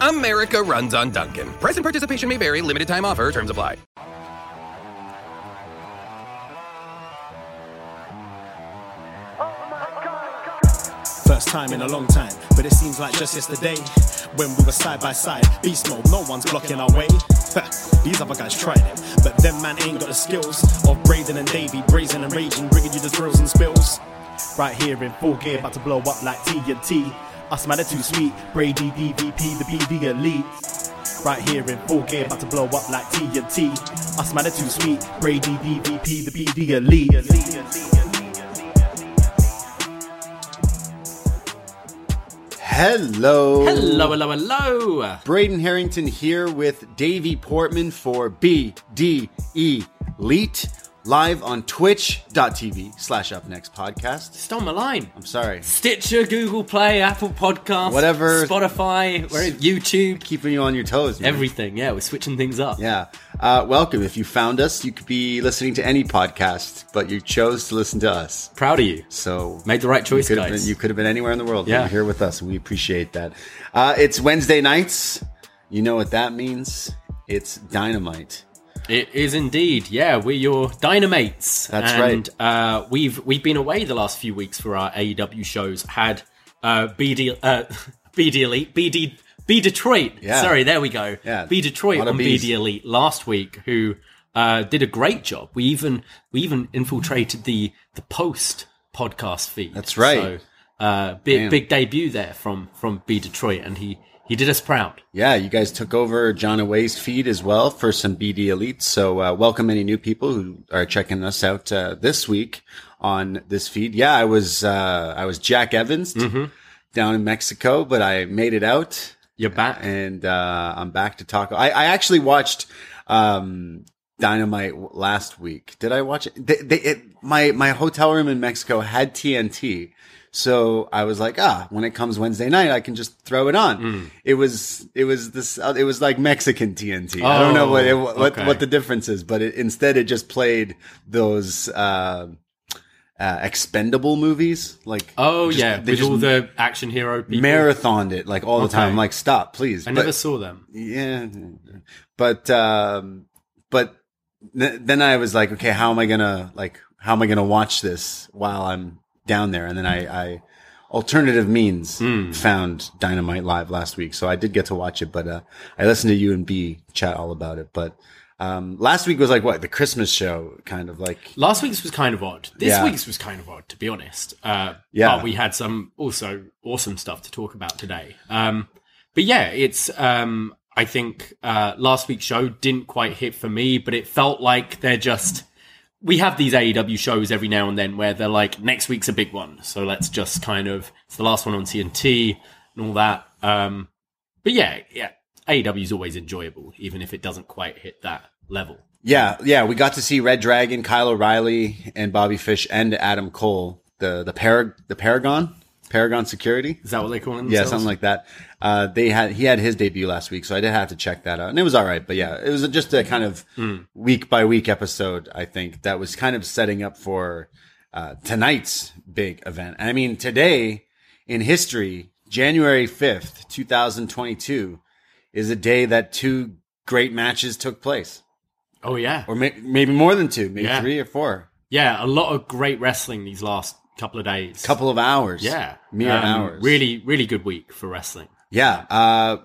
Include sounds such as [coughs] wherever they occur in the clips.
America runs on Dunkin. Price and participation may vary. Limited time offer. Terms apply. First time in a long time, but it seems like just yesterday when we were side by side. Beast mode, no one's blocking our way. These other guys tried it, but them man ain't got the skills of Braden and Davy, brazen and raging, bringing you the thrills and spills. Right here in full gear, about to blow up like TNT. Us smell it too sweet, Brady DVP, the BD elite. Right here in full gear, about to blow up like TNT. Us smell it too sweet, Brady DVP, the BD elite. Hello. Hello, hello, hello. Braden Herrington here with Davie Portman for BD Elite live on twitch.tv slash up next podcast. Stole my line. I'm sorry. Stitcher, Google Play, Apple Podcasts, Whatever. Spotify, where YouTube, Keeping you on your toes. man. everything. Yeah, we're switching things up. Yeah. Uh, welcome. If you found us, you could be listening to any podcast, but you chose to listen to us. Proud of you. So Made the right choice, you could have guys. Been, you could have been anywhere in the world. Yeah. You're here with us, we appreciate that. Uh, it's Wednesday nights. You know what that means? It's dynamite. It is indeed. Yeah, we're your dynamates. That's right. Uh, we've we've been away the last few weeks for our AEW shows. Had uh, BD uh, [laughs] BD Elite BD B Detroit. Yeah. Sorry, there we go. Yeah. B Detroit on Bs. BD Elite last week, who uh, did a great job. We even we even infiltrated the the post podcast feed. That's right. So, uh, big big debut there from from B Detroit, and he he did us proud. Yeah, you guys took over John Away's feed as well for some BD Elites. So uh, welcome any new people who are checking us out uh, this week on this feed. Yeah, I was uh, I was Jack Evans Mm-hmm. down in Mexico, but I made it out You're back. and uh, I'm back to talk. I, I actually watched um, Dynamite last week. Did I watch it? They, they, it? My my hotel room in Mexico had TNT, so I was like, ah, when it comes Wednesday night, I can just throw it on. Hmm. It was it was this uh, it was like Mexican TNT. I don't know what it, what Oh, okay. what the difference is, but it, instead it just played those. Uh, uh, expendable movies, like Oh just- yeah, they with just all the action hero people. marathoned it like all the time. I'm like, stop, please. I But- never saw them. yeah but um but th- then i was like okay how am i gonna like how am i gonna watch this while i'm down there and then i i alternative means Hmm. found dynamite live last week so i did get to watch it but uh i listened to you and b chat all about it but um last week was like what the christmas show kind of like Last week's was kind of odd. This Yeah. week's was kind of odd, to be honest. Uh, Yeah. But we had some also awesome stuff to talk about today. Um, but yeah, it's, um, I think, uh, last week's show didn't quite hit for me, but it felt like they're just, we have these AEW shows every now and then where they're like, next week's a big one. So let's just kind of, it's the last one on TNT and all that. Um, but yeah, yeah, AEW is always enjoyable, even if it doesn't quite hit that level. Yeah, yeah, we got to see Red Dragon, Kyle O'Reilly, and Bobby Fish, and Adam Cole, the the Parag the Paragon, Paragon Security. Is that what they call them? Yeah, something like that. Uh, they had he had his debut last week, so I did have to check that out, and it was all right. But yeah, it was just a kind of week by week episode. I think that was kind of setting up for uh, tonight's big event. I mean, today in history, January fifth, two thousand twenty-two, is a day that two great matches took place, Oh yeah, or may- maybe more than two, maybe Yeah. three or four. yeah. A lot of great wrestling these last couple of days. Couple of hours, yeah, mere Um, hours. Really, really good week for wrestling. Yeah, uh,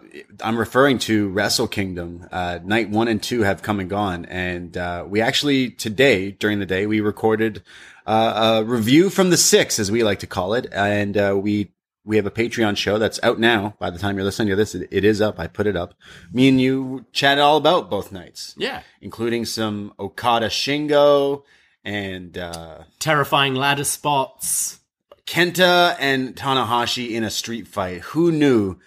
I'm referring to Wrestle Kingdom. Uh, night one and two have come and gone, and uh, we actually today during the day we recorded uh, a review from the six, as we like to call it, and uh, we we have a Patreon show that's out now. By the time you're listening to this, it, it is up. I put it up. Me and you chatted all about both nights, Yeah, including some Okada Shingo and uh, terrifying ladder spots. Kenta and Tanahashi in a street fight. Who knew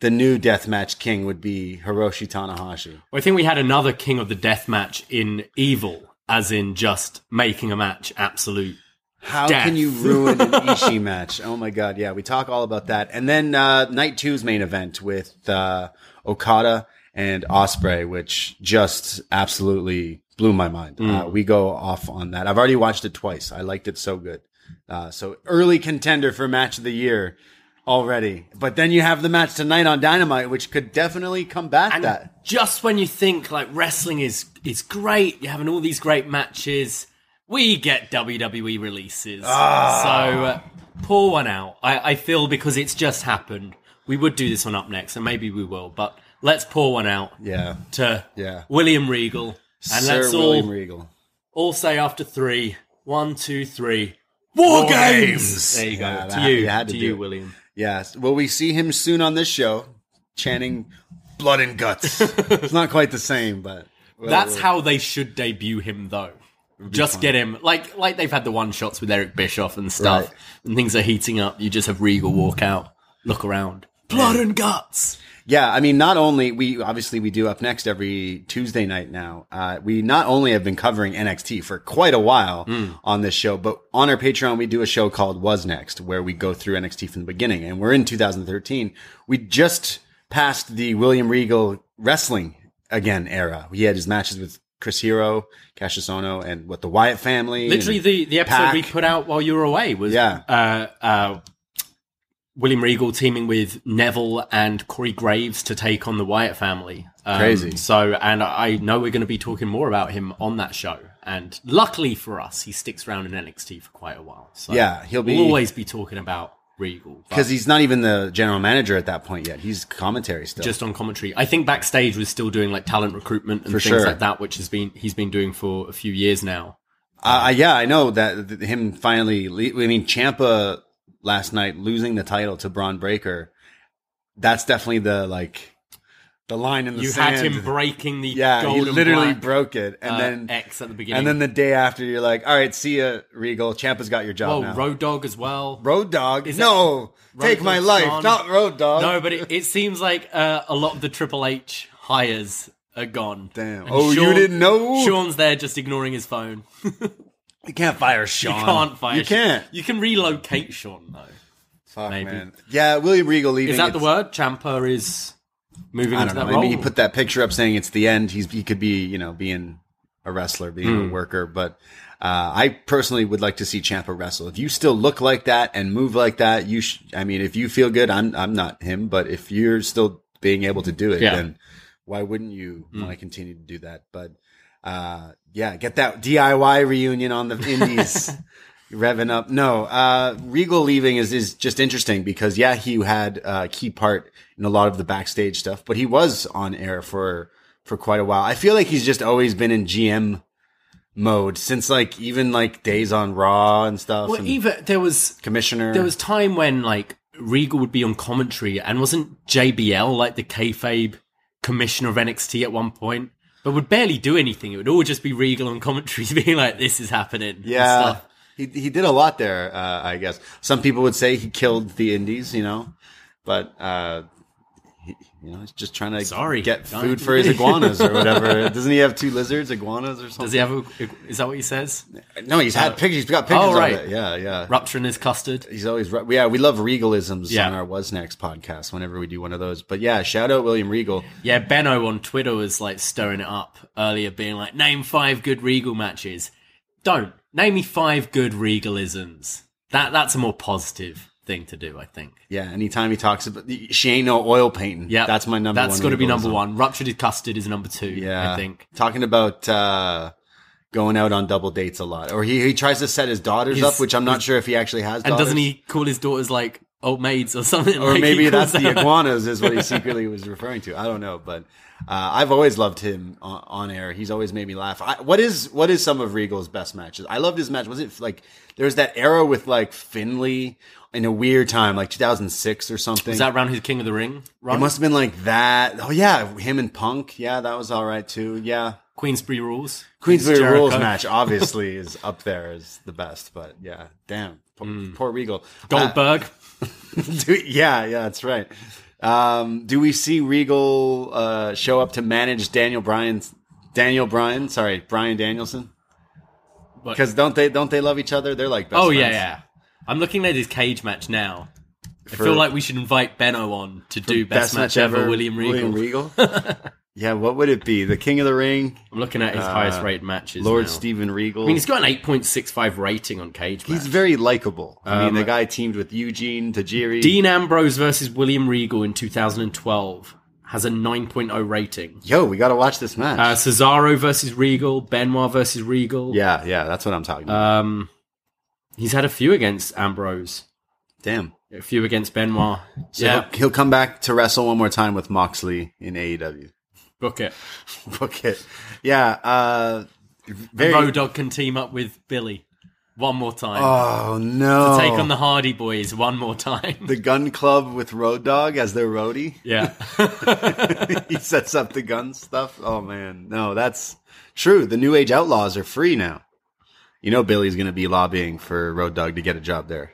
the new deathmatch king would be Hiroshi Tanahashi? Well, I think we had another King of the Death match in Evil, as in just making a match absolute. How Death. can you ruin an [laughs] Ishii match? Oh my god, yeah, we talk all about that. And then uh, night two's main event with uh, Okada and Ospreay, which just absolutely blew my mind. Uh, we go off on that. I've already watched it twice. I liked it so good. Uh, so early contender for match of the year already. But then you have the match tonight on Dynamite, which could definitely combat And that. just when you think like wrestling is is great, you're having all these great matches. We get WWE releases, Ah. so uh, pour one out. I, I feel because it's just happened. We would do this one up next, and maybe we will. But let's pour one out Yeah. to Yeah. William Regal, and Sir let's William all Regal. all say after three, one, two, three. War, games! There you go. Yeah, to that- you, you to to do you. William. Yes. Will we see him soon on this show chanting blood and guts? [laughs] it's not quite the same, but well, That's well, how they should debut him, though. Just get him like like they've had the one shots with Eric Bischoff and stuff, Right. and things are heating up. You just have Regal walk out, look around, blood and guts. Yeah, I mean, not only we obviously we do up next every Tuesday night now. Uh, we not only have been covering NXT for quite a while Hmm. on this show, but on our Patreon we do a show called wasNXT, where we go through NXT from the beginning, and we're in 2013. We just passed the William Regal wrestling again era. He had his matches with Chris Hero, Kassius and what the Wyatt family. Literally, the the episode Pac. we put out while you were away was Yeah. uh, uh, William Regal teaming with Neville and Corey Graves to take on the Wyatt family. Um, Crazy. So, and I know we're going to be talking more about him on that show. And luckily for us, he sticks around in NXT for quite a while. So Yeah, he'll be- we'll always be talking about Regal because he's not even the general manager at that point yet. He's commentary still. just on commentary. I think backstage was still doing like talent recruitment and For things sure. like that, which has been he's been doing for a few years now. Uh, yeah, I know that him finally. Le- I mean, Ciampa last night losing the title to Bron Breakker. That's definitely the like the line in the You sand. had him breaking the yeah, he literally broke it, and uh, then X at the beginning. and then the day after, you're like, all right, see ya, Regal. Ciampa's got your job well, now. Road Dogg as well. Road Dogg. Is no, Road take my life, gone. not Road Dogg. No, but it, it seems like uh, a lot of the Triple H hires are gone. Damn. And Oh, you didn't know? Sean's there just ignoring his phone. [laughs] you can't fire Sean. You can't fire. You can't. You can relocate Sean though. Fuck, Maybe. man. Yeah, William Regal leaving. Is that the it's- word? Ciampa is moving I into don't know. that role. Maybe he put that picture up saying it's the end. He's he could be you know being a wrestler, being Hmm. a worker, but. Uh, I personally would like to see Ciampa wrestle. If you still look like that and move like that, you sh- I mean, if you feel good, I'm, I'm not him, but if you're still being able to do it, Yeah. then why wouldn't you want to continue to do that? But, uh, yeah, get that DIY reunion on the indies. [laughs] revving up. No, uh, Regal leaving is, is just interesting because yeah, he had a key part in a lot of the backstage stuff, but he was on air for, for quite a while. I feel like he's just always been in GM mode since like even like days on Raw and stuff. well, even there was commissioner. there was time when like Regal would be on commentary and wasn't JBL like the kayfabe commissioner of NXT at one point, but would barely do anything. It would all just be Regal on commentaries [laughs] being like, "This is happening." and yeah. stuff. He, he did a lot there, uh, I guess. Some people would say he killed the indies, you know, but, uh, you know, he's just trying to Sorry. get food for his iguanas or whatever. [laughs] Doesn't he have two lizards, iguanas or something? Does he have a? Is that what he says? No, he's had uh, pictures. He's got pictures Oh, right. of it. Yeah, yeah. Rupturing his custard. He's always. Yeah, we love regalisms Yeah. on our wasNXT podcast whenever we do one of those. But yeah, shout out William Regal. Yeah, Benno on Twitter was like stirring it up earlier, being like, "Name five good Regal matches." Don't name me five good Regalisms. That that's a more positive thing to do, I think. Yeah, anytime he talks about she ain't no oil painting. Yeah, that's my number. That's got to be number one. Ruptured custard is number two. Yeah, I think. talking about uh, going out on double dates a lot, or he he tries to set his daughters His- up, which I'm not sure if he actually has. And doesn't he call his daughters like old maids or [laughs] something? Or Like, maybe that's the [laughs] iguanas is what he secretly was referring to. I don't know, but uh, I've always loved him on, on air. He's always made me laugh. I, what is what is some of Regal's best matches? I loved his match. Was it like there was that era with like Finlay in a weird time, like 2006 or something? Was that around his King of the Ring run? it must have been like that. Oh yeah, him and Punk. Yeah, that was all right too. Yeah. Queensberry Rules. Queensberry Jericho. Rules match [laughs] obviously is up there as the best, but yeah, damn, poor, poor Regal. Uh, Goldberg. [laughs] do, yeah, yeah, that's right. Um, do we see Regal uh, show up to manage Daniel Bryan's Daniel Bryan? Sorry, Bryan Danielson. Because don't they don't they love each other? They're like best oh yeah, yeah. I'm looking at his cage match now. I feel like we should invite Benno on to do best, match, ever, William Regal. Regal. [laughs] yeah, what would it be? The King of the Ring, I'm looking at his highest rated matches. Lord now. Steven Regal. I mean, he's got an 8.65 rating on Cage Match. He's very likable. I mean, Um, the guy teamed with Eugene Tajiri. Dean Ambrose versus William Regal in 2012 has a 9.0 rating. Yo, we got to watch this match. Uh, Cesaro versus Regal, Benoit versus Regal. yeah, yeah, that's what I'm talking about. Um, he's had a few against Ambrose, Damn. a few against Benoit. So yeah, he'll, he'll come back to wrestle one more time with Moxley in AEW. book it. [laughs] Book it. Yeah. Uh, very. Road Dogg can team up with Billy one more time. oh no! Take on the Hardy Boys one more time. the Gun Club with Road Dogg as their roadie. yeah. [laughs] he sets up the gun stuff. Oh man, no, that's true. The New Age Outlaws are free now. You know, Billy's going to be lobbying for Road Dogg to get a job there.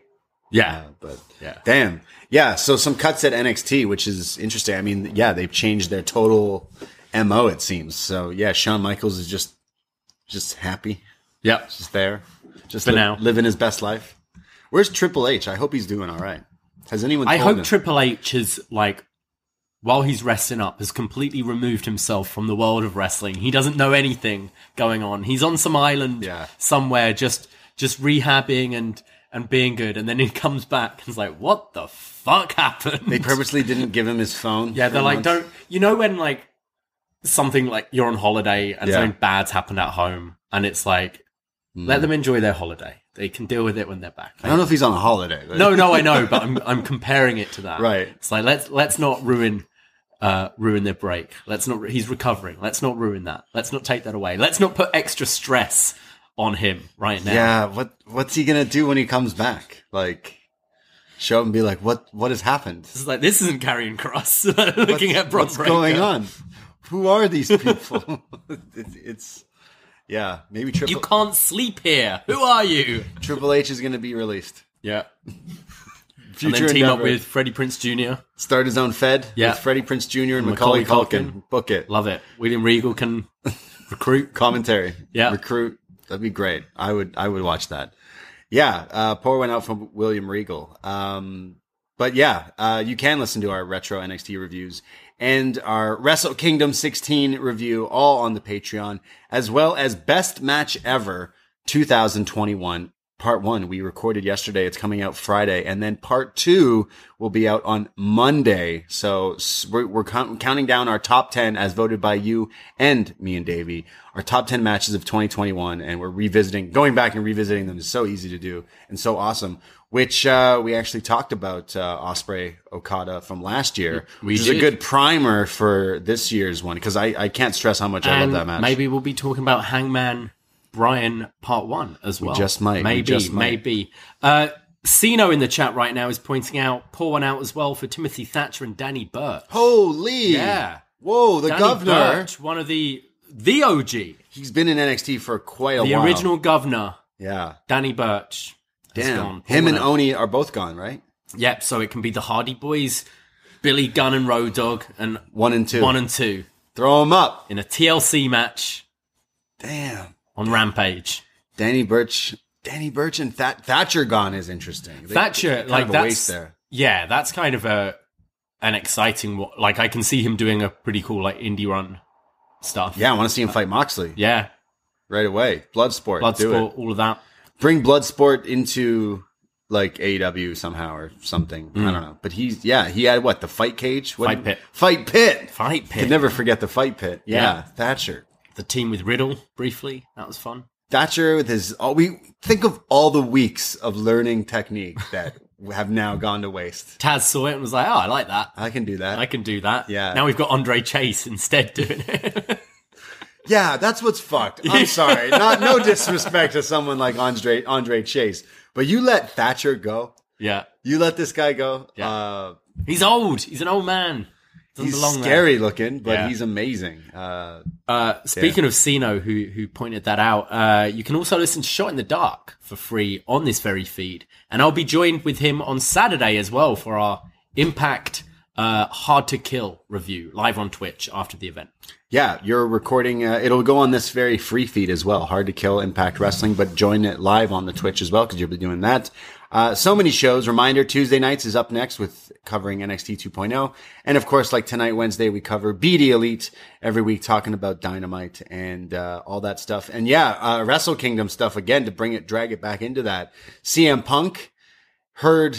Yeah. Uh, but Yeah. damn, yeah. So some cuts at NXT, which is interesting. I mean, yeah, they've changed their total mo. It seems so. Yeah, Shawn Michaels is just just happy, Yep. just there, just For li- now. living his best life. Where's Triple H? I hope he's doing all right. Has anyone? I hope him? Triple H is like while he's resting up has completely removed himself from the world of wrestling. He doesn't know anything going on. He's on some island Yeah. somewhere just just rehabbing and and being good and then he comes back and is like what the fuck happened? They purposely didn't give him his phone. yeah, they're like months. don't you know when like something like you're on holiday and Yeah. something bad's happened at home and it's like hmm. let them enjoy their holiday. They can deal with it when they're back. I don't know if he's on a holiday. But No, no, I know, but I'm I'm comparing it to that. [laughs] Right. It's like let's let's not ruin uh ruin their break. Let's not. He's recovering. Let's not ruin that. Let's not take that away. Let's not put extra stress on him right now. Yeah, what what's he gonna do when he comes back? Like, show up and be like, what what has happened? It's like this isn't Karrion Kross. [laughs] Looking at Brock what's Breakker. going on? Who are these people? [laughs] it's, it's yeah, maybe Triple You can't sleep here. Who are you? Triple H is gonna be released. Yeah. [laughs] Future and then team up with Freddie Prinze Jr. start his own Fed. Yeah. with Freddie Prinze Jr. and Macaulay Macaulay, Culkin. Culkin. Book it. Love it. William Regal can [laughs] recruit. Commentary. Yeah. recruit. That'd be great. I would I would watch that. Yeah, uh, poor went out from William Regal. Um, but yeah, uh, you can listen to our retro NXT reviews and our Wrestle Kingdom 16 review all on the Patreon, as well as Best Match Ever 2021. Part one we recorded yesterday. It's coming out Friday, and then part two will be out on Monday. So we're, we're count- counting down our top ten as voted by you and me and Davie. Our top ten matches of 2021, and we're revisiting, going back and revisiting them is so easy to do and so awesome. Which uh, we actually talked about uh, Ospreay Okada from last year, We which is a good primer for this year's one because I, I can't stress how much I love that match. Maybe we'll be talking about Hangman Bryan Part One as well. just might. We Maybe. just might. Maybe. Uh, Siino in the chat right now is pointing out pour one out as well for Timothy Thatcher and Danny Burch. Holy, Yeah. whoa, the Danny governor. Burch, one of the the OG, He's been in NXT for quite a the while. The original governor, yeah. Danny Burch. Damn. Him and out. Oney are both gone, right? Yep. So it can be the Hardy Boys Billy Gunn and Road Dogg, and One and two. one and two Throw them up. in a TLC match Damn. On Rampage. Danny Burch. Danny Burch and That Thatcher gone is interesting. They- Thatcher, like that's yeah, that's kind of a an exciting. wa- Like I can see him doing a pretty cool like indie run stuff. Yeah, I want to see him fight Moxley yeah, right away. Bloodsport. Do Bloodsport, all of that. Bring Bloodsport into like AEW somehow or something. I don't know. But he's yeah, he had what the fight cage, what Mm. Fight pit. fight pit, Fight pit. Could never forget the fight pit. Yeah, Yeah. Thatcher. The team with Riddle briefly. That was fun. Thatcher with his all we think of all the weeks of learning technique [laughs] that have now gone to waste. Taz saw it and was like, "Oh, I like that. I can do that. I can do that." Yeah. Now we've got Andre Chase instead doing it. [laughs] Yeah, that's what's fucked. I'm [laughs] sorry. Not no disrespect to someone like Andre Andre Chase, but you let Thatcher go. yeah. You let this guy go. Yeah. Uh, He's old. He's an old man. Doesn't he's belong there. scary looking, but Yeah. he's amazing. Uh, Uh, speaking of Siino, who who pointed that out, uh, you can also listen to Shot in the Dark for free on this very feed, and I'll be joined with him on Saturday as well for our Impact uh, Hard to Kill review live on Twitch after the event. yeah, you're recording. Uh, it'll go on this very free feed as well. Hard to kill Impact Wrestling, but join it live on the Twitch as well because you'll be doing that. Uh, so many shows. Reminder: Tuesday nights is up next with covering NXT 2.0, and of course, like tonight, Wednesday, we cover BD Elite every week, talking about Dynamite and uh, all that stuff. And yeah, uh, Wrestle Kingdom stuff again to bring it, drag it back into that. CM Punk heard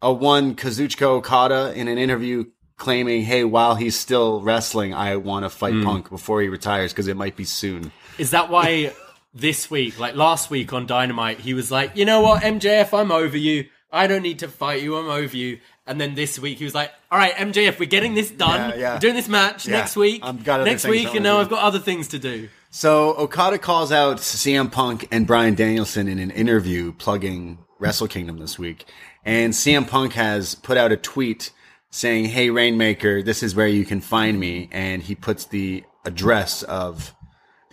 a one Kazuchika Okada in an interview claiming, "Hey, while he's still wrestling, I want to fight Punk before he retires because it might be soon." Is that why [laughs] this week, like last week on Dynamite, he was like, you know what, MJF, I'm over you. I don't need to fight you. I'm over you. And then this week he was like, all right, MJF, we're getting this done. Yeah, yeah. We're doing this match Yeah. next week. I've got next week, I and wanna now. I've got other things to do. So Okada calls out CM Punk and Bryan Danielson in an interview plugging Wrestle Kingdom this week. And CM Punk has put out a tweet saying, Hey, Rainmaker, this is where you can find me. And he puts the address of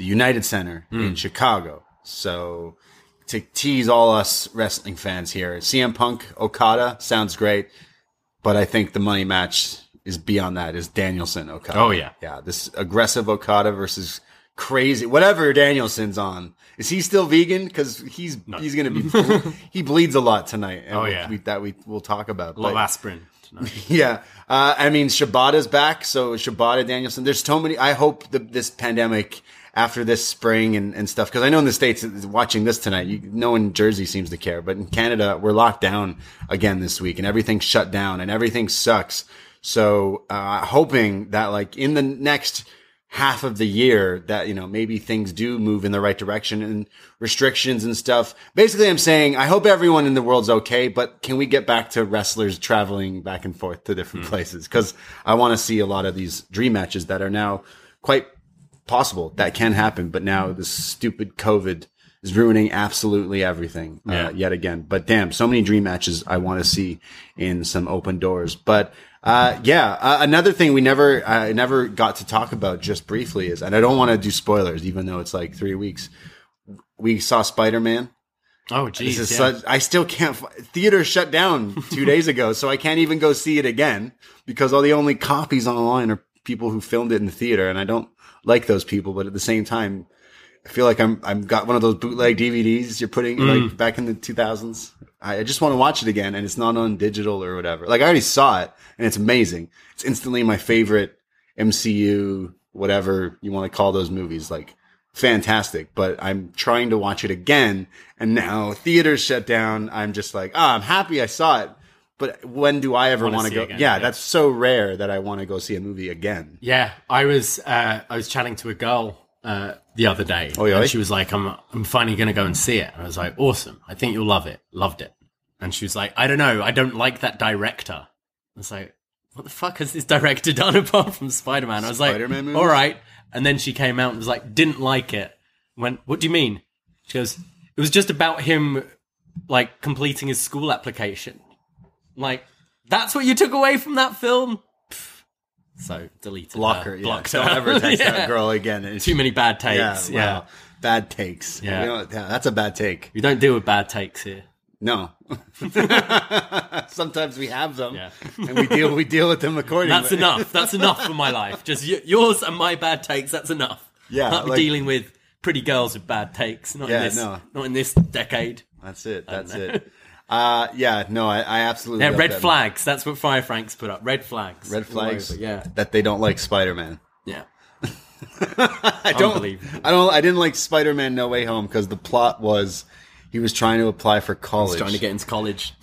the United Center in Chicago. So to tease all us wrestling fans here, CM Punk, Okada sounds great. But I think the money match is beyond that is Danielson Okada. Oh, yeah. Yeah. This aggressive Okada versus crazy, whatever Danielson's on. Is he still vegan? Cause he's, he's going to be, [laughs] [laughs] he bleeds a lot tonight. Oh, yeah. we, that we will talk about. But- aspirin. tonight. [laughs] yeah. Uh, I mean, Shibata's back. So Shibata Danielson, there's so many. I hope the, this pandemic after this spring and, and stuff, cause I know in the States watching this tonight, you, no one in Jersey seems to care, but in Canada, we're locked down again this week and everything's shut down and everything sucks. So, uh, hoping that like in the next half of the year that, you know, maybe things do move in the right direction and restrictions and stuff. Basically, I'm saying I hope everyone in the world's okay, but can we get back to wrestlers traveling back and forth to different places? Cause I want to see a lot of these dream matches that are now quite possible that can happen. But now this stupid COVID is ruining absolutely everything Yeah. uh, yet again. But damn, so many dream matches I want to see in some open doors. But uh, yeah, uh, another thing we never I never got to talk about just briefly is, and I don't want to do spoilers, even though it's like three weeks. We saw Spider Man. Oh, geez. yeah. I still can't. Theater shut down two days ago, so I can't even go see it again because all the only copies online are people who filmed it in the theater, and I don't like those people. But at the same time, I feel like I'm I'm got one of those bootleg DVDs you're putting Mm. like back in the 2000s. I, I just want to watch it again, and it's not on digital or whatever. Like I already saw it, and it's amazing. It's instantly my favorite MCU, whatever you want to call those movies. Like fantastic, but I'm trying to watch it again, and now theaters shut down. I'm just like, ah, I'm happy I saw it. But when do I ever want to go? again, yeah, yeah. that's so rare that I want to go see a movie again. Yeah, I was uh, I was chatting to a girl uh, the other day, Oh, yeah? and she was like, "I'm I'm finally going to go and see it." And I was like, "Awesome! I think you'll love it." Loved it. And she was like, "I don't know, I don't like that director." I was like, "What the fuck has this director [laughs] done apart from Spider Man?" I was like, Spider-Man movies? "All right." And then she came out and was like, "Didn't like it." Went, "What do you mean?" She goes, "It was just about him like completing his school application." Like, that's what you took away from that film. So deleted. Block her. Yeah. Blocked Don't ever text Yeah. that girl again. It's- Too many bad takes. Yeah, Yeah, wow. Bad takes. Yeah. You know, yeah, that's a bad take. we don't deal with bad takes here. No. [laughs] Sometimes we have them, Yeah. and we deal we deal with them accordingly. That's enough. That's enough for my life. Just y- yours and my bad takes. That's enough. Yeah, Can't like- dealing with pretty girls with bad takes. Not Yeah, in this. no. Not in this decade. That's it. That's [laughs] it. Uh, yeah, no, I, I absolutely. Yeah, red that. flags. That's what Fire Franks put up. Red flags. Red flags. over, Yeah. that they don't like Spider Man. Yeah. [laughs] I don't. I don't. I didn't like Spider Man No Way Home because the plot was he was trying to apply for college. Trying to get into college.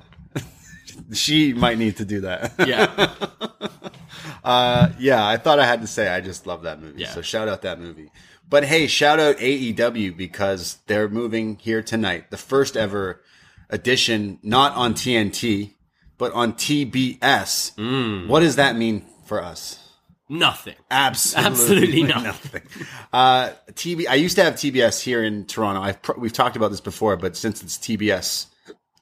[laughs] she might need to do that. Yeah. [laughs] Uh, yeah, I thought I had to say I just love that movie. Yeah. So shout out that movie. But hey, shout out AEW because they're moving here tonight. The first ever edition, not on TNT, but on TBS. Mm. What does that mean for us? Nothing. Absolutely, Absolutely [laughs] nothing. Uh, TB. I used to have TBS here in Toronto. I've pr- we've talked about this before, but since it's TBS,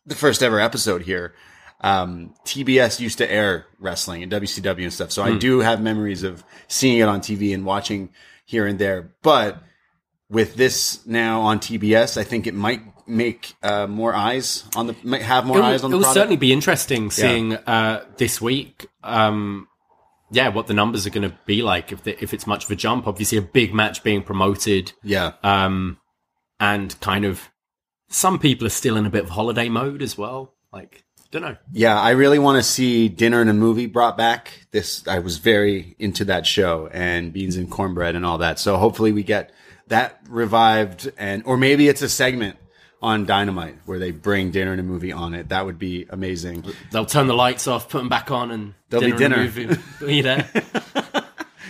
the first ever episode here, um, TBS used to air wrestling and WCW and stuff. So I do have memories of seeing it on TV and watching here and there. But with this now on TBS, I think it might make uh, more eyes on the have more It will, eyes on it the will product. certainly be interesting seeing uh, this week. Um, yeah, what the numbers are going to be like if the, if it's much of a jump. Obviously, a big match being promoted, yeah. um, and kind of some people are still in a bit of holiday mode as well. Like, don't know. Yeah, I really want to see dinner and a movie brought back. This I was very into that show and beans and cornbread and all that. So hopefully we get that revived and or maybe it's a segment on Dynamite where they bring dinner and a movie on it. That would be amazing. They'll turn the lights off, put them back on, and There'll be dinner dinner. and movie [laughs] be there. [laughs]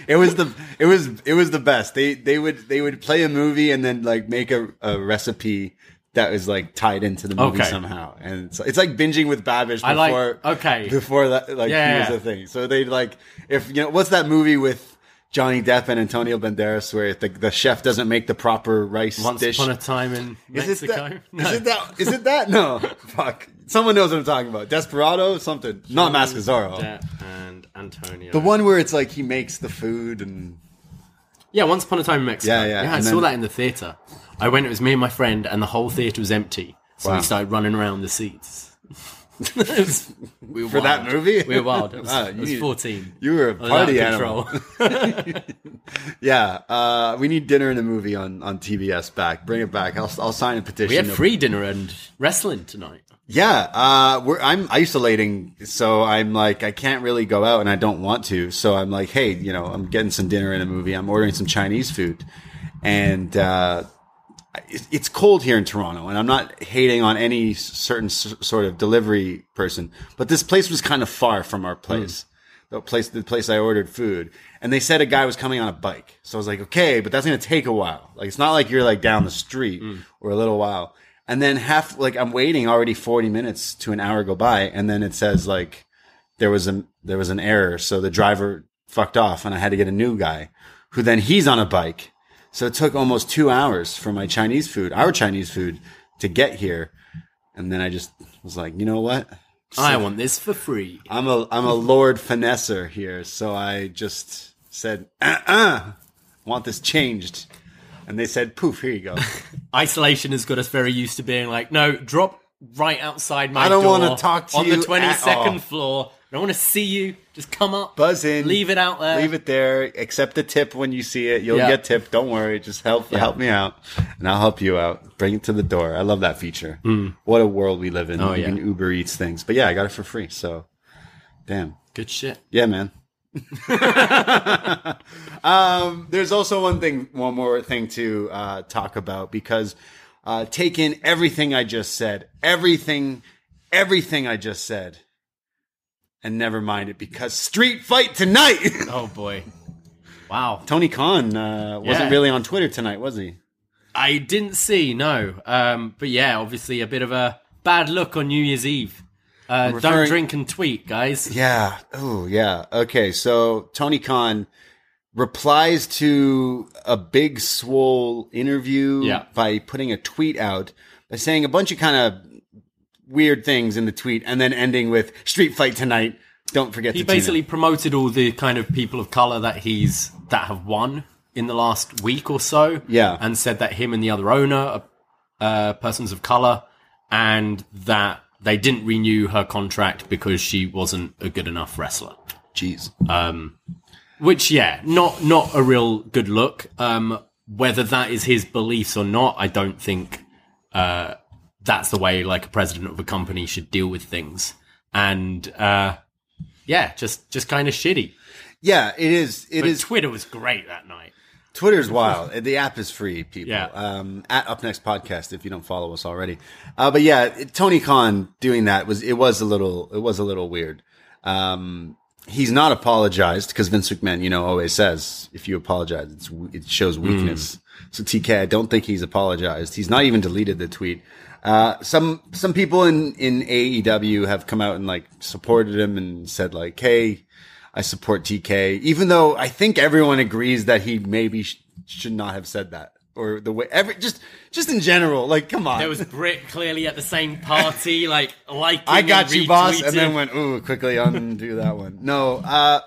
It was the it was it was the best. They they would they would play a movie and then like make a, a recipe that was like tied into the movie Okay. somehow. And it's, it's like binging with Babish before like- okay. before that like Yeah, he was yeah. a thing. So they like if you know what's that movie with Johnny Depp and Antonio Banderas where the the chef doesn't make the proper rice Once dish. upon a time in is it Mexico. that? No. Is it that? Is it that? No. [laughs] Fuck. Someone knows what I'm talking about. Desperado, something. Not Mask of Depp and Antonio. The one where it's like he makes the food and Yeah, Once Upon a Time in Mexico. Yeah, yeah, I and saw then- that in the theater. I went, it was me and my friend, and the whole theater was empty. So Wow. we started running around the seats. It [laughs] we For that movie? We were wild. I was, Wow, I you was 14. you were a party animal. [laughs] Yeah, uh, we need dinner and a movie on, on TBS back. Bring it back. I'll, I'll sign a petition. we had free dinner and wrestling tonight. Yeah, uh, we're, I'm isolating, so I'm like, I can't really go out and I don't want to. So I'm like, hey, you know, I'm getting some dinner and a movie. I'm ordering some Chinese food. And, uh, it- it's cold here in Toronto, and I'm not hating on any certain s- sort of delivery person, but this place was kind of far from our hmm. place. The place, the place I ordered food, and they said a guy was coming on a bike. So I was like, okay, but that's going to take a while. Like, it's not like you're like down the street hmm. or a little while. And then half, like, I'm waiting already 40 minutes to an hour go by, and then it says like there was a there was an error, so the driver fucked off, and I had to get a new guy, who then he's on a bike. So it took almost two hours for my Chinese food, our Chinese food, to get here. And then I just was like, you know what? I want this for free. I'm a I'm a Lord Finesser here, so I just said, uh uh want this changed. And they said, poof, here you go. [laughs] Isolation has got us very used to being like, no, drop right outside my I don't door wanna talk to on you the 22nd all. floor. I don't want to see you. Just come up, Buzz in. leave it out there. Leave it there. Accept the tip when you see it. You'll Yeah. get tipped. Don't worry. Just help help me out, and I'll help you out. Bring it to the door. I love that feature. What a world we live in. Oh, you yeah. can Uber Eats things, but yeah, I got it for free. So, damn. Good shit. Yeah, man. [laughs] um, there's also one thing, one more thing to uh, talk about because uh, take in everything I just said, everything, everything I just said, and never mind it because Street Fight tonight. [laughs] Oh boy. Wow. Tony Khan uh, wasn't Yeah. really on Twitter tonight, was he? I didn't see, no. Um, but yeah, obviously a bit of a bad look on New Year's Eve. Uh, don't drink and tweet, guys. Yeah. Oh, yeah. Okay. So Tony Khan replies to a big swole interview Yeah. by putting a tweet out by saying a bunch of kind of weird things in the tweet and then ending with street fight tonight. Don't forget He to tune in." basically promoted all the kind of people of color that he's that have won in the last week or so. Yeah. and said that him and the other owner are uh, persons of color, and that they didn't renew her contract because she wasn't a good enough wrestler. Jeez. Um, which, yeah, not not a real good look. Um, whether that is his beliefs or not, I don't think uh, that's the way like a president of a company should deal with things. And uh, yeah, just just kind of shitty. Yeah, it is. It But is. Twitter was great that night. Twitter's wild. the app is free, people. Yeah. Um, at Up Next Podcast, if you don't follow us already. Uh, but yeah, it- Tony Khan doing that was, it was a little, it was a little weird. Um, he's not apologized because Vince McMahon, you know, always says if you apologize, it's, it shows weakness. So TK, I don't think he's apologized. He's not even deleted the tweet. Uh, some, some people in, in AEW have come out and like supported him and said like, Hey, I support TK, even though I think everyone agrees that he maybe sh- should not have said that. Or the way every just just in general, like come on. There was Britt clearly at the same party, like liking. I got you, boss, and then went ooh quickly undo that one. No, uh,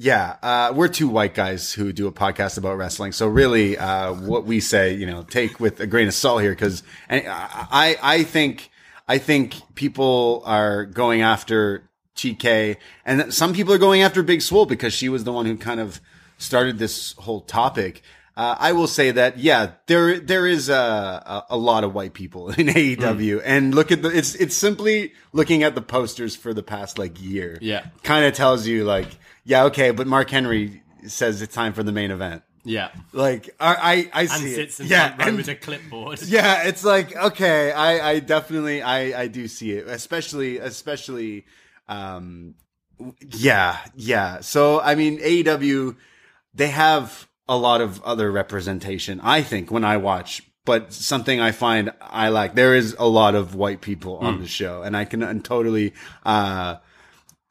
yeah, uh, we're two white guys who do a podcast about wrestling, so really, uh, what we say, you know, take with a grain of salt here, because I I think I think people are going after TK, and some people are going after Big Swole because she was the one who kind of started this whole topic. Uh, I will say that, yeah, there, there is a, a, lot of white people [laughs] in AEW and look at the, it's, it's simply looking at the posters for the past like year. Yeah. Kind of tells you like, yeah, okay, but Mark Henry says it's time for the main event. yeah, Like, I, I, I and see sits it. Yeah. and- with a clipboard. [laughs] yeah, it's like okay, I, I definitely I, I do see it, especially especially um yeah, yeah. So I mean AEW they have a lot of other representation, I think, when I watch. But something I find I like, there is a lot of white people on the show, and I can uh, totally uh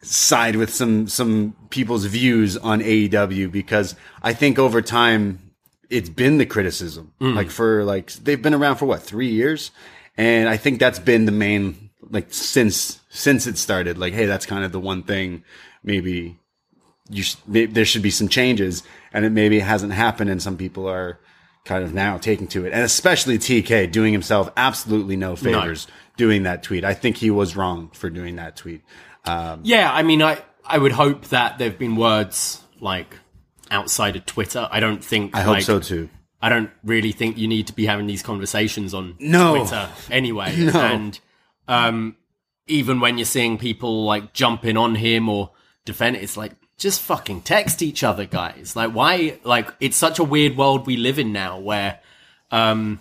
side with some some people's views on AEW because I think over time it's been the criticism. Like for like they've been around for what three years, and I think that's been the main like since since it started. Like, hey, that's kind of the one thing maybe you sh- maybe there should be some changes, and it maybe hasn't happened, and some people are kind of now taking to it, and especially TK doing himself absolutely no favors doing that tweet. I think he was wrong for doing that tweet. Um, Yeah, I mean, I I would hope that there've been words like outside of Twitter. I don't think. I hope like, so too. I don't really think you need to be having these conversations on No. Twitter anyway. [laughs] And um, even when you're seeing people like jumping on him or defend it, it's like just fucking text each other, guys. Like, why? Like, it's such a weird world we live in now where. Um,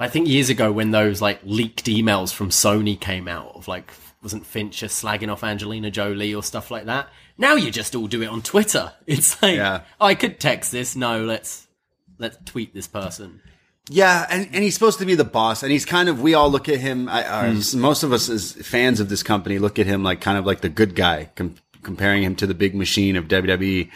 I think years ago when those like leaked emails from Sony came out of like wasn't Fincher slagging off Angelina Jolie or stuff like that. Now you just all do it on Twitter. [laughs] It's like Yeah. oh, I could text this. No, let's let's tweet this person. Yeah, and, and he's supposed to be the boss, and he's kind of. We all look at him. I, uh, Most of us as fans of this company look at him like kind of like the good guy, com- comparing him to the big machine of WWE,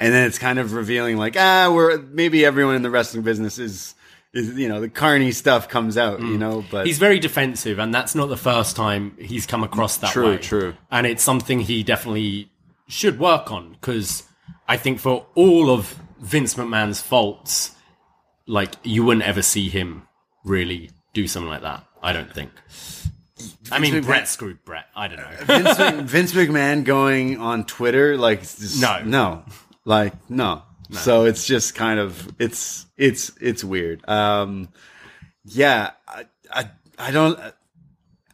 and then it's kind of revealing like ah, we're maybe everyone in the wrestling business is is you know the carny stuff comes out, you know, but He's very defensive, and that's not the first time he's come across that True, way. true. And it's something he definitely should work on because I think for all of Vince McMahon's faults, like you wouldn't ever see him really do something like that. I don't think. I mean, McMahon- Bret screwed Bret. I don't know. [laughs] Vince, Vince McMahon going on Twitter like just- No. no, like no. So it's just kind of it's it's it's weird. Um, yeah, I I, I don't.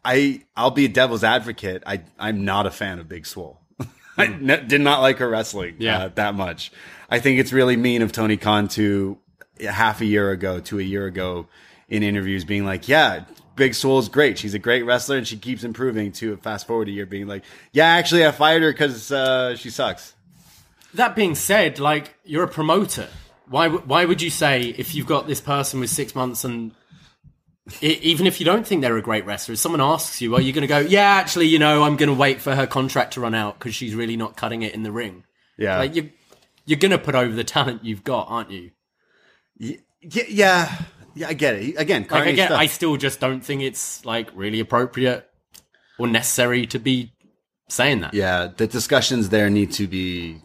I I'll be a devil's advocate. I I'm not a fan of Big Swole. [laughs] I ne- did not like her wrestling Yeah. uh, that much. I think it's really mean of Tony Khan to half a year ago to a year ago in interviews being like, yeah, Big Swole's great. She's a great wrestler and she keeps improving to fast forward a year being like, yeah, actually I fired her because uh, she sucks. That being said, like you're a promoter. Why why would you say if you've got this person with six months and i even if you don't think they're a great wrestler, if someone asks you, are you going to go? Yeah, actually, you know, I'm going to wait for her contract to run out because she's really not cutting it in the ring. Yeah. Like you, you're going to put over the talent you've got, aren't you? yeah, yeah, yeah, I get it. Again, Like again, stuff. I still just don't think it's like really appropriate or necessary to be saying that. yeah, the discussions there need to be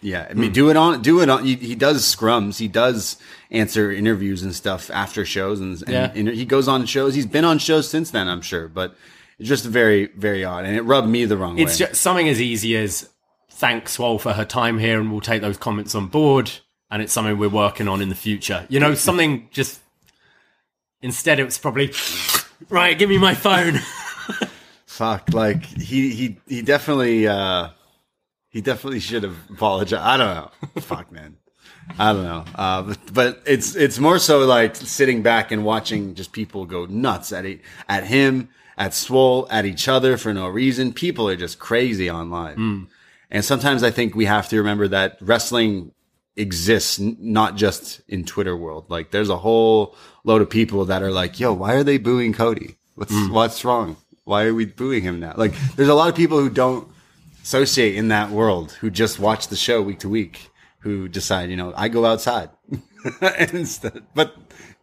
Yeah, I mean, hmm. do it on, do it on. He, he does scrums. He does answer interviews and stuff after shows, and, and, Yeah. and he goes on shows. He's been on shows since then, I'm sure, but it's just very, very odd, and it rubbed me the wrong way. It's way. just something as easy as thanks Swole for her time here, and we'll take those comments on board. And it's something we're working on in the future. You know, something just instead it was probably right. Give me my phone. [laughs] Fuck, like he, he, he definitely, uh, he definitely should have apologized. I don't know. Fuck, man. I don't know. Uh, but, but it's, it's more so like sitting back and watching just people go nuts at it, at him, at Swole, at each other for no reason. People are just crazy online. And sometimes I think we have to remember that wrestling exists n- not just in Twitter world. Like there's a whole load of people that are like, yo, why are they booing Cody? What's, mm. what's wrong? Why are we booing him now? Like there's a lot of people who don't associate in that world who just watch the show week to week who decide, you know, I go outside [laughs] instead, but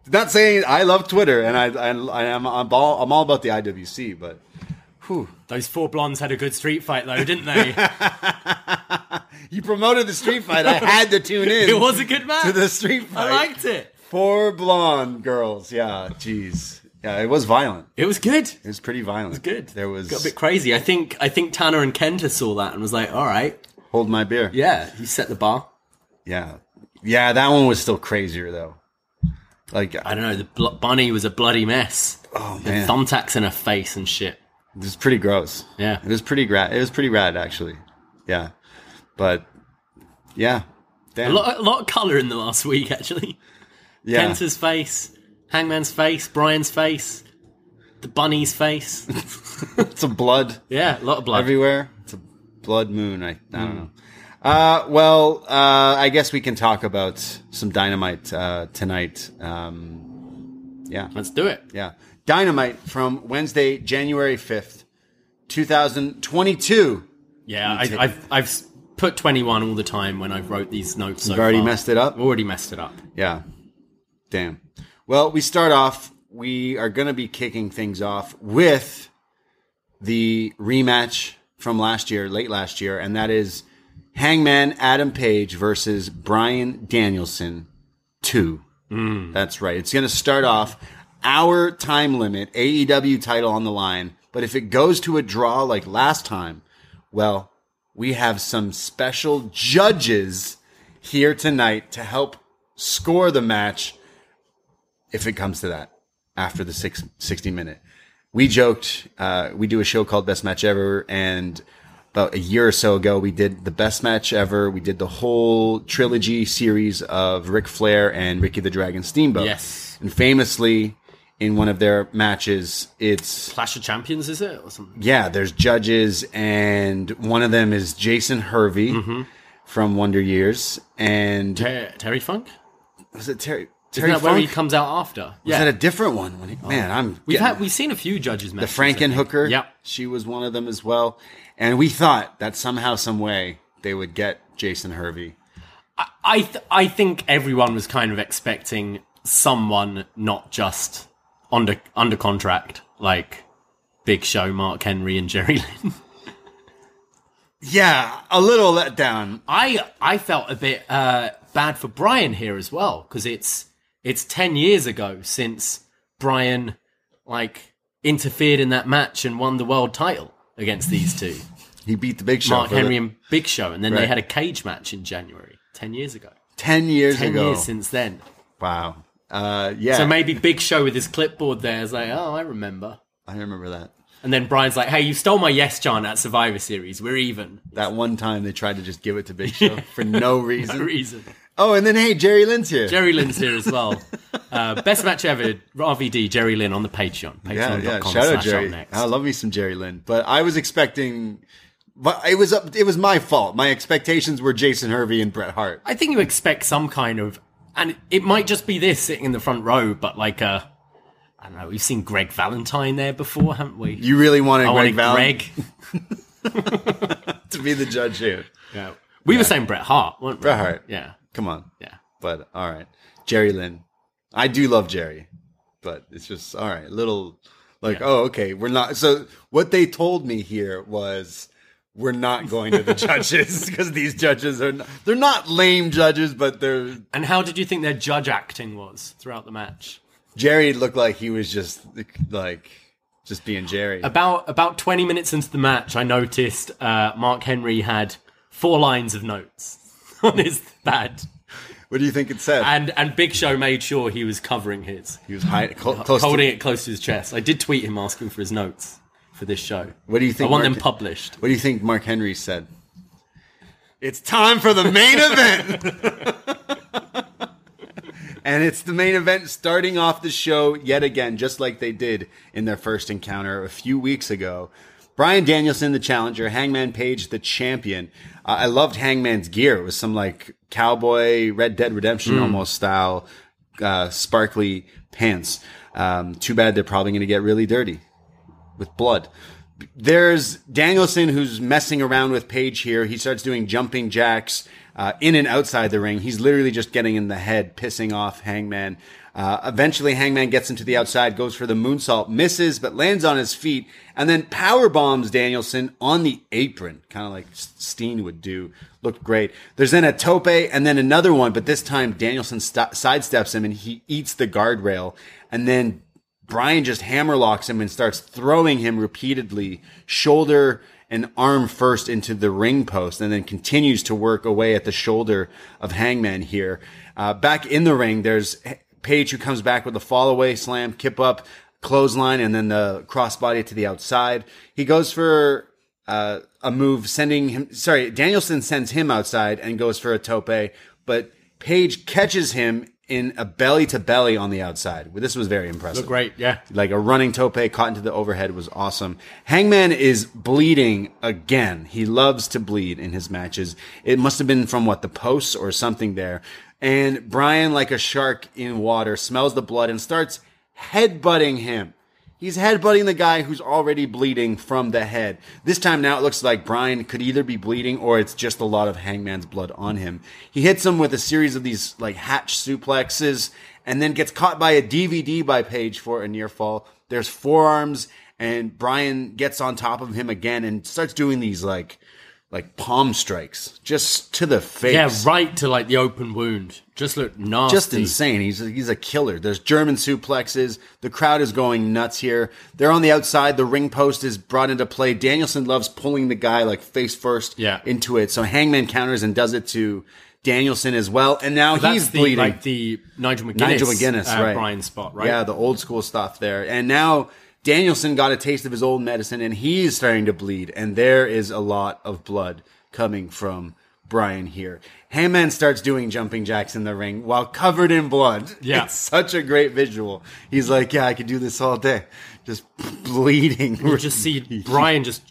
not saying I love Twitter and I, I, I am, I'm all, I'm all about the IWC, but those four blondes had a good street fight though, didn't they? [laughs] [laughs] you promoted the street fight. I had to tune in. [laughs] it was a good match. to the street fight. I liked it. Four blonde girls. Yeah, jeez. Yeah, it was violent. It was good. It was pretty violent. It was Good. There was got a bit crazy. I think I think Tanner and Kenta saw that and was like, "All right, hold my beer. yeah, he set the bar." yeah, yeah. That one was still crazier though. Like I don't know. The bl- bunny was a bloody mess. oh man, thumbtacks in her face and shit. it was pretty gross. Yeah. it was pretty rad. It was pretty rad actually. Yeah, but yeah, damn. A lot, a lot of color in the last week, actually. yeah, Kenta's face, Hangman's face, Bryan's face, the bunny's face. [laughs] it's a blood. yeah, a lot of blood. everywhere. It's a blood moon. I, I don't know. Uh, well, uh, I guess we can talk about some dynamite uh, tonight. Um, yeah, Let's do it. yeah, dynamite from Wednesday, January fifth, two thousand twenty-two. Yeah, I, I've I've put twenty one all the time when I've wrote these notes. So You've already far. messed it up? Already messed it up. Yeah, damn. Well, we start off. We are going to be kicking things off with the rematch from last year, late last year, and that is Hangman Adam Page versus Bryan Danielson 2. Hmm. That's right. It's going to start off our time limit, AEW title on the line. But if it goes to a draw like last time, well, we have some special judges here tonight to help score the match if it comes to that after the six, 60 minute. We joked, uh, we do a show called Best Match Ever, and about a year or so ago, we did the best match ever. We did the whole trilogy series of Ric Flair and Ricky the Dragon Steamboat. Yes. And famously, in one of their matches, it's Clash of Champions, is it or something? yeah, there's judges, and one of them is Jason Hervey Mm-hmm. from Wonder Years, and Ter- Terry Funk. was it Terry? Isn't Terry that where he Funk? comes out after? Was Yeah, that a different one? When he, man, I'm we've had we've seen a few judges. the matches, I. Frankenhooker. Yep. she was one of them as well, and we thought that somehow, some way, they would get Jason Hervey. I th- I think everyone was kind of expecting someone not just under under contract like Big Show, Mark Henry, and Jerry Lynn. [laughs] Yeah, a little let down. I I felt a bit uh, bad for Bryan here as well because it's it's ten years ago since Bryan like interfered in that match and won the world title against these two, [laughs] He beat the Big Show. Mark Henry the- and Big Show, and then Right. they had a cage match in January ten years ago. ten years Ten ago. years since then. wow. Uh, yeah, So maybe Big Show with his clipboard there is like, oh, I remember. I remember that. And then Bryan's like, hey, you stole my yes chant at Survivor Series. We're even. That one time they tried to just give it to Big Show for [laughs] no reason. No reason. Oh, and then hey, Jerry Lynn's here. Jerry Lynn's here as well. Uh, best match ever, RVD, Jerry Lynn on the Patreon. yeah, Patreon.com yeah. Shout out Jerry. next. I love me some Jerry Lynn, but I was expecting, but it was up. It was my fault. My expectations were Jason Hervey and Bret Hart. I think you expect some kind of, and it might just be this sitting in the front row, but like uh, I don't know, we've seen Greg Valentine there before, haven't we? You really wanted I Greg wanted Greg. [laughs] to be the judge here. Yeah. We were saying Bret Hart, weren't we? Bret Hart. Yeah. Come on. Yeah. But all right, Jerry Lynn. I do love Jerry, but it's just all right. A little like, oh, okay, we're not. So what they told me here was we're not going to the [laughs] judges because these judges are not, they're not lame judges, but they're And how did you think their judge acting was throughout the match? Jerry looked like he was just like just being Jerry. About about 20 minutes into the match, I noticed uh, Mark Henry had four lines of notes [laughs] on his pad. What do you think it said? And and Big Show made sure he was covering his, he was high, cl- holding to, it close to his chest. I did tweet him asking for his notes for this show. What do you think I want Mark- them published. What do you think Mark Henry said? It's time for the main [laughs] event. and it's the main event starting off the show yet again, just like they did in their first encounter a few weeks ago. Bryan Danielson, the challenger, Hangman Page, the champion. Uh, I loved Hangman's gear. It was some like cowboy Red Dead Redemption almost style, uh, sparkly pants. Um, too bad they're probably going to get really dirty with blood. There's Danielson who's messing around with Page here. He starts doing jumping jacks uh, in and outside the ring. He's literally just getting in the head, pissing off Hangman. Uh, eventually, Hangman gets him to the outside, goes for the moonsault, misses, but lands on his feet, and then power bombs Danielson on the apron, kind of like Steen would do. Looked great. There's then a tope and then another one, but this time Danielson st- sidesteps him and he eats the guardrail, and then Bryan just hammerlocks him and starts throwing him repeatedly, shoulder and arm first into the ring post, and then continues to work away at the shoulder of Hangman here. Uh, back in the ring, there's Page who comes back with a fall away slam, kip up, clothesline, and then the crossbody to the outside. He goes for uh, a move, sending him. Sorry, Danielson sends him outside and goes for a tope, but Page catches him in a belly to belly on the outside. This was very impressive. Look great, yeah. Like a running tope caught into the overhead was awesome. Hangman is bleeding again. He loves to bleed in his matches. It must have been from what, the posts or something there. And Bryan, like a shark in water, smells the blood and starts headbutting him. He's headbutting the guy who's already bleeding from the head. This time now it looks like Bryan could either be bleeding or it's just a lot of Hangman's blood on him. He hits him with a series of these like hatch suplexes and then gets caught by a DVD by Page for a near fall. There's forearms and Bryan gets on top of him again and starts doing these like like palm strikes just to the face. Yeah, right to like the open wound. Just look nasty. Just insane. He's a, he's a killer. There's German suplexes. The crowd is going nuts here. They're on the outside. The ring post is brought into play. Danielson loves pulling the guy like face first Yeah. into it. So Hangman counters and does it to Danielson as well. And now That's he's the, bleeding. like the Nigel McGuinness, Nigel McGuinness, uh, right? Bryan spot, right? Yeah, the old school stuff there. And now Danielson got a taste of his old medicine, and he's starting to bleed. And there is a lot of blood coming from Bryan here. Hangman starts doing jumping jacks in the ring while covered in blood. [laughs] Yeah. it's such a great visual. He's like, "Yeah, I could do this all day, just bleeding." You just see [laughs] Bryan just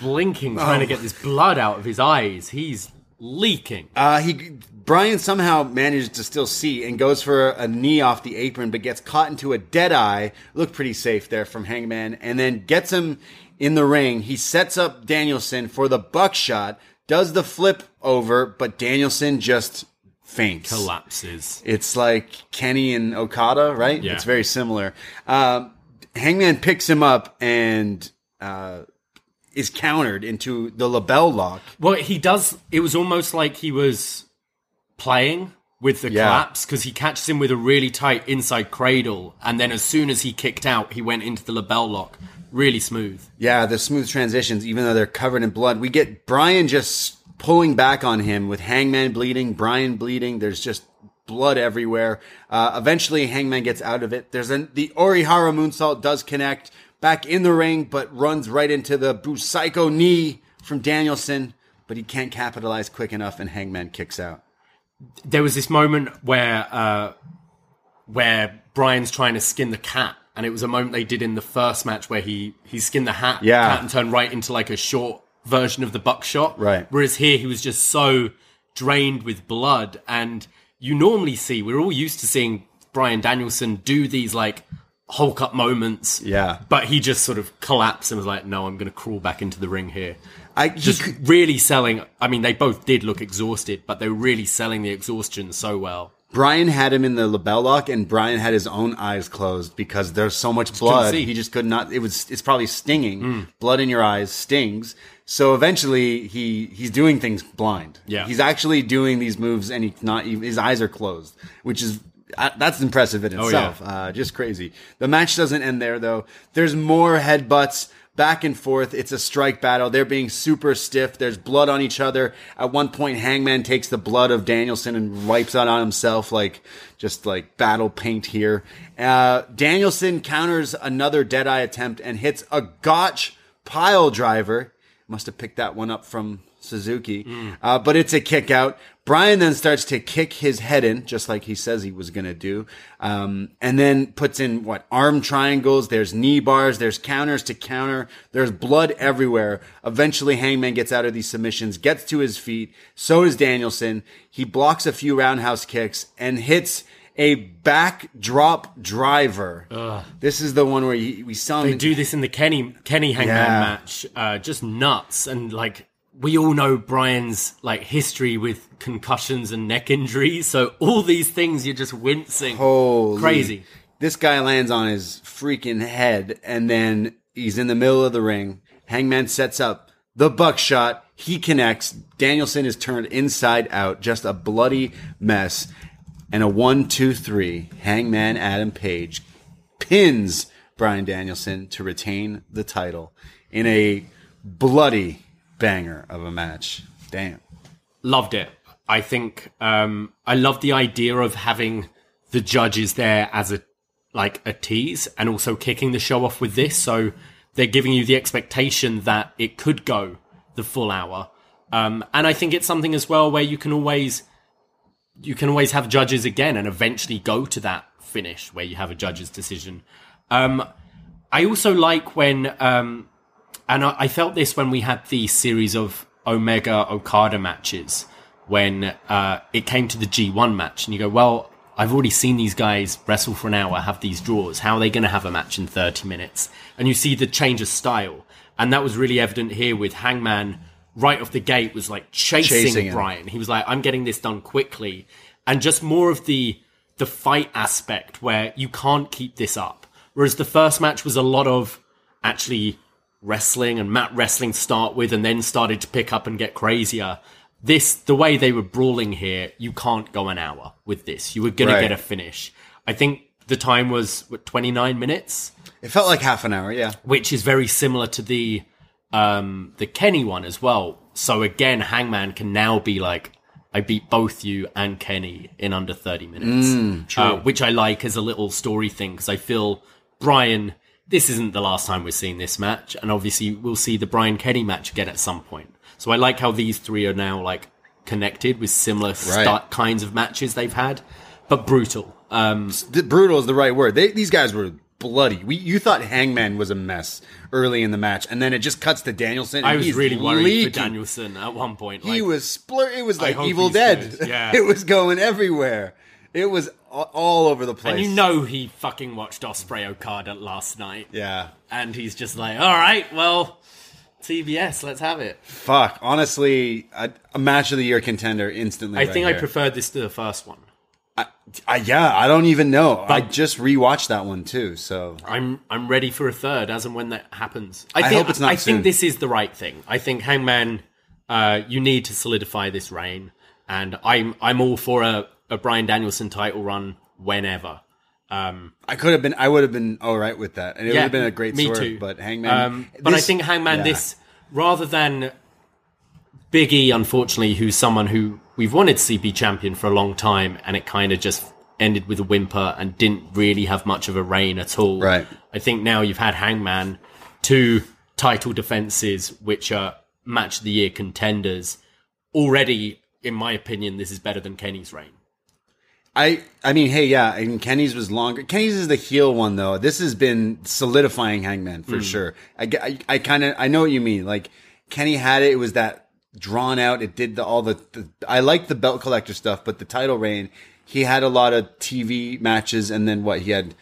blinking, trying to get this blood out of his eyes. He's leaking. Uh, he Bryan somehow manages to still see and goes for a knee off the apron, but gets caught into a dead eye. Looked pretty safe there from Hangman, and then gets him in the ring. He sets up Danielson for the buckshot, does the flip over, but Danielson just faints. Collapses. It's like Kenny and Okada, right? Yeah. It's very similar. Um, Hangman picks him up and uh, is countered into the LeBell Lock. Well, he does. It was almost like he was playing with the Yeah. collapse because he catches him with a really tight inside cradle, and then as soon as he kicked out, he went into the LeBell Lock. Really smooth. Yeah, the smooth transitions, even though they're covered in blood. We get Bryan just pulling back on him with Hangman bleeding, Bryan bleeding. There's just blood everywhere. Uh, eventually, Hangman gets out of it. There's an, the Orihara moonsault does connect back in the ring, but runs right into the Busaiku knee from Danielson. But he can't capitalize quick enough, and Hangman kicks out. There was this moment where uh, where Bryan's trying to skin the cat, and it was a moment they did in the first match where he he skinned the hat, Yeah. cat and turned right into like a short version of the buckshot. Right. Whereas here he was just so drained with blood, and you normally see we're all used to seeing Bryan Danielson do these like Hulk up moments. Yeah. But he just sort of collapsed and was like, "No, I'm going to crawl back into the ring here." I Just could- really selling. I mean, they both did look exhausted, but they were really selling the exhaustion so well. Bryan had him in the LeBell Lock, and Bryan had his own eyes closed because there's so much blood. He just could not. It was. It's probably stinging. Blood in your eyes stings. So eventually, he he's doing things blind. Yeah. he's actually doing these moves, and he's not. even- His eyes are closed, which is. uh, That's impressive in yeah. itself. Uh, just crazy. The match doesn't end there though. There's more headbutts back and forth. It's a strike battle. They're being super stiff. There's blood on each other. At one point, Hangman takes the blood of Danielson and wipes it on himself, like just like battle paint here. Uh, Danielson counters another Deadeye attempt and hits a Gotch pile driver. Must have picked that one up from Suzuki. Uh, but it's a kick out. Bryan then starts to kick his head in, just like he says he was going to do. Um, and then puts in what arm triangles. There's knee bars. There's counters to counter. There's blood everywhere. Eventually Hangman gets out of these submissions, gets to his feet. So does Danielson. He blocks a few roundhouse kicks and hits a backdrop driver. This is the one where he, we saw him. They do this in the Kenny Kenny Hangman Yeah. match, uh, just nuts. And like we all know Bryan's like history with concussions and neck injuries, so all these things you're just wincing. Holy. Crazy. This guy lands on his freaking head and then he's in the middle of the ring. Hangman sets up the buckshot. He connects. Danielson is turned inside out. Just a bloody mess. And a one, two, three. Hangman Adam Page pins Bryan Danielson to retain the title in a bloody banger of a match. Damn. Loved it. I think um, I love the idea of having the judges there as a like a tease, and also kicking the show off with this. So they're giving you the expectation that it could go the full hour. Um, and I think it's something as well where you can always you can always have judges again and eventually go to that finish where you have a judge's decision. Um, I also like when, um, and I, I felt this when we had the series of Omega Okada matches when uh, it came to the G1 match, and you go, well, I've already seen these guys wrestle for an hour, have these draws. How are they going to have a match in 30 minutes? And you see the change of style. And that was really evident here with Hangman right off the gate was like chasing, Chasing. Bryan. He was like, I'm getting this done quickly. And just more of the the fight aspect where you can't keep this up. Whereas the first match was a lot of actually wrestling and mat wrestling start with and then started to pick up and get crazier. This, the way they were brawling here, you can't go an hour with this. You were going Right. to get a finish. I think the time was what, 29 minutes, It felt like half an hour. Yeah. which is very similar to the, um, the Kenny one as well. So again, Hangman can now be like, I beat both you and Kenny in under 30 minutes. Uh, which I like as a little story thing because I feel Bryan, this isn't the last time we're seeing this match. And obviously we'll see the Bryan Kenny match again at some point. So I like how these three are now like connected with similar sta- kinds of matches they've had, but brutal. Um, The- brutal is the right word. They, these guys were bloody. We, you thought Hangman was a mess early in the match, and then it just cuts to Danielson. and I was really worried leaking. for Danielson at one point. He was splur. It was like Evil Dead. good. [laughs] Yeah. it was going everywhere. It was all over the place. And you know he fucking watched Ospreay Okada last night. yeah. And he's just like, all right, well, TBS, let's have it. Fuck. Honestly, a, a match of the year contender instantly. I right think I here. preferred this to the first one. I, yeah, I don't even know. I just rewatched that one too. So I'm I'm ready for a third as and when that happens. I, I hope it's not I soon. think this is the right thing. I think Hangman, uh, you need to solidify this reign, and I'm I'm all for a, a Bryan Danielson title run whenever. Um, I could have been. I would have been all right with that, and it would have been a great me too. But Hangman. Um, but I think Hangman, yeah. this rather than Big E, unfortunately, who's someone who we've wanted to see be champion for a long time, and it kind of just ended with a whimper and didn't really have much of a reign at all. Right. I think now you've had Hangman, two title defenses, which are match of the year contenders. Already, in my opinion, this is better than Kenny's reign. I I mean, hey, yeah, I mean, Kenny's was longer. Kenny's is the heel one though. This has been solidifying Hangman for hmm. sure. I I, I kind of I know what you mean. Like Kenny had it. It was that drawn out. It did the all the, the I like the belt collector stuff, but the title reign, he had a lot of TV matches, and then what he had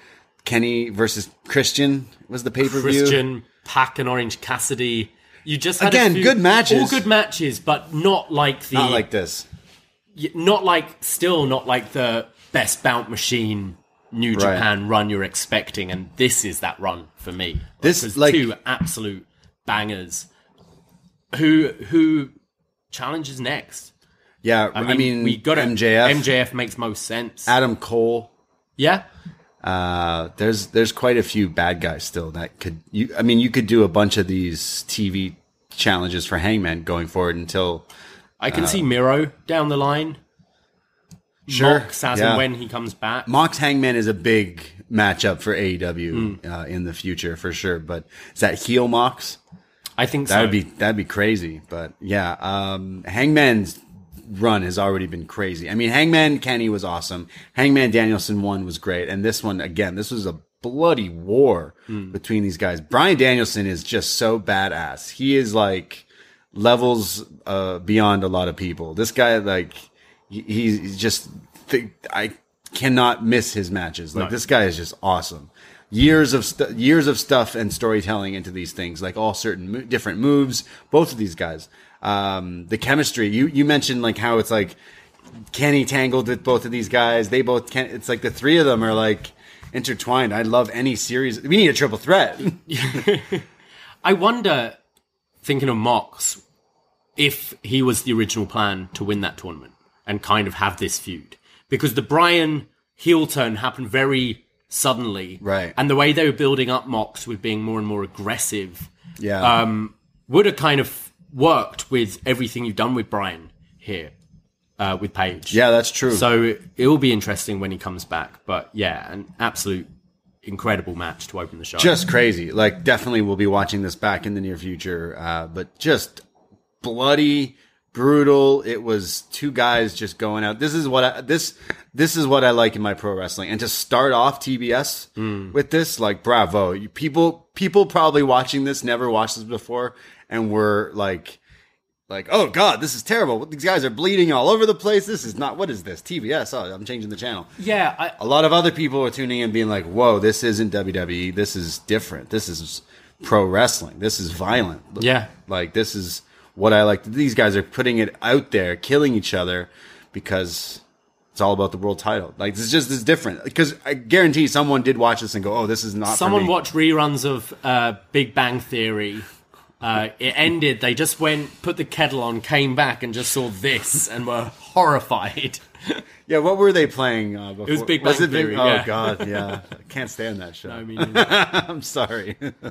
Kenny versus Christian was the pay per view. Christian, Pack and Orange Cassidy. You just had a Again, few- good matches. all good matches, but not like the Not like this. Not like still not like the best bout machine New Right. Japan run you're expecting, and this is that run for me. This, is like- two absolute bangers. Who who challenges next? Yeah, I mean, we got MJF, MJF makes most sense. Adam Cole. yeah, Uh, there's there's quite a few bad guys still that could you. I mean, you could do a bunch of these TV challenges for Hangman going forward until I can see Miro down the line. Sure, Mox as yeah. and when he comes back. Mox Hangman is a big matchup for AEW Hmm. uh, in the future for sure. But is that heel Mox? I think That so. would be that'd be crazy. But yeah, um, Hangman's run has already been crazy. I mean, Hangman Kenny was awesome. Hangman Danielson one was great, and this one again, this was a bloody war between these guys. Bryan Danielson is just so badass. He is like levels uh, beyond a lot of people. This guy, like, he- he's just th- I cannot miss his matches. Like this guy is just awesome. Years of stu years of stuff and storytelling into these things, like all certain mo- different moves. Both of these guys, um, the chemistry. You you mentioned like how it's like Kenny tangled with both of these guys. They both can. It's like the three of them are like intertwined. I love any series. We need a triple threat. [laughs] I wonder, thinking of Mox, if he was the original plan to win that tournament and kind of have this feud. Because the Bryan heel turn happened very suddenly. Right. And the way they were building up Mox with being more and more aggressive yeah. um, would have kind of worked with everything you've done with Bryan here uh, with Page. yeah, that's true. So it, it will be interesting when he comes back. But yeah, an absolute incredible match to open the show. just crazy. Like, definitely we'll be watching this back in the near future. Uh, but just bloody, brutal. It was two guys just going out. This is what I, this, this is what I like in my pro wrestling. And to start off TBS hmm. with this, like, bravo. You, people, people probably watching this never watched this before and were like, like, oh god, this is terrible. These guys are bleeding all over the place. This is not. What is this? TBS. Oh, I'm changing the channel yeah, I, a lot of other people are tuning in being like, whoa, this isn't WWE. This is different. This is pro wrestling. This is violent. Yeah. Like, this is what I like. These guys are putting it out there, killing each other because it's all about the world title. Like, this is just is different. Because I guarantee someone did watch this and go, oh, this is not Someone me. watched reruns of uh, Big Bang Theory. Uh, it ended. They just went, put the kettle on, came back, and just saw this, and were horrified. [laughs] Yeah, what were they playing uh, before? was Big Bang it Theory, Oh, yeah. God, yeah. I can't stand that show. I mean, [laughs] I'm sorry. [laughs]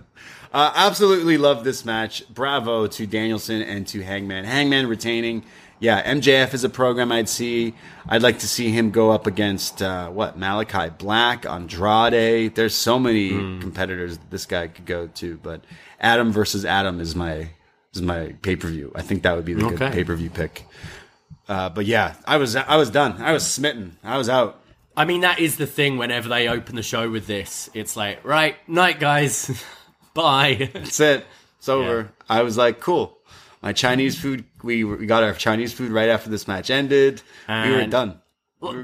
uh, absolutely love this match. Bravo to Danielson and to Hangman. Hangman retaining. Yeah, MJF is a program I'd see. I'd like to see him go up against uh, what Malakai Black, Andrade. There's so many competitors that this guy could go to, but Adam versus Adam is my is my pay per view. I think that would be the good pay per view pick. Uh, but yeah, I was I was done. I was smitten. I was out. I mean, that is the thing. Whenever they open the show with this, it's like, right, night, guys, [laughs] bye. That's it. It's over. I was like, cool. My Chinese food. We, we got our Chinese food right after this match ended. we were done.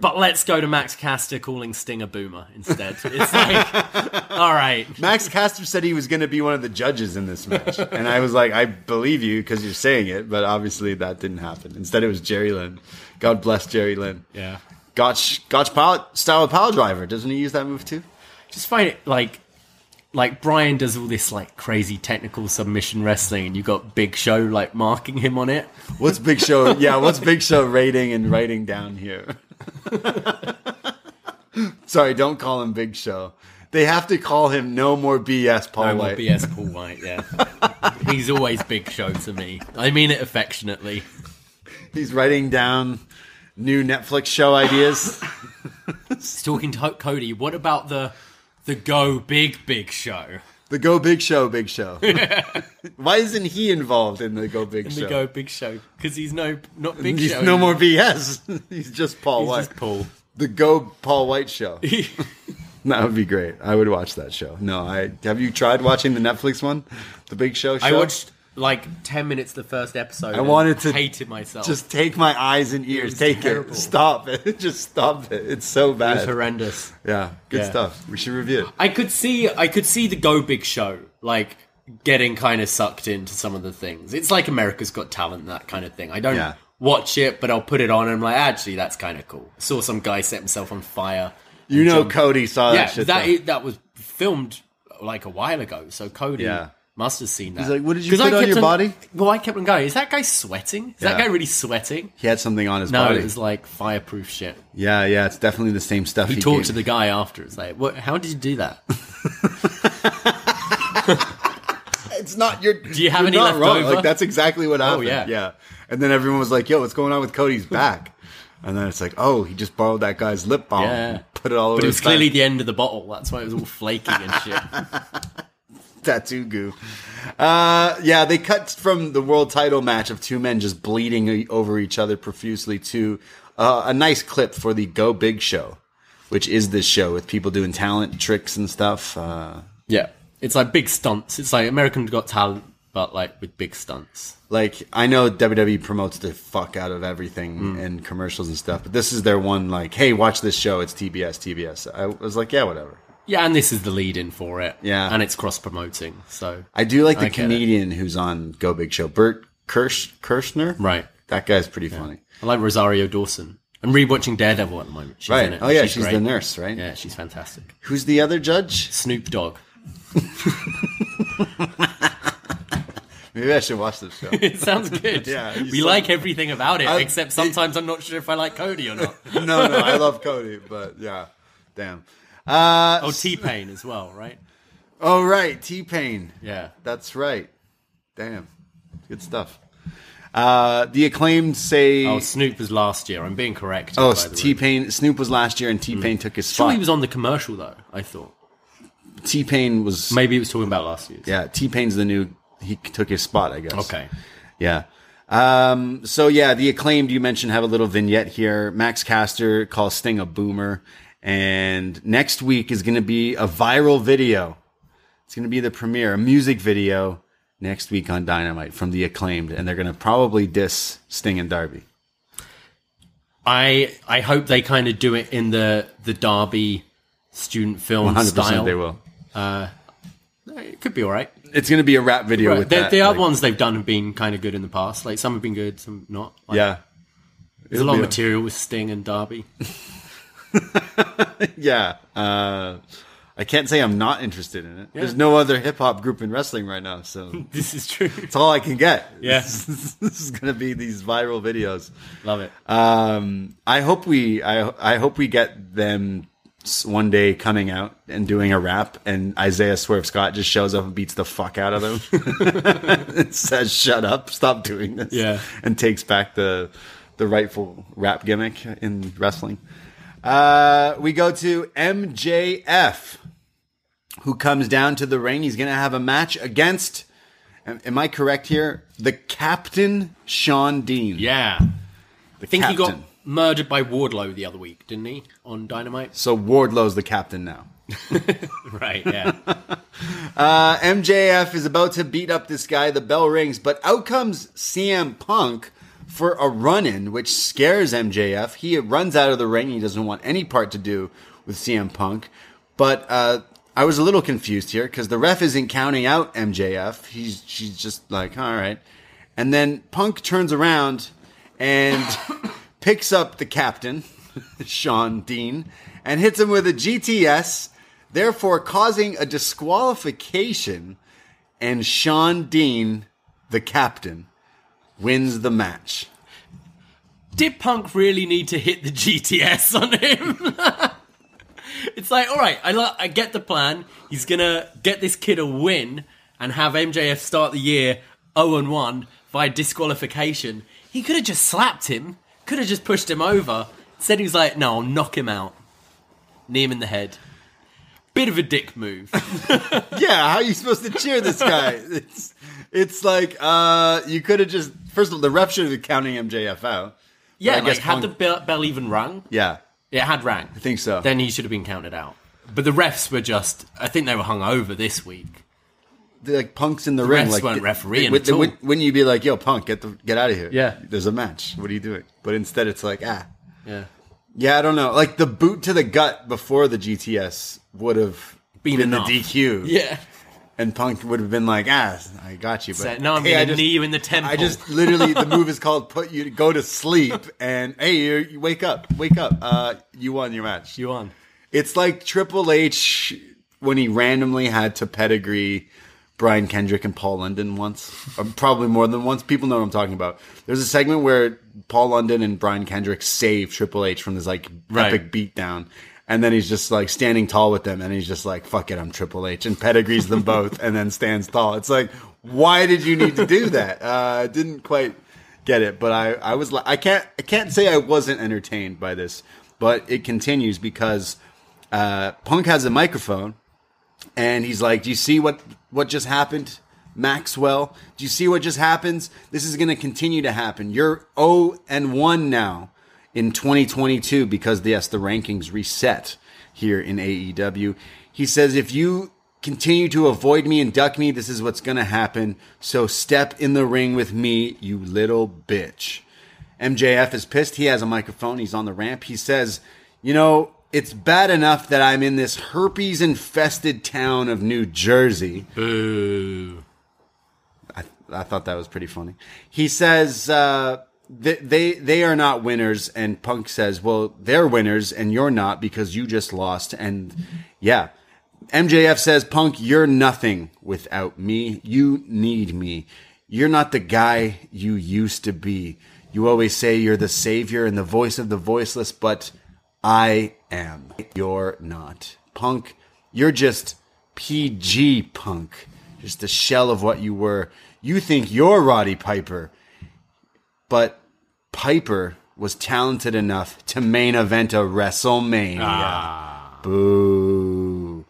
But let's go to Max Caster calling Sting a boomer instead. It's like, [laughs] all right, Max Caster said he was going to be one of the judges in this match, and I was like, I believe you because you're saying it, but obviously that didn't happen. Instead, it was Jerry Lynn. God bless Jerry Lynn. yeah. Gotch Gotch power, style of power driver. Doesn't he use that move too? just find it like like Bryan does all this like crazy technical submission wrestling and you got Big Show like marking him on it. What's Big Show? yeah, what's Big Show rating and writing down here? [laughs] Sorry, don't call him Big Show. They have to call him No More BS Paul Oh, White. BS Paul White, yeah. [laughs] He's always Big Show to me. I mean it affectionately. He's writing down new Netflix show ideas. He's talking to Cody. What about the the Go Big Big Show? The Go Big Show, Big Show. [laughs] [laughs] Why isn't he involved in the Go Big The Show? Go Big Show because he's no not Big He's Show. no more BS. [laughs] He's just Paul He's White. just Paul. The Go Paul White show. that would be great. I would watch that show. No, I have you tried watching the Netflix one, the Big Show show? I watched like ten minutes the first episode. I wanted to hated myself. Just take my eyes and ears. was Take terrible. it. Stop it. [laughs] Just stop it. It's so it bad. horrendous. yeah, good Yeah. stuff. We should review it. I could see I could see the Go Big Show like getting kind of sucked into some of the things. It's like America's Got Talent, that kind of thing. I don't Yeah. watch it, but I'll put it on and I'm like, actually, that's kind of cool. saw some guy set himself on fire. You know, Cody saw Yeah, that shit. that that was filmed like a while ago, so Cody Yeah. Must have seen that. He's like, "What did you 'Cause I put on kept your body?" Well, I kept on going. Is that guy sweating? Is that Yeah. guy really sweating? he had something on his No, body. it was like fireproof shit. yeah, yeah, it's definitely the same stuff. He, He, talked gave- to the guy after. It's like, what? How did you do that? [laughs] It's not your. [laughs] Do you have any left wrong. over? Like that's exactly what oh, happened. yeah. yeah. And then everyone was like, "Yo, what's going on with Cody's back?" and then it's like, "Oh, he just borrowed that guy's lip balm, Yeah. and put it all over." But it was his clearly back. the end of the bottle. That's why it was all flaky and shit. [laughs] [laughs] tattoo goo. Uh, yeah, they cut from the world title match of two men just bleeding over each other profusely to uh, a nice clip for the Go Big Show, which is this show with people doing talent tricks and stuff. Uh, Yeah, it's like big stunts. It's like American Got Talent, but like with big stunts. like I know WWE promotes the fuck out of everything and commercials and stuff, but this is their one like, hey, watch this show. It's TBS, TBS. I was like, yeah, whatever. Yeah, and this is the lead in for it. Yeah. and it's cross promoting. So I do like the I get it. comedian who's on Go Big Show, Bert Kirsch Kreischer. right, That guy's pretty funny. I like Rosario Dawson. I'm rewatching Daredevil at the moment. She's Right. in it. Oh yeah, she's, great. the nurse, right? Yeah, she's fantastic. Who's the other judge? Snoop Dogg. [laughs] Maybe I should watch this show. [laughs] It sounds good. Yeah, we like everything about it, I- except sometimes I'm not sure if I like Cody or not. [laughs] no, no, I love Cody, but yeah, damn. Uh, Oh, T Pain as well, right? oh right, T Pain. Yeah. That's right. Damn, good stuff. Uh, the acclaimed say, Oh, Snoop was last year. I'm being correct. oh, T Pain. Snoop was last year, and T Pain took his spot. Sure, he was on the commercial though. I thought T Pain was. maybe he was talking about last year. Yeah, T Pain's the new. He took his spot, I guess. Okay. Yeah. Um, so yeah, the acclaimed you mentioned have a little vignette here. Max Caster calls Sting a boomer. And next week is going to be a viral video. It's going to be the premiere, a music video next week on Dynamite from the acclaimed. And they're going to probably diss Sting and Darby. I I hope they kind of do it in the the Darby student film 100% style. they will. Uh, it could be all right. It's going to be a rap video Right. with The, that. the other like- ones they've done have been kind of good in the past. Like some have been good, some not. Like, Yeah. there's a lot of It'll material with Sting and Darby. [laughs] [laughs] Yeah. Uh, I can't say I'm not interested in it. There's no other hip hop group in wrestling right now. So [laughs] this is true. it's all I can get. [laughs] Yeah. This is, this is going to be these viral videos. Love it. Um, I hope we, I, I hope we get them one day coming out and doing a rap, and Isaiah Swerve Scott just shows up and beats the fuck out of them. and says, "Shut up, stop doing this." Yeah. and takes back the the rightful rap gimmick in wrestling. Uh, we go to MJF, who comes down to the ring. He's going to have a match against. Am, am I correct here? The Captain Shawn Dean. yeah. the I think he got murdered by Wardlow the other week, didn't he? On Dynamite. So Wardlow's the captain now. [laughs] Right. Yeah. [laughs] Uh, MJF is about to beat up this guy. The bell rings, but out comes CM Punk for a run in, which scares MJF. He runs out of the ring. He doesn't want any part to do with CM Punk. But uh, I was a little confused here because the ref isn't counting out MJF. He's she's just like, all right. And then Punk turns around and [coughs] picks up the captain, [laughs] Shawn Dean, and hits him with a GTS, therefore causing a disqualification. And Shawn Dean, the captain, wins the match. Did Punk really need to hit the GTS [laughs] on him? it's like, all right, I, lo- I get the plan. He's gonna get this kid a win and have MJF start the year 0 and 1 via disqualification. He could have just slapped him, could have just pushed him over. Said he was like, no, I'll knock him out, knee him in the head. Bit of a dick move. [laughs] Yeah, how are you supposed to cheer this guy? [laughs] It's it's like uh you could have just first of all the ref should have been counting MJF out. Yeah, I like, guess had Punk- the bell, bell even rung? Yeah, It had rang. I think so. Then he should have been counted out. But the refs were just, I think they were hung over this week. The, like punks in the, ring. refs Like weren't the- refereeing would- at all. Wouldn't you be like, "Yo, punk, get the get out of here"? Yeah. there's a match. What are you doing? But instead, it's like, ah, Yeah. Yeah, I don't know. Like the boot to the gut before the GTS would have Been enough. the DQ. Yeah. And Punk would have been like, ah, I got you. But So, no, I'm hey, I to just- knee you in the temple. I just literally the move is called put you to go to sleep and hey you, you wake up wake up uh you won your match you on. it's like Triple H when he randomly had to pedigree Brian Kendrick and Paul London once or probably more than once. People know what I'm talking about. There's a segment where Paul London and Brian Kendrick save Triple H from this like Right. epic beatdown. And then he's just like standing tall with them and he's just like fuck it I'm Triple H and pedigrees them [laughs] both and then stands tall. It's like why did you need to do that? Uh didn't quite get it, but I, I was like, I can't, I can't say I wasn't entertained by this, but it continues because uh, Punk has a microphone, and he's like, "Do you see what what just happened, Maxwell? Do you see what just happens? This is going to continue to happen. You're zero and one now in 2022 because yes, the rankings reset here in AEW." He says, "If you." Continue to avoid me and duck me. This is what's gonna happen. So step in the ring with me, you little bitch. MJF is pissed. He has a microphone. He's on the ramp. He says, You know, it's bad enough that I'm in this herpes infested town of New Jersey. Boo. I, I thought that was pretty funny. He says, uh, they, they they are not winners, and Punk says, "Well, they're winners, and you're not because you just lost." And yeah, MJF says, "Punk, you're nothing without me. You need me. You're not the guy you used to be. You always say you're the savior and the voice of the voiceless, but I am. You're not. Punk, you're just PG Punk, just a shell of what you were. You think you're Roddy Piper, but Piper was talented enough to main event a WrestleMania. Ah. Boo.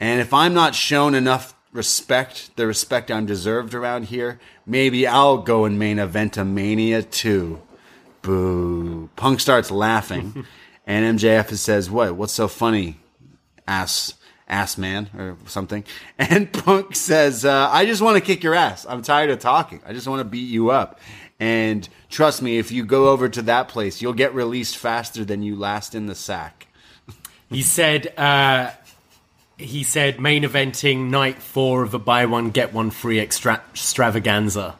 And if I'm not shown enough respect, the respect I'm deserved around here, maybe I'll go and main event a Mania too. Boo. Punk starts laughing, [laughs] and MJF says, "What? What's so funny, ass ass man or something?" [laughs] And Punk says, uh, "I just want to kick your ass. I'm tired of talking. I just want to beat you up." And trust me, if you go over to that place, you'll get released faster than you last in the sack. He said, uh, he said main eventing night four of a buy one, get one free extra- extravaganza,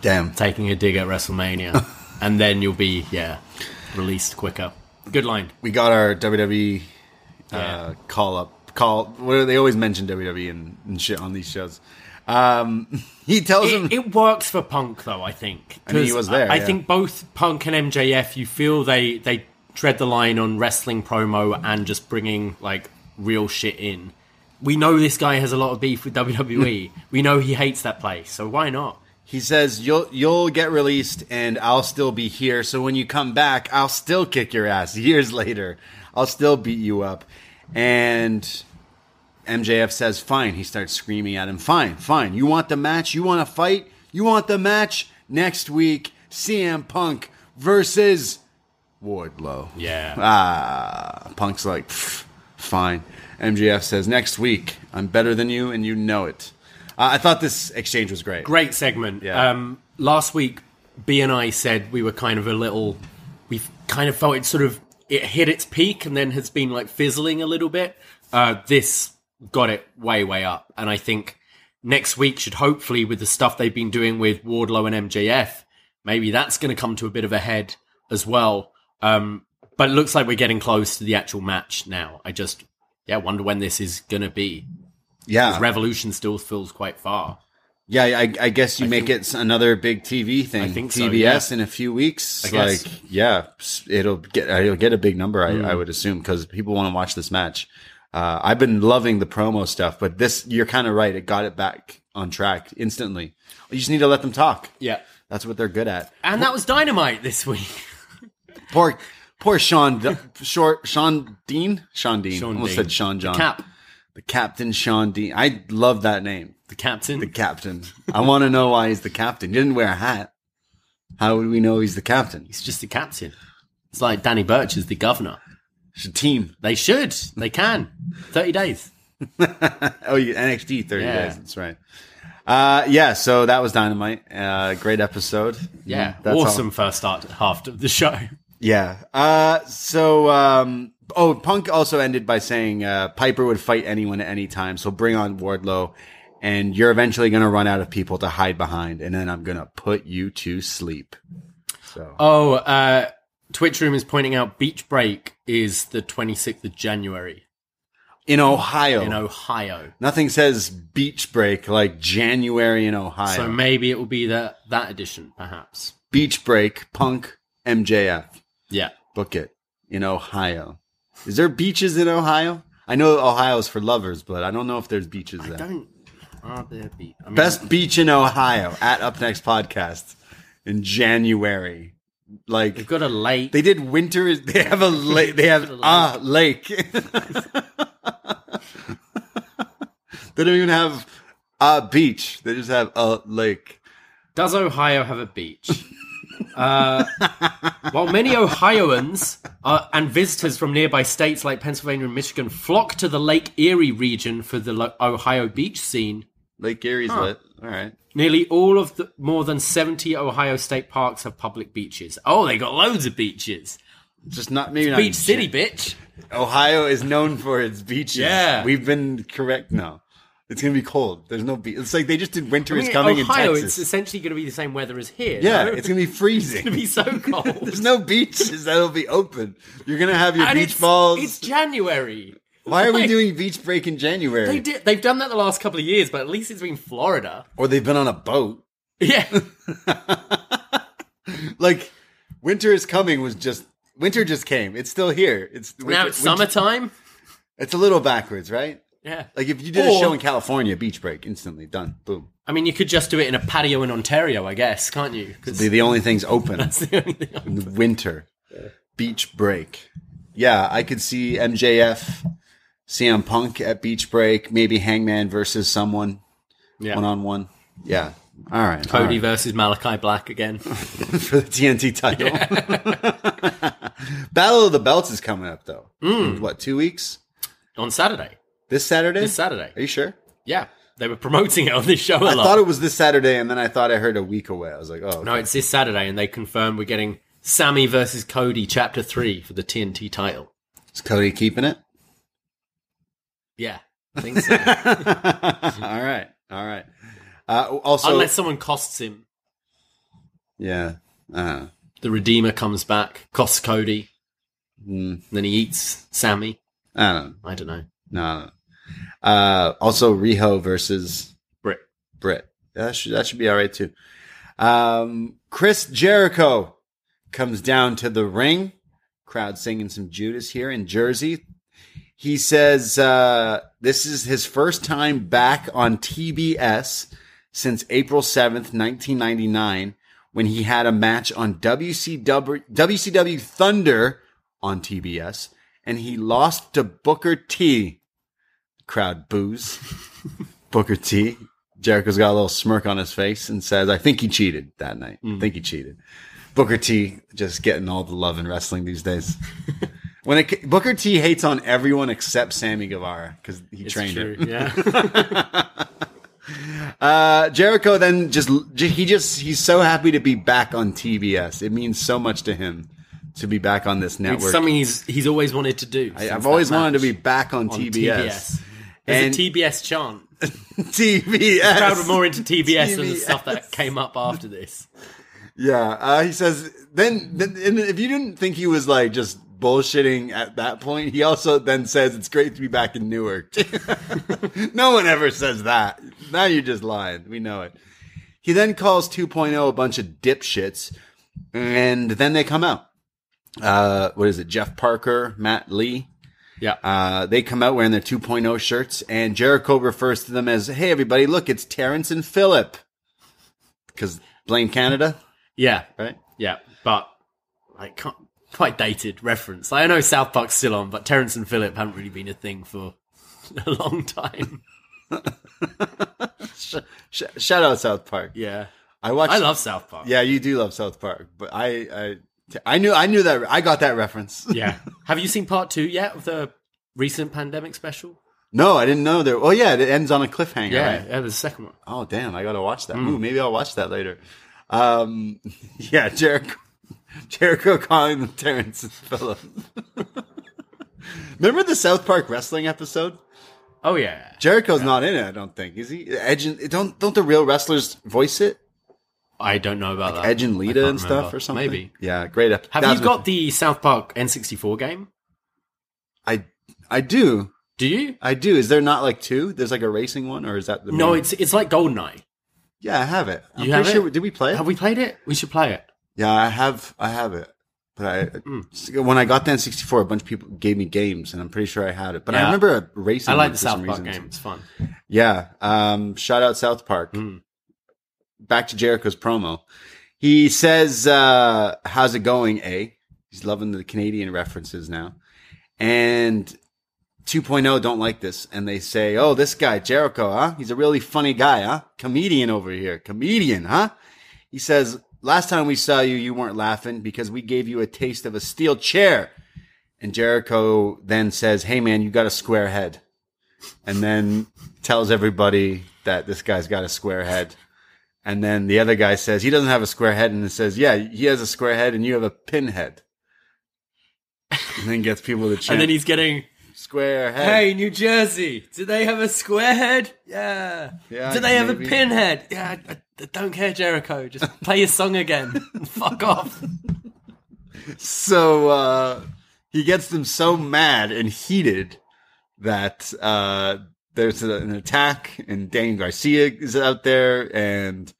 Damn. taking a dig at WrestleMania. [laughs] and then you'll be, yeah, released quicker. Good line. We got our WWE uh, Yeah. call up. Call. What do they always mention WWE and, and shit on these shows? Um, [laughs] he tells him It, it works for Punk though, I think. I mean, he was there, I, yeah. think both Punk and MJF, you feel they they tread the line on wrestling promo and just bringing like real shit in. We know this guy has a lot of beef with WWE. [laughs] we know he hates that place, so why not? He says you'll you'll get released and I'll still be here. So when you come back, I'll still kick your ass [laughs] years later. I'll still beat you up. And MJF says, "Fine." He starts screaming at him, "Fine, fine. You want the match? You want to fight? You want the match next week? CM Punk versus Wardlow." Yeah. Ah, Punk's like, fine. MJF says, next week, I'm better than you, and you know it. Uh, I thought this exchange was great. Great segment. Yeah. Um, last week, B and I said we were kind of a little. We kind of felt it sort of it hit its peak and then has been like fizzling a little bit. Uh, this got it way way up, and I think next week should hopefully with the stuff they've been doing with Wardlow and MJF, maybe that's going to come to a bit of a head as well. Um, but it looks like we're getting close to the actual match now. I just yeah wonder when this is going to be. Yeah, Revolution still feels quite far. yeah. I, I guess you make it another big TV thing. I think so, TBS yeah. in a few weeks. I guess. Like, yeah, it'll get it'll get a big number. I, Hmm. I would assume because people want to watch this match. Uh, I've been loving the promo stuff, but this you're kind of right. It got it back on track instantly. You just need to let them talk. Yeah. That's what they're good at. And that was Dynamite this week. Poor, poor Shawn, short Shawn Dean, Shawn Dean. Sean Almost Dean. said Sean John. The Cap. The Captain Shawn Dean. I love that name. The captain. The Captain. I want to know why he's the captain. He didn't wear a hat. How would we know he's the captain? He's just the captain. It's like Danny Burch is the governor. It's a team. They should. They can. 30 days. [laughs] Oh, you NXT thirty Yeah. days. That's right. Uh, yeah. So that was Dynamite. Uh, great episode. Yeah. That's all. awesome first start half of the show. Yeah. Uh, so um, Oh, Punk also ended by saying uh, Piper would fight anyone at any time, so bring on Wardlow, and you're eventually going to run out of people to hide behind, and then I'm going to put you to sleep. So Oh, uh, Twitch Room is pointing out Beach Break is the 26th of January in Ohio, in Ohio. nothing says beach break like January in Ohio. So maybe it will be that that edition, perhaps. beach break, Punk, MJF, Yeah. book it in Ohio. Is there beaches in Ohio? I know Ohio's for lovers, but I don't know if there's beaches there. Don't. Be? I mean, Best beach in Ohio at Up Next Podcast in January. Like They've got a lake. they did winter. [laughs] They have a lake. They have a lake. [laughs] they don't even have a beach. They just have a lake. Does Ohio have a beach? [laughs] uh, while many Ohioans uh, and visitors from nearby states like Pennsylvania and Michigan flock to the Lake Erie region for the lo- Ohio beach scene, Lake Erie's lit. All right. nearly all of the more than 70 Ohio state parks have public beaches. Oh, they got loads of beaches. Just not maybe not Beach City, bitch. Ohio is known for its beaches. Yeah. we've been correct now. It's gonna be cold. There's no beach. It's like they just did winter I is coming Ohio, in it's essentially going to be the same weather as here. yeah, no? it's gonna be [laughs] freezing. It's going to be so [laughs] cold. There's no beaches that'll be open. You're gonna have your and beach it's, balls. It's January. Why are we doing beach break in January? They did. They've done that the last couple of years, but at least it's been Florida. Or they've been on a boat. [laughs] Yeah. Like winter is coming was just winter just came. It's still here. It's winter, now it's winter- summertime. It's a little backwards, right? Yeah. Like if you did a Or- show in California, beach break instantly done. Boom. I mean, you could just do it in a patio in Ontario, I guess, can't you? 'Cause The, the only things open [laughs] that's the only thing. In the winter. Beach break. Yeah, I could see MJF, CM Punk at beach break, maybe Hangman versus someone Yeah. one on one. Yeah. All right. all Cody right. versus Malakai Black again. [laughs] for the TNT title. [laughs] Battle of the Belts is coming up though. Hmm. In, what, two weeks? on Saturday. This Saturday? This Saturday. Are you sure? Yeah. They were promoting it on this show a I lot. I thought it was this Saturday, and then I thought I heard a week away. I was like, oh, okay. no, it's this Saturday, and they confirmed we're getting Sammy versus Cody, Chapter 3 for the TNT title. is Cody keeping it? Yeah. I think so. [laughs] all right, all right. Uh, also, Unless someone costs him. yeah, uh, The Redeemer comes back, costs Cody, mm, then he eats Sammy. I don't know. I don't know. No, no. Uh, also, Riho versus Britt. Britt. That should that should be all right too. Um, Chris Jericho comes down to the ring. Crowd singing some Judas here in Jersey. He says uh, this is his first time back on TBS since April seventh, nineteen ninety nine, when he had a match on WCW WCW Thunder on TBS, and he lost to Booker T crowd boos. Booker T. Jericho's got a little smirk on his face and says, I think he cheated that night. I think he cheated. Booker T just getting all the love in wrestling these days. [laughs] when it, Booker T hates on everyone except Sammy Guevara because he It's trained true. him. Yeah. [laughs] Uh, Jericho then just, he just, he's so happy to be back on TBS. It means so much to him to be back on this network. it's something he's he's always wanted to do. I, I've that always wanted to be back on, on TBS. TBS. There's And- a TBS chant. [laughs] TBS. Crowd were more into TBS than the stuff that came up after this. Yeah, uh, he says. Then, then, and if you didn't think he was like just bullshitting at that point, he also then says it's great to be back in Newark. [laughs] no one ever says that. Now you're just lying. We know it. He then calls 2.0 a bunch of dipshits, and then they come out. Uh, what is it? Jeff Parker, Matt Lee. Yeah. Uh, they come out wearing their 2.0 shirts, and Jericho refers to them as, "Hey, everybody, look, it's Terrance and Phillip. Because blame Canada, yeah. right? Yeah. But like quite dated reference. Like, I know South Park's still on, but Terrence and Philip haven't really been a thing for [laughs] a long time. [laughs] Sh- sh- shout out South Park. Yeah. I watch. I love South Park. Yeah, you do love South Park, but I, I, I knew, I knew that. I got that reference. [laughs] Yeah. Have you seen part two yet of the recent pandemic special? no, I didn't know there. Oh yeah, it ends on a cliffhanger. Yeah. right? Yeah, a second one. Oh damn, I gotta watch that. Ooh, maybe I'll watch that later. Um, [laughs] yeah, Jericho, Jericho calling them Terrance and Phillip. [laughs] Remember the South Park wrestling episode? Oh yeah. Jericho's not in it. I don't think is he. Edge don't don't the real wrestlers voice it? I don't know about that. Edge and Leader and stuff remember. or something. Maybe. Yeah, great. ep- Have you got the South Park N64 game? I I do. Do you? I do. Is there not like two? There's like a racing one, or is that the No, main- it's it's like Goldeneye. yeah. I have it. I'm You have sure. it? Did we play it? Have we played it? We should play it. Yeah, I have. I have it. But I Hmm. when I got the N64, a bunch of people gave me games, and I'm pretty sure I had it. But I remember a racing. I like the South Park game. It's fun. Yeah. Um, shout out South Park. Mm. Back to Jericho's promo. He says, uh, how's it going, A? He's loving the Canadian references now. And 2.0 don't like this. And they say, oh, this guy, Jericho, huh? He's a really funny guy, huh? Comedian over here. Comedian, huh? He says, last time we saw you, you weren't laughing because we gave you a taste of a steel chair. And Jericho then says, hey man, you got a square head and then tells everybody that this guy's got a square head. And then the other guy says he doesn't have a square head, and it says, "Yeah, he has a square head, and you have a pinhead." And then gets people to chant, [laughs] And then he's getting, "Square head." "Hey, New Jersey, do they have a square head? Yeah. Yeah, do they have maybe. a pinhead? Yeah. I, I don't care, Jericho. Just [laughs] play your song again. [laughs] Fuck off." So uh, he gets them so mad and heated that uh, there's a- an attack, and Daniel Garcia is out there, and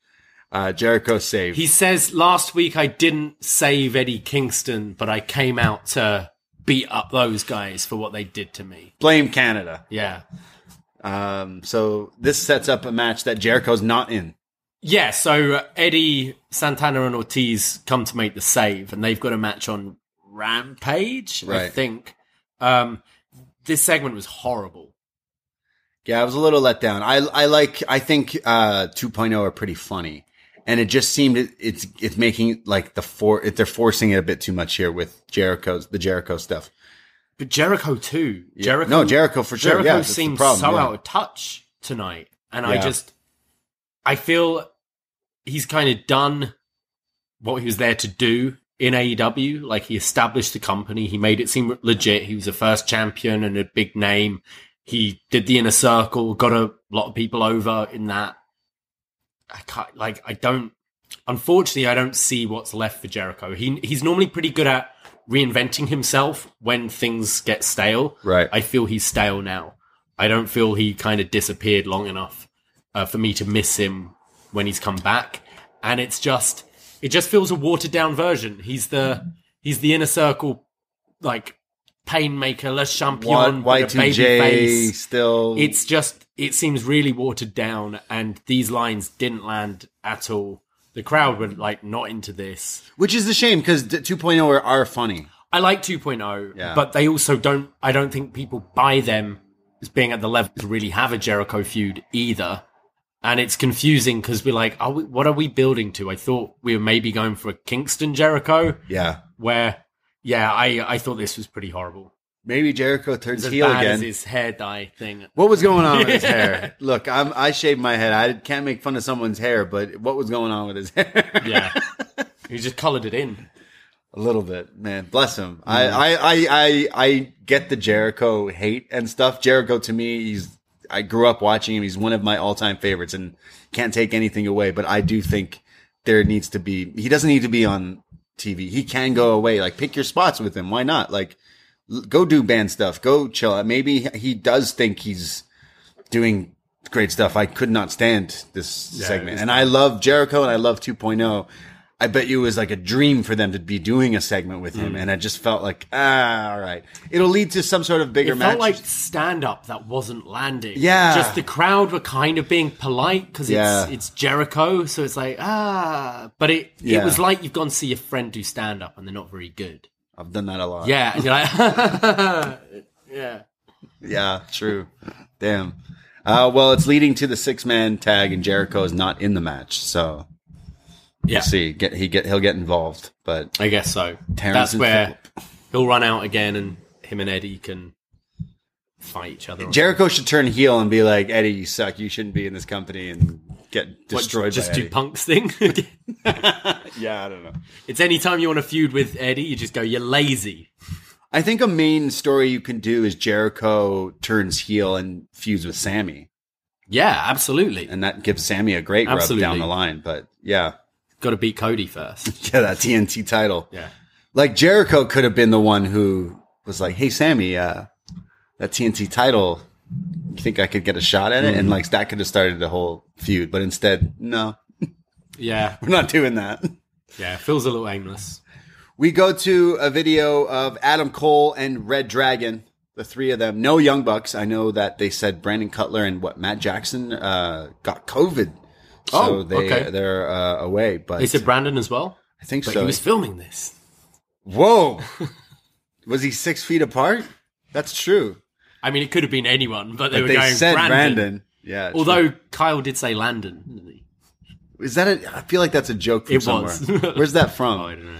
uh, Jericho saved. He says, "Last week I didn't save Eddie Kingston, but I came out to beat up those guys for what they did to me." Blame Canada. Yeah. Um, so this sets up a match that Jericho's not in. Yeah, so uh, Eddie, Santana, and Ortiz come to make the save, and they've got a match on Rampage, I think. Um, this segment was horrible. Yeah, I was a little let down. I I like I think uh 2.0 are pretty funny. And it just seemed it, it's it's making like the for they're forcing it a bit too much here with Jericho's the Jericho stuff. But Jericho too. Jericho, No, Jericho for sure. Jericho Yeah, seems problem, so yeah. out of touch tonight, and I just, I feel he's kind of done what he was there to do in AEW. Like he established the company, he made it seem legit. He was a first champion and a big name. He did the inner circle, got a lot of people over in that. I can't like I don't. Unfortunately, I don't see what's left for Jericho. He he's normally pretty good at reinventing himself when things get stale. Right. I feel he's stale now. I don't feel he kind of disappeared long enough uh, for me to miss him when he's come back. And it's just, it just feels a watered down version. He's the, he's the inner circle, like painmaker, le champion, a baby J face. still It's just, it seems really watered down, and these lines didn't land at all. The crowd were like not into this. which is a shame because 2.0 are, are funny. I like 2.0, Yeah. but they also don't. I don't think people buy them as being at the level to really have a Jericho feud either. And it's confusing because we're like, are we, what are we building to? I thought we were maybe going for a Kingston Jericho, Yeah. where, yeah, I I thought this was pretty horrible. Maybe Jericho turns heel again. his hair dye thing. What was going on with his [laughs] hair? Look, I'm I shaved my head. I can't make fun of someone's hair, but what was going on with his hair? Yeah, [laughs] he just colored it in. A little bit, man. Bless him. I, mm. I, I, I, I get the Jericho hate and stuff. Jericho to me, he's, I grew up watching him. He's one of my all time favorites and can't take anything away, but I do think there needs to be, he doesn't need to be on TV. He can go away. Like pick your spots with him. Why not? Like go do band stuff. Go chill. Out. Maybe he does think he's doing great stuff. I could not stand this segment. And I love Jericho and I love 2.0. I bet you it was like a dream for them to be doing a segment with Mm. him. And I just felt like, ah, all right. It'll lead to some sort of bigger It match. felt like stand up that wasn't landing. Yeah. Just the crowd were kind of being polite because Yeah. it's, it's Jericho. So it's like, ah, but it, Yeah. it was like you've gone to see your friend do stand up and they're not very good. I've done that a lot. Yeah. You're like, [laughs] yeah. Yeah, true. Damn. Uh, well, it's leading to the six man tag and Jericho is not in the match. So Yeah. we'll see. Get, he get, he'll get involved, but I guess so. Terrence That's where he'll run out again and him and Eddie can fight each other. Jericho should turn heel and be like, Eddie, you suck. You shouldn't be in this company and get What, destroyed just by do Eddie. Punk's thing. [laughs] [laughs] yeah, I don't know. it's any time you want to feud with Eddie, you just go, you're lazy. I think a main story you can do is Jericho turns heel and feuds with Sammy, Yeah, absolutely. and that gives Sammy a great rub Absolutely. down the line. But yeah, Got to beat Cody first. [laughs] yeah, that TNT title. Yeah. Like Jericho could have been the one who was like, "Hey, Sammy, uh, that TNT title, you think I could get a shot at it?" And like that could have started the whole feud. But instead, no, [laughs] Yeah. we're not doing that. Yeah. Feels a little aimless. We go to a video of Adam Cole and Red Dragon, the three of them. No Young Bucks. I know that they said Brandon Cutler and what Matt Jackson uh, got COVID, so Oh, they okay. they're uh, away. But They said Brandon as well. I think But so. he was filming this. Whoa, [laughs] was he six feet apart? That's true. I mean, it could have been anyone, but they But were they going said Brandon. Brandon. Yeah. true. Although Kyle did say Landon. is that a? I feel like that's a joke from It somewhere. was. [laughs] Where's that from? Oh, I don't know.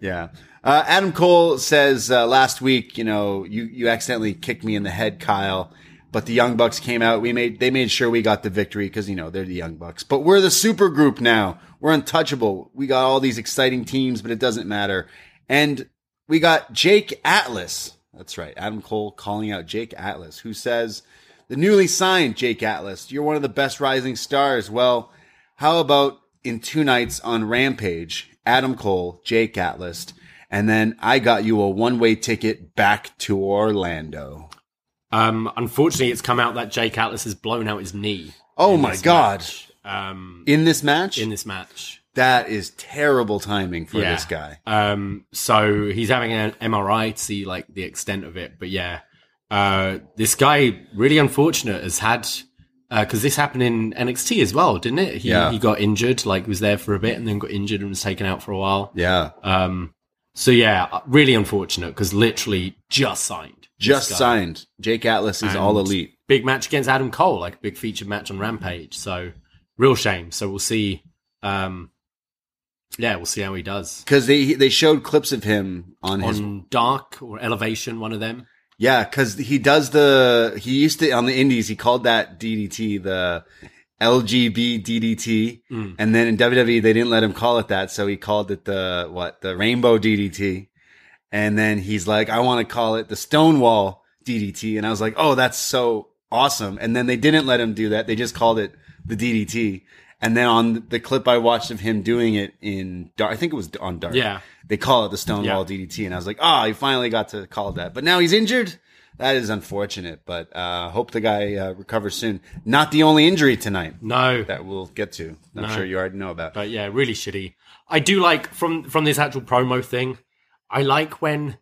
Yeah. Uh, Adam Cole says uh, last week, you know, you, you accidentally kicked me in the head, Kyle. But the Young Bucks came out. We made they made sure we got the victory because you know they're the Young Bucks. But we're the super group now. We're untouchable. We got all these exciting teams, but it doesn't matter. And we got Jake Atlas. That's right, Adam Cole calling out Jake Atlas, who says the newly signed Jake Atlas. You're one of the best rising stars. Well, how about in two nights on Rampage, Adam Cole, Jake Atlas, and then I got you a one way ticket back to Orlando. Um, unfortunately, it's come out that Jake Atlas has blown out his knee. Oh my God. Um, In this match, in this match. that is terrible timing for Yeah. this guy. Um, so he's having an MRI to see like the extent of it. But yeah, uh, this guy really unfortunate has had, uh, cause this happened in NXT as well, didn't it? He, Yeah. he got injured, like was there for a bit and then got injured and was taken out for a while. Yeah, Um, so yeah, really unfortunate because literally just signed. Just signed. Jake Atlas is And all elite. Big match against Adam Cole, like a big featured match on Rampage. So real shame. So we'll see. Um, yeah, we'll see how he does Because they they showed clips of him on his on Dark or Elevation, one of them. Yeah, because he does the he used to on the Indies he called that DDT the LGB DDT, Mm. and then in WWE they didn't let him call it that, so he called it the what the Rainbow DDT, and then he's like, I want to call it the Stonewall DDT, and I was like, oh, that's so awesome, and then they didn't let him do that, they just called it the DDT. And then on the clip I watched of him doing it in Dark, I think it was on Dark. Yeah. They call it the Stonewall Yeah. DDT. And I was like, oh, he finally got to call that. But now he's injured. That is unfortunate, but uh, hope the guy uh, recovers soon. Not the only injury tonight No, that we'll get to. I'm No. sure you already know about. but yeah, really shitty. I do like from from this actual promo thing. I like when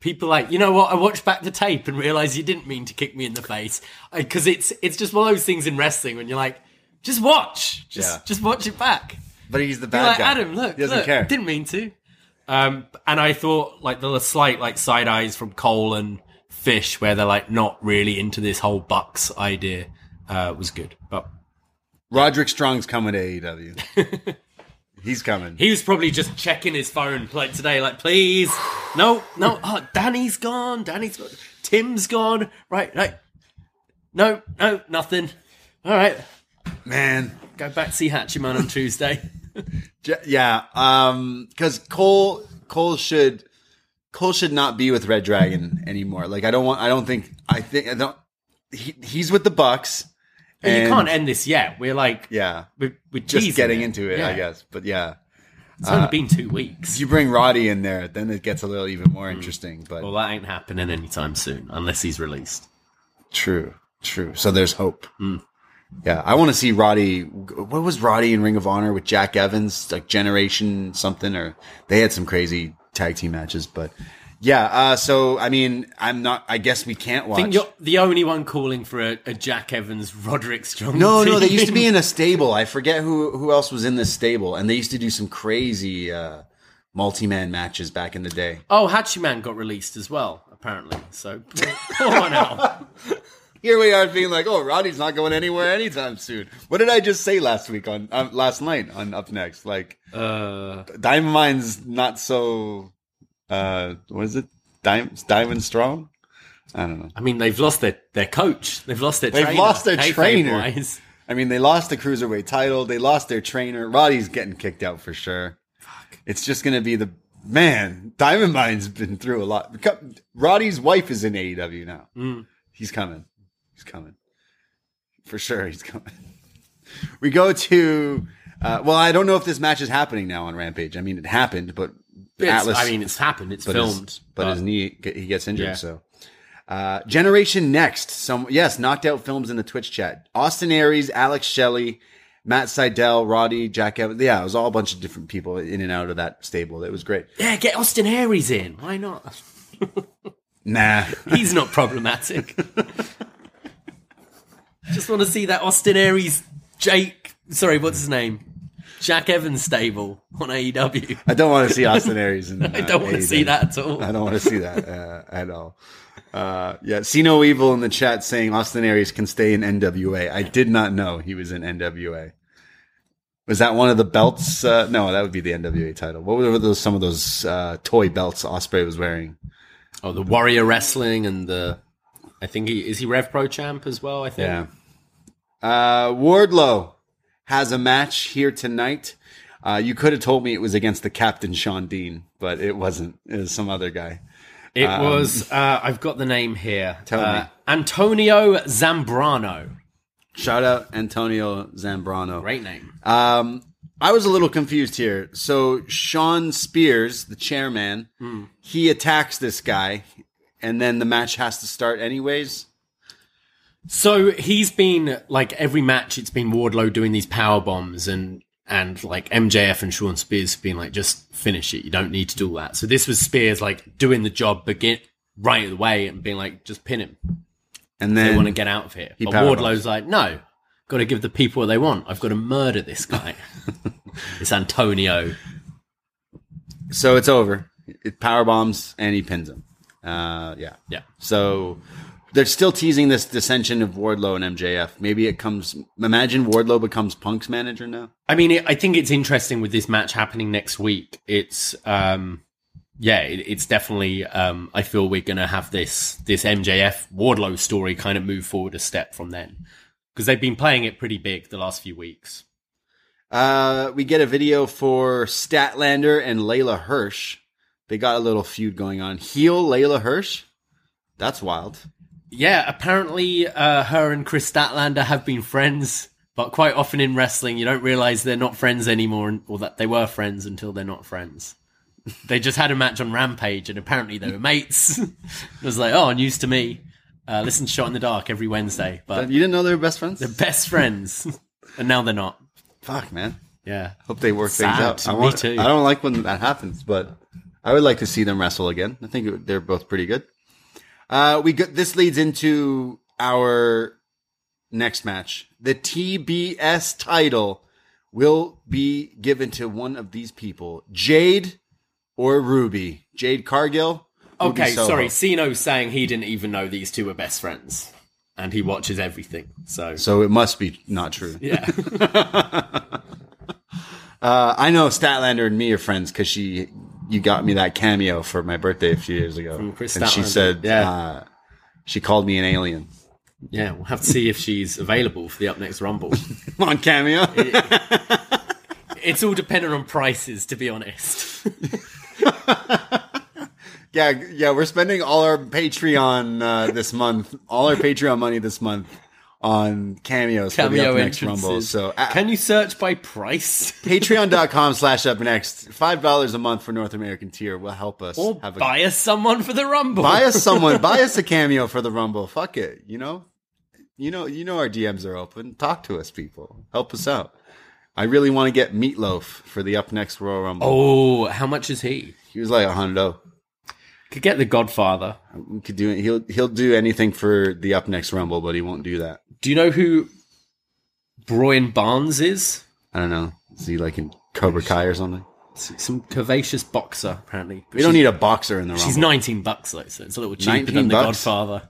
people like, you know what? I watched back the tape and realized you didn't mean to kick me in the face because it's it's just one of those things in wrestling when you're like, just watch, just Yeah. just watch it back. But he's the You're bad like guy. Adam, look, he doesn't look, care. didn't mean to. Um, and I thought like the slight like side eyes from Cole and Fish, where they're like not really into this whole Bucks idea, uh, was good. But Roderick Strong's coming to AEW. [laughs] he's coming. he was probably just checking his phone like today, like please, [sighs] no, no, oh, Danny's gone, Danny's gone, Tim's gone, right, right, no, no, nothing. All right, Man, go back see Hachiman on Tuesday. [laughs] Yeah. Um, because Cole Cole should Cole should not be with Red Dragon anymore. Like I don't want. I don't think. I think I don't. He, he's with the Bucks. And you can't end this yet. We're like, Yeah. we're, we're Just getting it. into it, Yeah. I guess. But yeah. It's only uh, been two weeks. You bring Roddy in there, then it gets a little even more hmm. interesting. But Well, that ain't happening anytime soon, unless he's released. true, true. So there's hope. Hmm. Yeah, I want to see Roddy. What was Roddy in Ring of Honor with Jack Evans, like Generation something, or they had some crazy tag team matches. But yeah, uh, so I mean, I'm not. I guess we can't watch. I think you're the only one calling for a, a Jack Evans, Roderick Strong. no, no, they used to be in a [laughs] stable. I forget who who else was in this stable, and they used to do some crazy uh, multi man matches back in the day. Oh, Hachiman got released as well, apparently. So pour one out. [laughs] Here we are being like, oh, Roddy's not going anywhere anytime soon. What did I just say last week on um, last night on Up Next? Like, Uh, Diamond Mine's not so. Uh, what is it? Diamond Diamond Strong. I don't know. I mean, they've lost their, their coach. They've lost their They've trainer. lost their trainer. wise. I mean, they lost the cruiserweight title. They lost their trainer. Roddy's getting kicked out for sure. Fuck. It's just gonna be the man, Diamond Mine's been through a lot. Roddy's wife is in AEW now. Mm. He's coming. He's coming. For sure, he's coming. [laughs] We go to. Uh, well, I don't know if this match is happening now on Rampage. I mean, it happened, but Atlas. I mean, it's happened. It's but his- filmed. but, his knee he gets injured. Yeah. So, uh, Generation Next. Some yes, knocked out films in the Twitch chat. Austin Aries, Alex Shelley, Matt Sydal, Roddy, Jack Evans. Yeah, it was all a bunch of different people in and out of that stable. It was great. yeah, get Austin Aries in. Why not? [laughs] Nah, He's not problematic. [laughs] Just want to see that Austin Aries, Jake. Sorry, what's his name? Jack Evans stable on AEW. I don't want to see Austin [laughs] Aries. In, I don't want to see that at all. I don't want to see that uh, at all. Uh, yeah, see no evil in the chat saying Austin Aries can stay in NWA. I did not know he was in NWA. Was that one of the belts? Uh, no, that would be the NWA title. What were those? Some of those uh, toy belts Ospreay was wearing. Oh, the Warrior Wrestling and the. I think he is he Rev Pro champ as well. I think. Yeah. Uh, Wardlow has a match here tonight. Uh, you could have told me it was against the Captain Shawn Dean, but it wasn't. It was some other guy. It was. Uh, I've got the name here. Tell uh, me. Antonio Zambrano. Shout out Antonio Zambrano. Great name. Um, I was a little confused here. So Shawn Spears, the chairman, he attacks this guy, and then the match has to start anyways. So he's been like every match. It's been Wardlow doing these power bombs and and like MJF and Shawn Spears have been like just finish it. You don't need to do all that. So this was Spears like doing the job begin right away and being like just pin him. And then They want to get out of here. he But Wardlow's like no, got to give the people what they want. I've got to murder this guy. [laughs] it's Antonio. so it's over. It power bombs and he pins him. Uh, yeah, Yeah. So they're still teasing this dissension of Wardlow and MJF. Maybe it comes. Imagine Wardlow becomes Punk's manager now. I mean, it, I think it's interesting with this match happening next week. It's, um, yeah, it, it's definitely. Um, I feel we're going to have this this MJF Wardlow story kind of move forward a step from then because they've been playing it pretty big the last few weeks. Uh, we get a video for Statlander and Leyla Hirsch. They got a little feud going on. Heel Leyla Hirsch. That's wild. Yeah, apparently, uh, her and Kris Statlander have been friends, but quite often in wrestling, you don't realize they're not friends anymore, or that they were friends until they're not friends. [laughs] They just had a match on Rampage, and apparently they were mates. [laughs] it was like, oh, news to me. Uh, listen to Shot in the Dark every Wednesday, but You didn't know they were best friends? they're best friends, [laughs] and now they're not. Fuck, man. Yeah. Hope they work things out. I, Me too. I don't like when that happens, but I would like to see them wrestle again. I think they're both pretty good. Uh, we got, this leads into our next match. The TBS title will be given to one of these people, Jade or Ruby. Jade Cargill. Ruby Okay, Soho. sorry. Siino's saying he didn't even know these two were best friends, and he watches everything. So, So it must be not true. yeah. [laughs] [laughs] Uh, I know Statlander and me are friends because she, you got me that cameo for my birthday a few years ago, From Kris and she said, Yeah. uh, she called me an alien yeah, we'll have to see if she's available for the up next Rumble. [laughs] on cameo. It's all dependent on prices, to be honest. [laughs] yeah, yeah, we're spending all our Patreon uh, this month, all our Patreon money this month on cameos for the Cameo up next. Rumble. So uh, Can you search by price? [laughs] patreon.com slash up next, five dollars a month for North American tier will help us Or have a buy us someone for the Rumble? buy us [laughs] someone, buy us a cameo for the Rumble. Fuck it, you know, you know, you know our DMs are open. Talk to us, people. Help us out. I really want to get Meatloaf for the up next Royal Rumble. Oh, how much is he? He was like a hundo. Could get the Godfather. Could do it. He'll he'll do anything for the up next Rumble, but he won't do that. Do you know who Brian Barnes is? I don't know. Is he like in Cobra Kai or something? Some curvaceous boxer, apparently. We don't need a boxer in the Rumble. She's 19 bucks, though, so it's a little cheaper 19 than the? Godfather.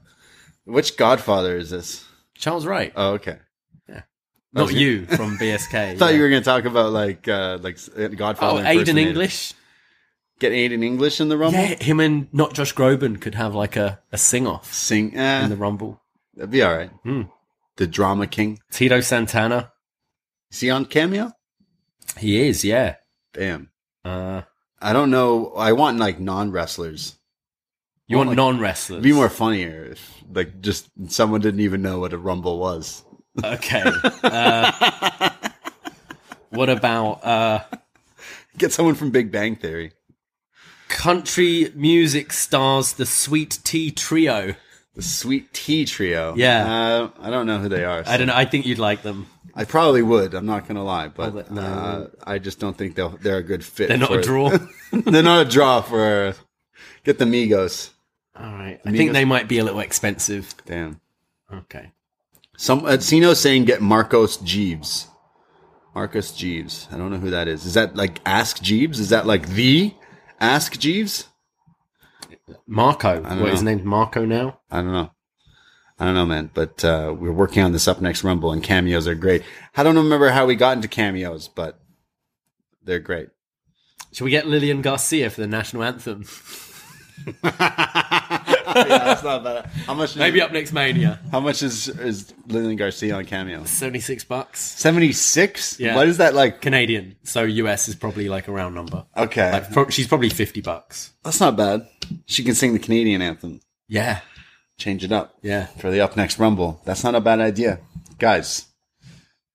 Which Godfather is this? Charles Wright. Oh, okay. Yeah. Not you [laughs] from BSK. I thought you were going to talk about like uh like uh, Godfather. Oh, Aiden. English? Get Aiden English in the Rumble. Yeah, him and not Josh Groban could have like a, a sing off Sing. Eh, in the Rumble. that'd be all right. Hmm. The Drama King. Tito Santana. Is he on cameo? He is, yeah. Damn. Uh, I don't know. I want like non wrestlers. You want like- non wrestlers? Be more funnier if like just someone didn't even know what a rumble was. Okay. [laughs] Uh, what about uh, Get someone from Big Bang Theory. country music stars the Sweet Tea Trio? The Sweet Tea Trio. Yeah. Uh, I don't know who they are. I don't know. I think you'd like them. I probably would. I'm not gonna lie, but Oh, no. uh, I just don't think they'll they're a good fit. They're not for a draw. [laughs] they're not a draw for get the Migos. All right. I think they might be a little expensive. Damn. Okay. Some uh, Siino saying get Marcos Jeeves. Marcos Jeeves. I don't know who that is. Is that like Ask Jeeves? Is that like the Ask Jeeves? Marco. What his name's Marco now? I don't know. I don't know, man. But uh, we're working on this up next Rumble, and cameos are great. I don't remember how we got into cameos, but they're great. Should we get Lillian Garcia for the national anthem? [laughs] yeah, that's not bad. How much? Maybe up next Mania. How much is is Lillian Garcia on cameo? Seventy six bucks. Seventy six. Yeah. What is that like? Canadian. So US is probably like a round number. Okay, Like pro- she's probably fifty bucks. that's not bad. She can sing the Canadian anthem. Yeah. Change it up. Yeah. for the up next rumble. That's not a bad idea. Guys,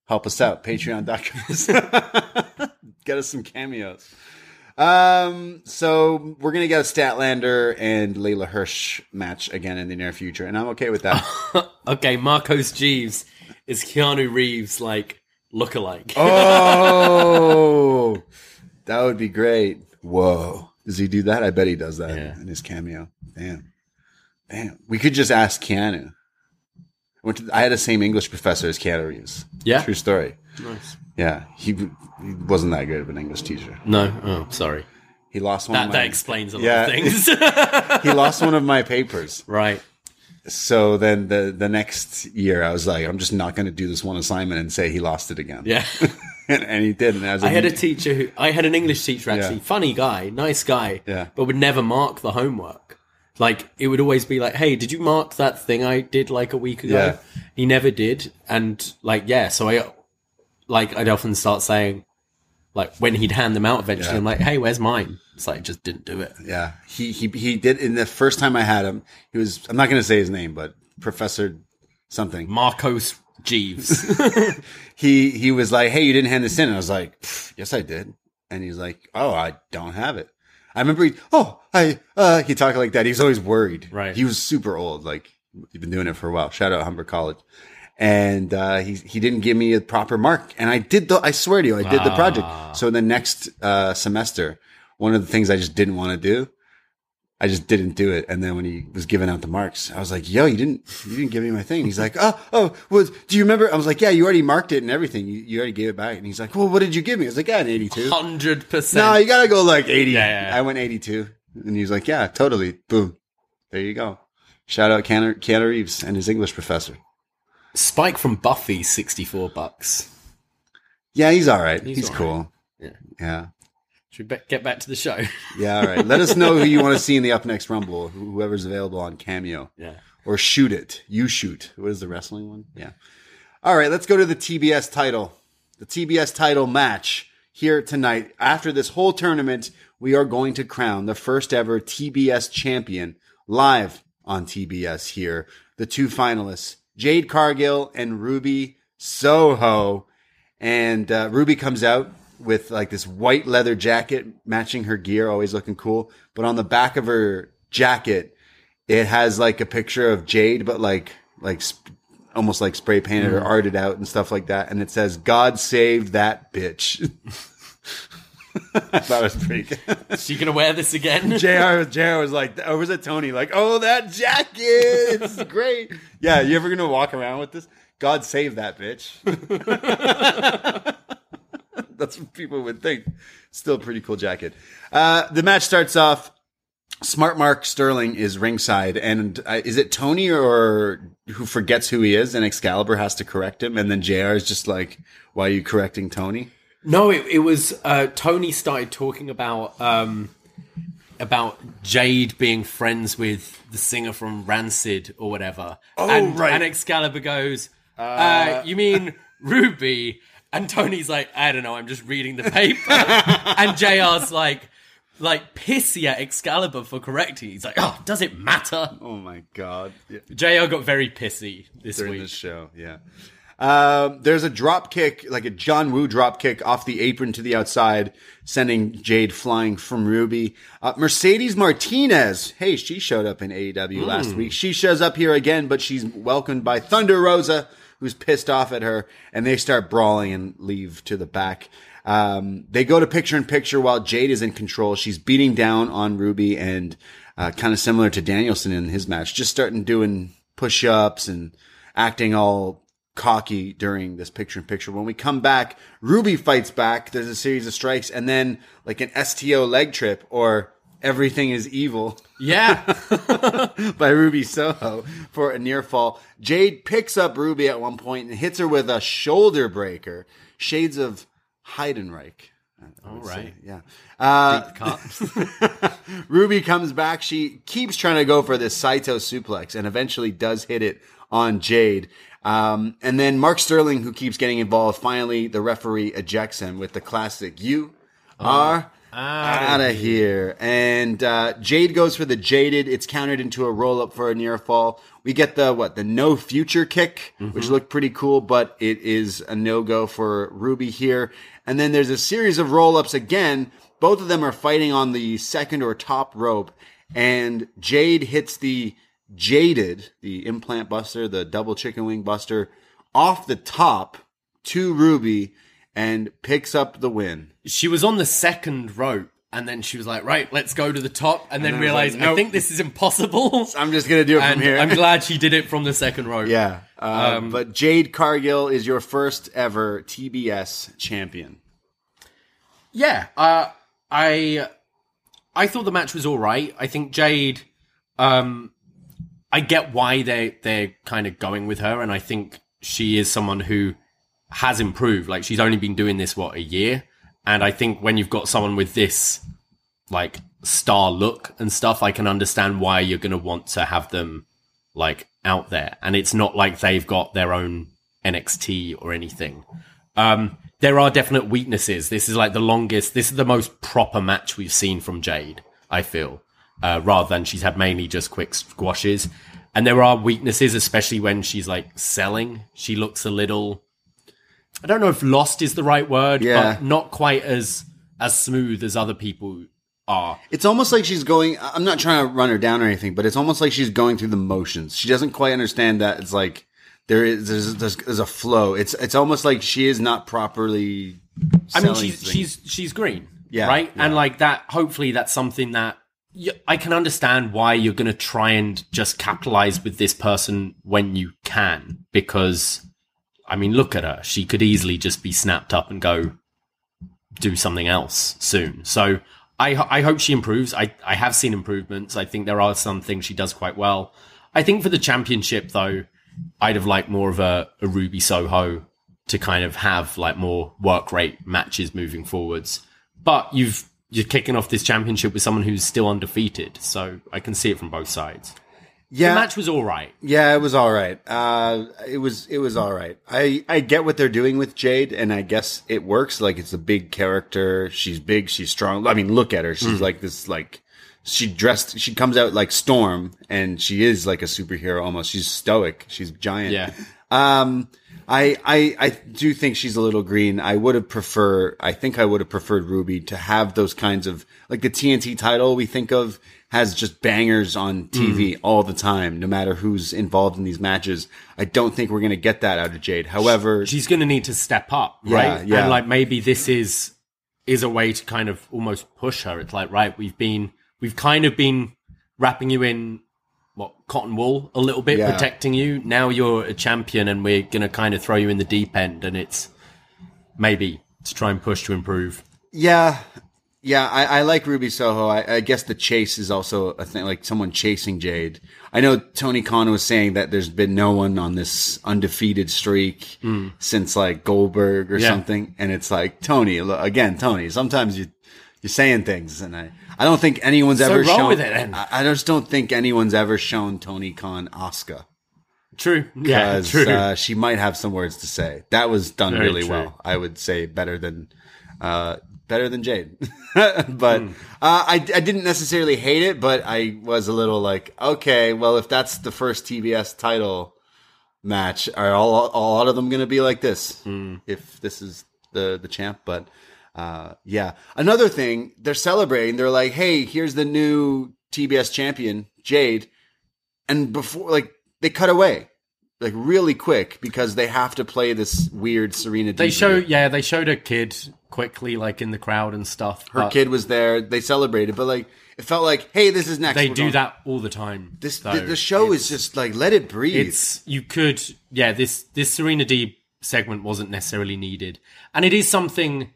help us out. Patreon.com. [laughs] get us some cameos. Um, so we're gonna get a Statlander and Leyla Hirsch match again in the near future, and I'm okay with that. [laughs] Okay, Marcos Jeeves is Keanu Reeves like lookalike. oh, [laughs] that would be great. Whoa. Does he do that? I bet he does that Yeah. in his cameo. Damn. Damn. We could just ask Keanu. I I had the same English professor as Keanu Reeves. Yeah? True story. Nice. Yeah, he, he wasn't that good of an English teacher. No, oh, sorry. He lost one. That of my, that explains a lot of things. [laughs] [laughs] he lost one of my papers. right. So then the the next year, I was like, I'm just not going to do this one assignment and say he lost it again. Yeah. [laughs] and, and he did. And I was I had a teacher who I had an English teacher actually, Yeah. funny guy, nice guy, Yeah. but would never mark the homework. Like it would always be like, "Hey, did you mark that thing I did like a week ago?" Yeah. He never did, and like, yeah, so I like I'd often start saying, like when he'd hand them out eventually, Yeah. I'm like, "Hey, where's mine?" It's like just didn't do it. yeah, he he he did. In the first time I had him, he was. I'm not going to say his name, but Professor something. Marcos Jeeves. [laughs] [laughs] He he was like, "Hey, you didn't hand this in," and I was like, "Yes, I did." And he's like, "Oh, I don't have it." I remember he, oh, I, uh, he talked like that. He was always worried. Right. He was super old. Like, he'd been doing it for a while. Shout out Humber College. And, uh, he, he didn't give me a proper mark. And I did the, I swear to you, I did the project. So in the next, uh, semester, one of the things I just didn't want to do, I just didn't do it. And then when he was giving out the marks, I was like, yo, you didn't, you didn't give me my thing. He's like, oh, oh, well, do you remember? I was like, yeah, you already marked it and everything. You, you already gave it back. And he's like, well, what did you give me? I was like, yeah, an 82. Hundred No, you gotta go like 80. Yeah, yeah, yeah. I went 82. And he was like, yeah, totally. Boom. There you go. Shout out Keanu, Keanu Reeves and his English professor. Spike from Buffy, sixty four bucks. Yeah, he's all right. He's, He's all cool. Yeah. Yeah. Should we get back to the show? [laughs] Yeah. All right. Let us know who you want to see in the up next Rumble, whoever's available on Cameo. yeah. Or shoot it. You shoot. What is the wrestling one? Yeah. All right. Let's go to the TBS title. The TBS title match here tonight. After this whole tournament, we are going to crown the first ever TBS champion live on TBS here. The two finalists, Jade Cargill and Ruby Soho. And uh, Ruby comes out with like this white leather jacket matching her gear, always looking cool. But on the back of her jacket, it has like a picture of Jade, but like like sp- almost like spray painted or arted out and stuff like that. And it says, "God save that bitch." [laughs] [laughs] It was pretty good. Is she gonna wear this again? [laughs] Jr. Jr. was like, or was it Tony? Like, oh, that jacket, it's great. Yeah, you ever gonna walk around with this? God save that bitch. [laughs] That's what people would think. Still a pretty cool jacket. Uh, the match starts off. Smart Mark Sterling is ringside, and uh, is it Tony or who forgets who he is, and Excalibur has to correct him, and then Jr. is just like, "Why are you correcting Tony?" No, it, it was uh, Tony started talking about um, about Jade being friends with the singer from Rancid or whatever. Oh, and, right. And Excalibur goes, uh, Uh, "You mean Ruby?" And Tony's like, "I don't know. I'm just reading the paper." [laughs] and Jr's like. like pissy at Excalibur for correcting. He's like, "Oh, does it matter?" Oh my god. Yeah. JR got very pissy this during week. this show. Yeah. Um, there's a drop kick, like a John Woo drop kick off the apron to the outside, sending Jade flying from Ruby. Uh, Mercedes Martinez, hey, she showed up in AEW last week. She shows up here again, but she's welcomed by Thunder Rosa, who's pissed off at her, and they start brawling and leave to the back. Um, they go to picture in picture while Jade is in control. She's beating down on Ruby and uh, kind of similar to Danielson in his match, just starting doing push ups and acting all cocky during this picture in picture. When we come back, Ruby fights back. There's a series of strikes and then like an STO leg trip or everything is evil Yeah, [laughs] by Ruby Soho for a near fall. Jade picks up Ruby at one point and hits her with a shoulder breaker. Shades of Heidenreich. all right. Yeah. Uh. [laughs] Ruby comes back. She keeps trying to go for this Saito suplex and eventually does hit it on Jade. Um, and then Mark Sterling, who keeps getting involved, finally the referee ejects him with the classic "You are out of here." And uh, Jade goes for the jaded. It's countered into a roll up for a near fall. We get the what the no future kick, which looked pretty cool, but it is a no go for Ruby here. And then there's a series of roll ups again. Both of them are fighting on the second or top rope, and Jade hits the jaded, the implant buster, the double chicken wing buster, off the top to Ruby and picks up the win. she was on the second rope, and then she was like, "Right, let's go to the top," and, then then I was realized, "I think this is impossible." [laughs] I'm just gonna do it and from here. I'm glad she did it from the second rope. yeah. Um, but Jade Cargill is your first ever TBS champion. Yeah, uh, I I thought the match was all right. I think Jade, um, I get why they they're kind of going with her, and I think she is someone who has improved. Like she's only been doing this what a year, and I think when you've got someone with this like star look and stuff, I can understand why you're going to want to have them like out there, and it's not like they've got their own NXT or anything. Um, there are definite weaknesses. This is like the longest, this is the most proper match we've seen from Jade, I feel, uh, rather than she's had mainly just quick squashes. And there are weaknesses, especially when she's like selling. She looks a little, I don't know if lost is the right word, Yeah. but not quite as, as smooth as other people are. It's almost like she's going. I'm not trying to run her down or anything, but it's almost like she's going through the motions. She doesn't quite understand that it's like there is there's, there's, there's a flow. It's it's almost like she is not properly. I mean, she's things. she's she's green, Yeah, right? yeah. And like that. Hopefully, that's something that I can understand why you're going to try and just capitalize with this person when you can, because I mean, look at her. She could easily just be snapped up and go do something else soon. So I I hope she improves. I I have seen improvements. I think there are some things she does quite well. I think for the championship though, I'd have liked more of a, a Ruby Soho to kind of have like more work rate matches moving forwards. But you've you're kicking off this championship with someone who's still undefeated, so I can see it from both sides. yeah. The match was all right. Yeah, it was all right. Uh, it was it was all right. I I get what they're doing with Jade, and I guess it works. Like it's a big character. She's big. She's strong. I mean, look at her. She's like this. Like she dressed. She comes out like Storm, and she is like a superhero almost. She's stoic. She's giant. Yeah. Um, I, I, I do think she's a little green. I would have preferred, I think I would have preferred Ruby to have those kinds of, like the TNT title we think of has just bangers on TV mm. all the time, no matter who's involved in these matches. I don't think we're going to get that out of Jade. However, She's going to need to step up, Yeah, right? yeah. And like maybe this is is a way to kind of almost push her. It's like right, we've been we've kind of been wrapping you in what cotton wool a little bit, Yeah. protecting you. Now you're a champion, and we're going to kind of throw you in the deep end, and it's maybe to try and push to improve. Yeah, yeah, I, I like Ruby Soho. I, I guess the chase is also a thing, like someone chasing Jade. I know Tony Khan was saying that there's been no one on this undefeated streak hmm. since like Goldberg or. Yeah. something, and it's like Tony again. Tony, sometimes you you're saying things, and I I don't think anyone's So ever shown. with it. I, I just don't think anyone's ever shown Tony Khan Oscar True, yeah, [laughs] true. uh, she might have some words to say. That was done Very really true. well. I would say better than uh, better than Jade. [laughs] but uh, I, I didn't necessarily hate it, but I was a little like, okay, well, if that's the first TBS title match, are all, all, all of them going to be like this? If this is the, the champ, but, uh, yeah. Another thing, they're celebrating. They're like, hey, here's the new TBS champion, Jade. And before, like, they cut away. Like really quick because they have to play this weird Serena. They show, yeah, they showed a kid quickly, like in the crowd and stuff. her kid was there. They celebrated, but like it felt like, hey, this is next. They We're do going- that all the time. This though. the, the show It's- is just like let it breathe. It's you could, yeah. This this Serena Deeb segment wasn't necessarily needed, and it is something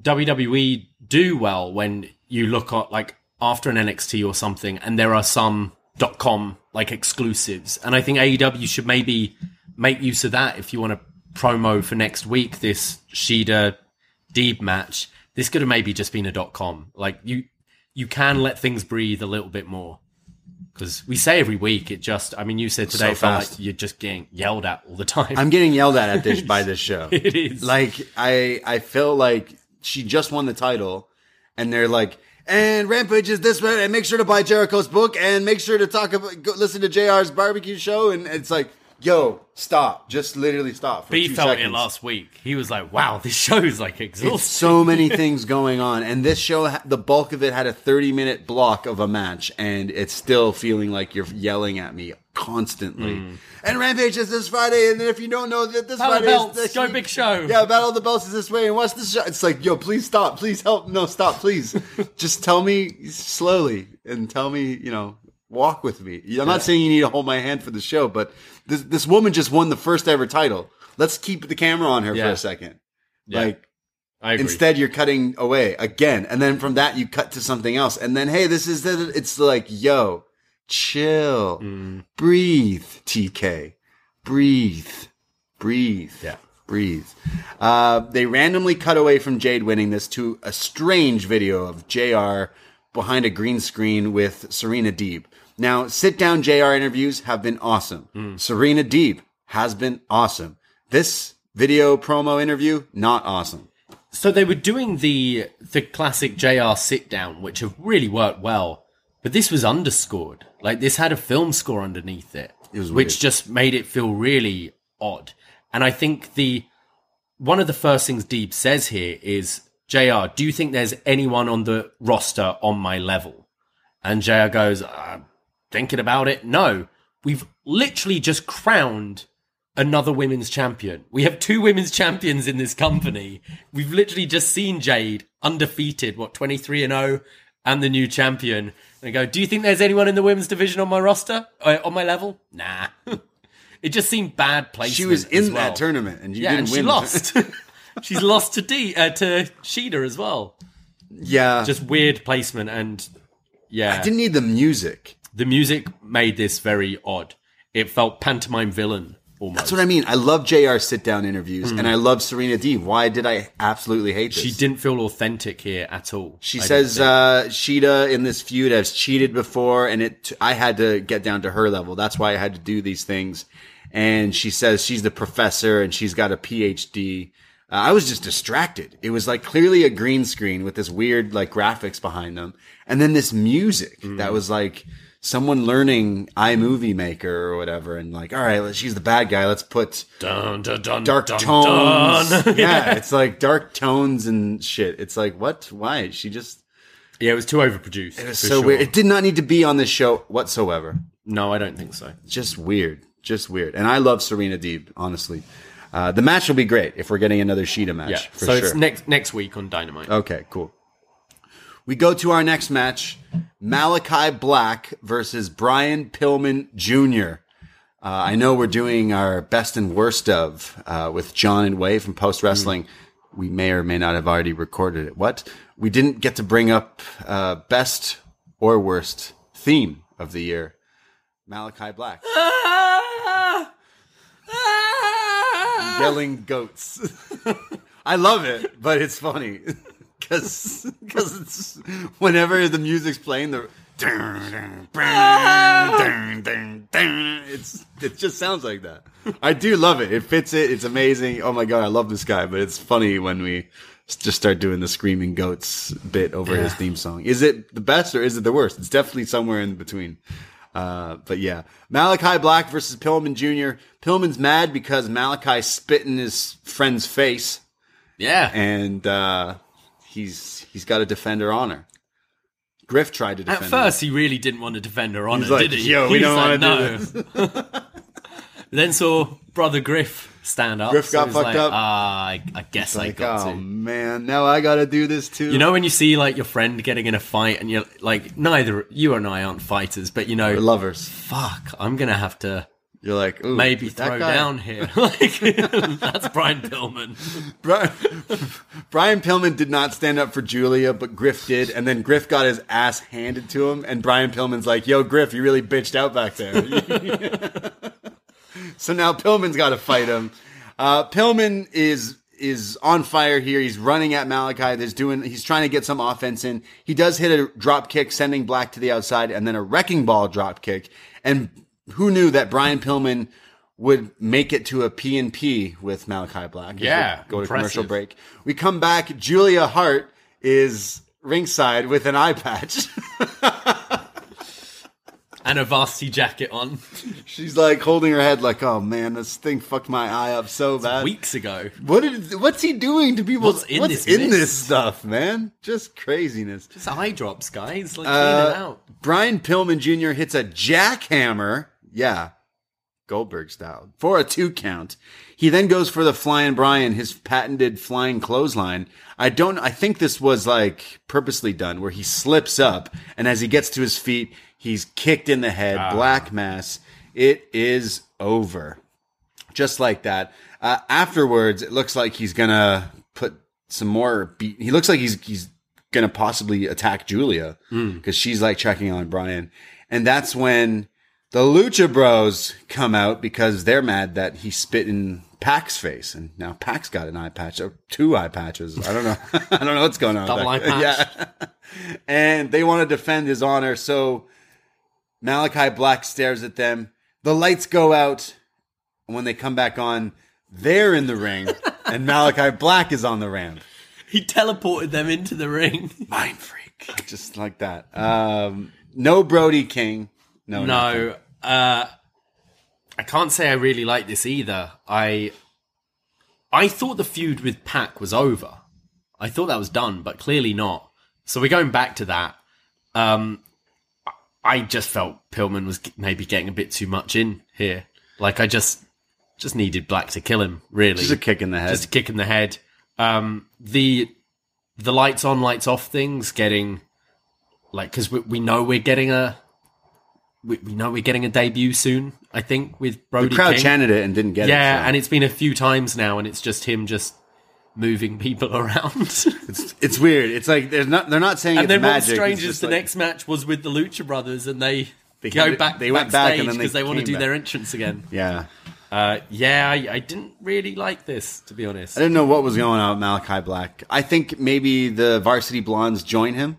WWE do well when you look at like after an NXT or something, and there are some dot .com like exclusives, and I think AEW should maybe make use of that if you want to promo for next week this Shida Deeb match. This could have maybe just been a dot .com. Like you, you can let things breathe a little bit more because we say every week. It just, I mean, you said today So fast. like you're just getting yelled at all the time. I'm getting yelled at at this by [laughs] this show. It is. like I I feel like she just won the title, and they're like. And Rampage is this way, and make sure to buy Jericho's book, and make sure to talk about, go, listen to JR's barbecue show, and it's like, yo, stop, just literally stop. For felt it last week. He was like, "Wow, this [laughs] show is like exhausting." It's so many things going on, and this show, the bulk of it had a 30 minute block of a match, and it's still feeling like you're yelling at me constantly. Hmm. And Rampage is this Friday, and then if you don't know that this Battle Friday belts, is this go week- big show. Yeah, Battle of the Belts is this way, and watch this show. It's like, yo, please stop, please help, no, stop, please. [laughs] Just tell me slowly, and tell me, you know. Walk with me. I'm not saying you need to hold my hand for the show, but this this woman just won the first ever title. Let's keep the camera on her for a second. Yeah. Like I agree. Instead, you're cutting away again, and then from that you cut to something else, and then hey, this is the, it's like yo, chill, Mm. breathe, TK, breathe, breathe, Yeah. breathe. Uh, they randomly cut away from Jade winning this to a strange video of JR behind a green screen with Serena Deeb. Now, sit down JR interviews have been awesome. Mm. Serena Deeb has been awesome. This video promo interview, not awesome. So they were doing the the classic JR sit down, which have really worked well. But this was underscored. Like this had a film score underneath it, was which just made it feel really odd. And I think the one of the first things Deeb says here is, JR, do you think there's anyone on the roster on my level? And JR goes, uh, thinking about it, no. We've literally just crowned another women's champion. We have two women's champions in this company. We've literally just seen Jade undefeated, what, 23 and 0, and the new champion. And go, do you think there's anyone in the women's division on my roster? Uh, on my level? Nah. [laughs] it just seemed bad placement. She was as in well. that tournament, and you Yeah, didn't and she lost. [laughs] [laughs] She's lost to D uh, to Shida as well. yeah, Just weird placement and yeah. I didn't need the music. the music made this very odd. It felt pantomime villain almost. That's what I mean. I love JR sit down interviews, and I love Serena Deeb. Why did I absolutely hate this? Hmm. she didn't feel authentic here at all. She I says uh, Shida in this feud has cheated before, and it. I had to get down to her level. That's why I had to do these things. And she says she's the professor, and she's got a PhD. Uh, I was just distracted. It was like clearly a green screen with this weird like graphics behind them, and then this music Hmm. that was like someone learning iMovie Maker or whatever, and like, all right, she's the bad guy. Let's put dun, dun, dun, dark tones. dun. [laughs] yeah, it's like dark tones and shit. It's like what? Why? She just yeah, it was too overproduced. it was so weird. It did not need to be on this show whatsoever. No, I don't think so. Just weird. Just weird. And I love Serena Deeb, honestly. Uh, the match will be great if we're getting another Shida match. Yeah, for so sure. it's next next week on Dynamite. okay, cool. We go to our next match Malakai Black versus Brian Pillman Jr. Uh, I know we're doing our best and worst of uh, with John and Way from Post Wrestling. We may or may not have already recorded it. What? We didn't get to bring up uh, best or worst theme of the year Malakai Black. [laughs] Yelling goats. [laughs] I love it, but it's funny [laughs] because it's whenever the music's playing, the It's it just sounds like that. I do love it. It fits it. It's amazing. Oh my god, I love this guy. But it's funny when we just start doing the screaming goats bit over his theme song. Is it the best or is it the worst? It's definitely somewhere in between. Uh, but yeah, Malakai Black versus Pillman Jr. Pillman's mad because Malakai spit in his friend's face, Yeah. and uh, he's he's got to defend her honor. Griff tried to At defend. her. first, he really didn't want to defend her honor, He's like, did he? "Yo, we He's don't like, wanna do "No." [laughs] [laughs] then saw brother Griff stand up. Griff so got fucked like, up. Ah, I, I guess I like, got oh to. man, now I got to do this too. You know when you see like your friend getting in a fight and you're like, neither you and I aren't fighters, but you know, We're lovers. fuck, I'm gonna have to You're like Ooh, maybe throw down here. [laughs] like [laughs] that's Brian Pillman. [laughs] Brian, Brian Pillman did not stand up for Julia, but Griff did, and then Griff got his ass handed to him, and Brian Pillman's like, "Yo, Griff, you really bitched out back there." so now Pillman's got to fight him. Uh, Pillman is is on fire here. He's running at Malakai. There's doing. He's trying to get some offense in. He does hit a drop kick, sending Black to the outside, and then a wrecking ball drop kick. And who knew that Brian Pillman would make it to a P&P with Malakai Black? Yeah, Go to impressive. commercial break. We come back. Julia Hart is ringside with an eye patch. [laughs] And a varsity jacket on She's like holding her head, like, "Oh man, this thing fucked my eye up so bad." weeks ago. What did, what's he doing to people? What's in what's this in this stuff, man? Just craziness. Just eye drops, guys. Like, clean Uh, it out. Brian Pillman Jr. hits a jackhammer. Yeah. Goldberg style for a two count. He then goes for the flying Brian, his patented flying clothesline. I don't, I think this was like purposely done where he slips up and as he gets to his feet, he's kicked in the head, black mass. It is over. Just like that. Uh, afterwards, it looks like he's gonna put some more beat. He looks like he's, he's gonna possibly attack Julia because she's like checking on Brian. And that's when the Lucha Bros come out because they're mad that he spit in Pac's face, and now Pac's got an eye patch or two eye patches. I don't know. [laughs] I don't know what's going on. Double eye patch. Yeah. [laughs] and they want to defend his honor, so Malakai Black stares at them. The lights go out, and when they come back on, they're in the ring, [laughs] and Malakai Black is on the ramp. He teleported them into the ring. Mind freak, just like that. Um, no Brody King. No. No, uh, I can't say I really like this either. I I thought the feud with Pac was over. I thought that was done, but clearly not. So we're going back to that. Um, I just felt Pillman was maybe getting a bit too much in here. Like I just just needed Black to kill him. Really, Just a kick in the head. just a kick in the head. Um, the the lights on, lights off things getting like because we, we know we're getting a we, we know we're getting a debut soon. I think with Brody the crowd King. chanted it and didn't get it. yeah, so. and it's been a few times now, and it's just him just moving [laughs] people around. it's it's weird. It's like there's not. They're not saying and it's then magic. what's strange is the like- next match was with the Lucha Brothers, and they, They go back. they went back then they because they want to do their entrance again. Yeah, Uh, yeah, I, I didn't really like this to be honest. I didn't know what was going on with Malakai Black. I think maybe the Varsity Blondes join him.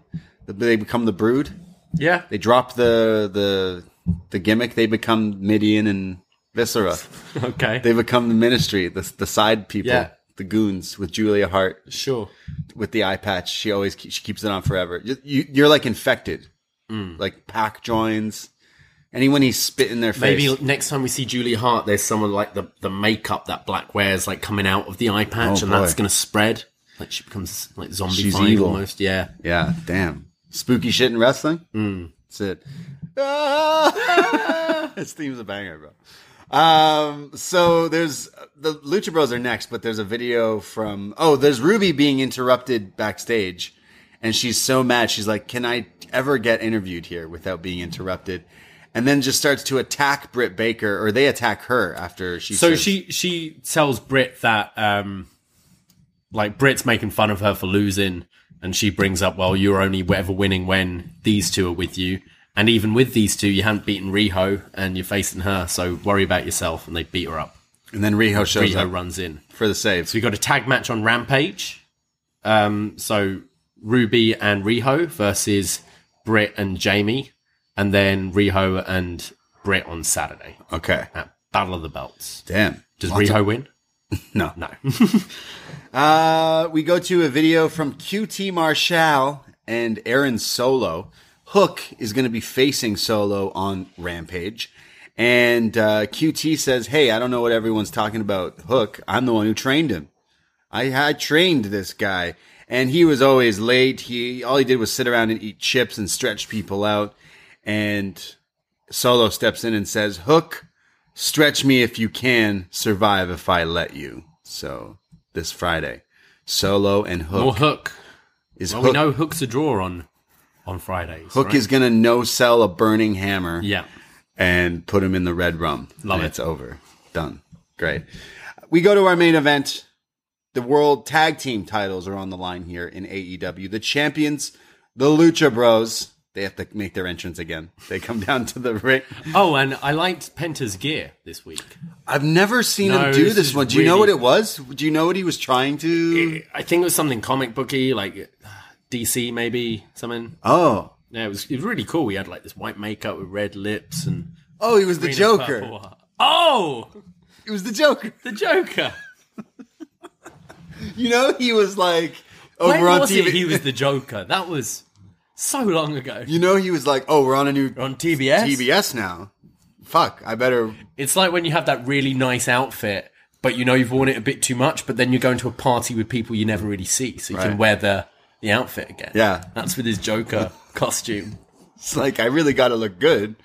They become the Brood. Yeah, They drop the the the gimmick. They become Mideon and Viscera. [laughs] okay, They become the Ministry, the the side people, Yeah. the goons with Julia Hart sure. with the eye patch. She always ke- she keeps it on forever. You, you're like infected. Mm. Like Pac joins. Anyone he spit in their face. Maybe next time we see Julia Hart, there's someone like the, the makeup that Black wears, like coming out of the eye patch, Oh, and that's going to spread. Like she becomes like zombie She's evil. almost. Yeah. Yeah, damn. Spooky shit in wrestling? Mm. That's it. Ah! [laughs] His theme's a banger, bro. Um, so there's the Lucha Bros are next, but there's a video from oh, there's Ruby being interrupted backstage, and she's so mad. She's like, "Can I ever get interviewed here without being interrupted?" And then just starts to attack Britt Baker, or they attack her after she. So says- she she tells Brit that um like Brit's making fun of her for losing and she brings up well you're only ever winning when these two are with you and even with these two you haven't beaten Riho and you're facing her so worry about yourself and they beat her up. and then Riho shows Riho up runs in. for the save. So we got a tag match on Rampage. Um so Ruby and Riho versus Britt and Jamie, and then Riho and Britt on Saturday Okay. at Battle of the Belts. Damn. Does Lots Riho of- win? [laughs] no. No. [laughs] Uh, we go to a video from QT Marshall and Aaron Solo. Hook is going to be facing Solo on Rampage. And uh, QT says, Hey, I don't know what everyone's talking about. Hook, I'm the one who trained him. I, I trained this guy. And he was always late. He all he did was sit around and eat chips and stretch people out. And Solo steps in and says, Hook, stretch me if you can, survive if I let you. So this Friday, Solo and Hook Or Hook. is Well, Hook. we know Hook's a draw on on Fridays. Hook right? is gonna no sell a burning hammer yeah. and put him in the red rum. Love and it. It's over. Done. Great. We go to our main event. The world tag team titles are on the line here in AEW. The champions, the Lucha Bros, they have to make their entrance again. They come [laughs] down to the ring. Oh, and I liked Penta's gear this week. I've never seen No, him do this this one. Do you know what it was? Do you know what he was trying to? I think it was something comic booky, like uh, DC maybe something. Oh, Yeah, it was it was really cool. He had like this white makeup with red lips and oh, he was the Joker. purple. Oh, It was the Joker. [laughs] the Joker. You know, he was like over when on TV. it he was the Joker? That was so long ago. you know, he was like, "Oh, we're on a new On TBS. TBS now. Fuck, I better." It's like when you have that really nice outfit, but you know you've worn it a bit too much, but then you're going to a party with people you never really see, so you Right. can wear the the outfit again. Yeah. That's with his Joker [laughs] costume. It's like I really got to look good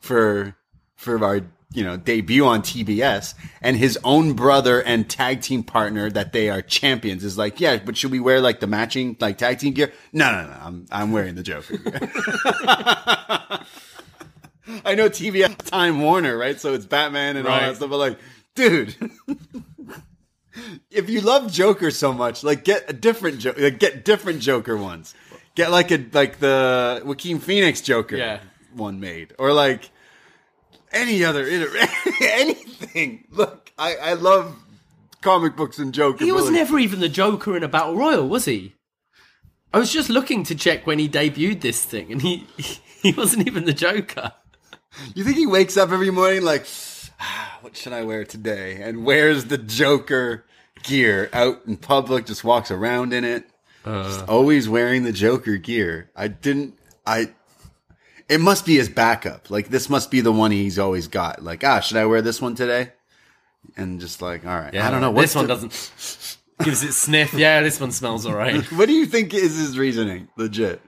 for for our you know debut on TBS. And his own brother and tag team partner that they are champions is like, yeah, but should we wear like the matching like tag team gear? No, no, no. I'm I'm wearing the Joker. [laughs] I know TBS Time Warner, right? So it's Batman and all Right. that stuff. But like, dude. [laughs] If you love Joker so much, like get a different Joker, like get different Joker ones. Get like a like the Joaquin Phoenix Joker Yeah. one made, or like any other [laughs] anything. Look, I I love comic books and Joker. He was never even the Joker in a battle royal, was he? I was just looking to check when he debuted this thing, and he [laughs] he wasn't even the Joker. You think he wakes up every morning like, ah, what should I wear today? And wears the Joker gear out in public, just walks around in it. Just always wearing the Joker gear. I didn't, I, it must be his backup. Like, this must be the one he's always got. Like, ah, should I wear this one today? And just like, all right. yeah, I don't know. This one the- doesn't. Gives it sniff. Yeah, this one smells alright. [laughs] What do you think is his reasoning? Legit.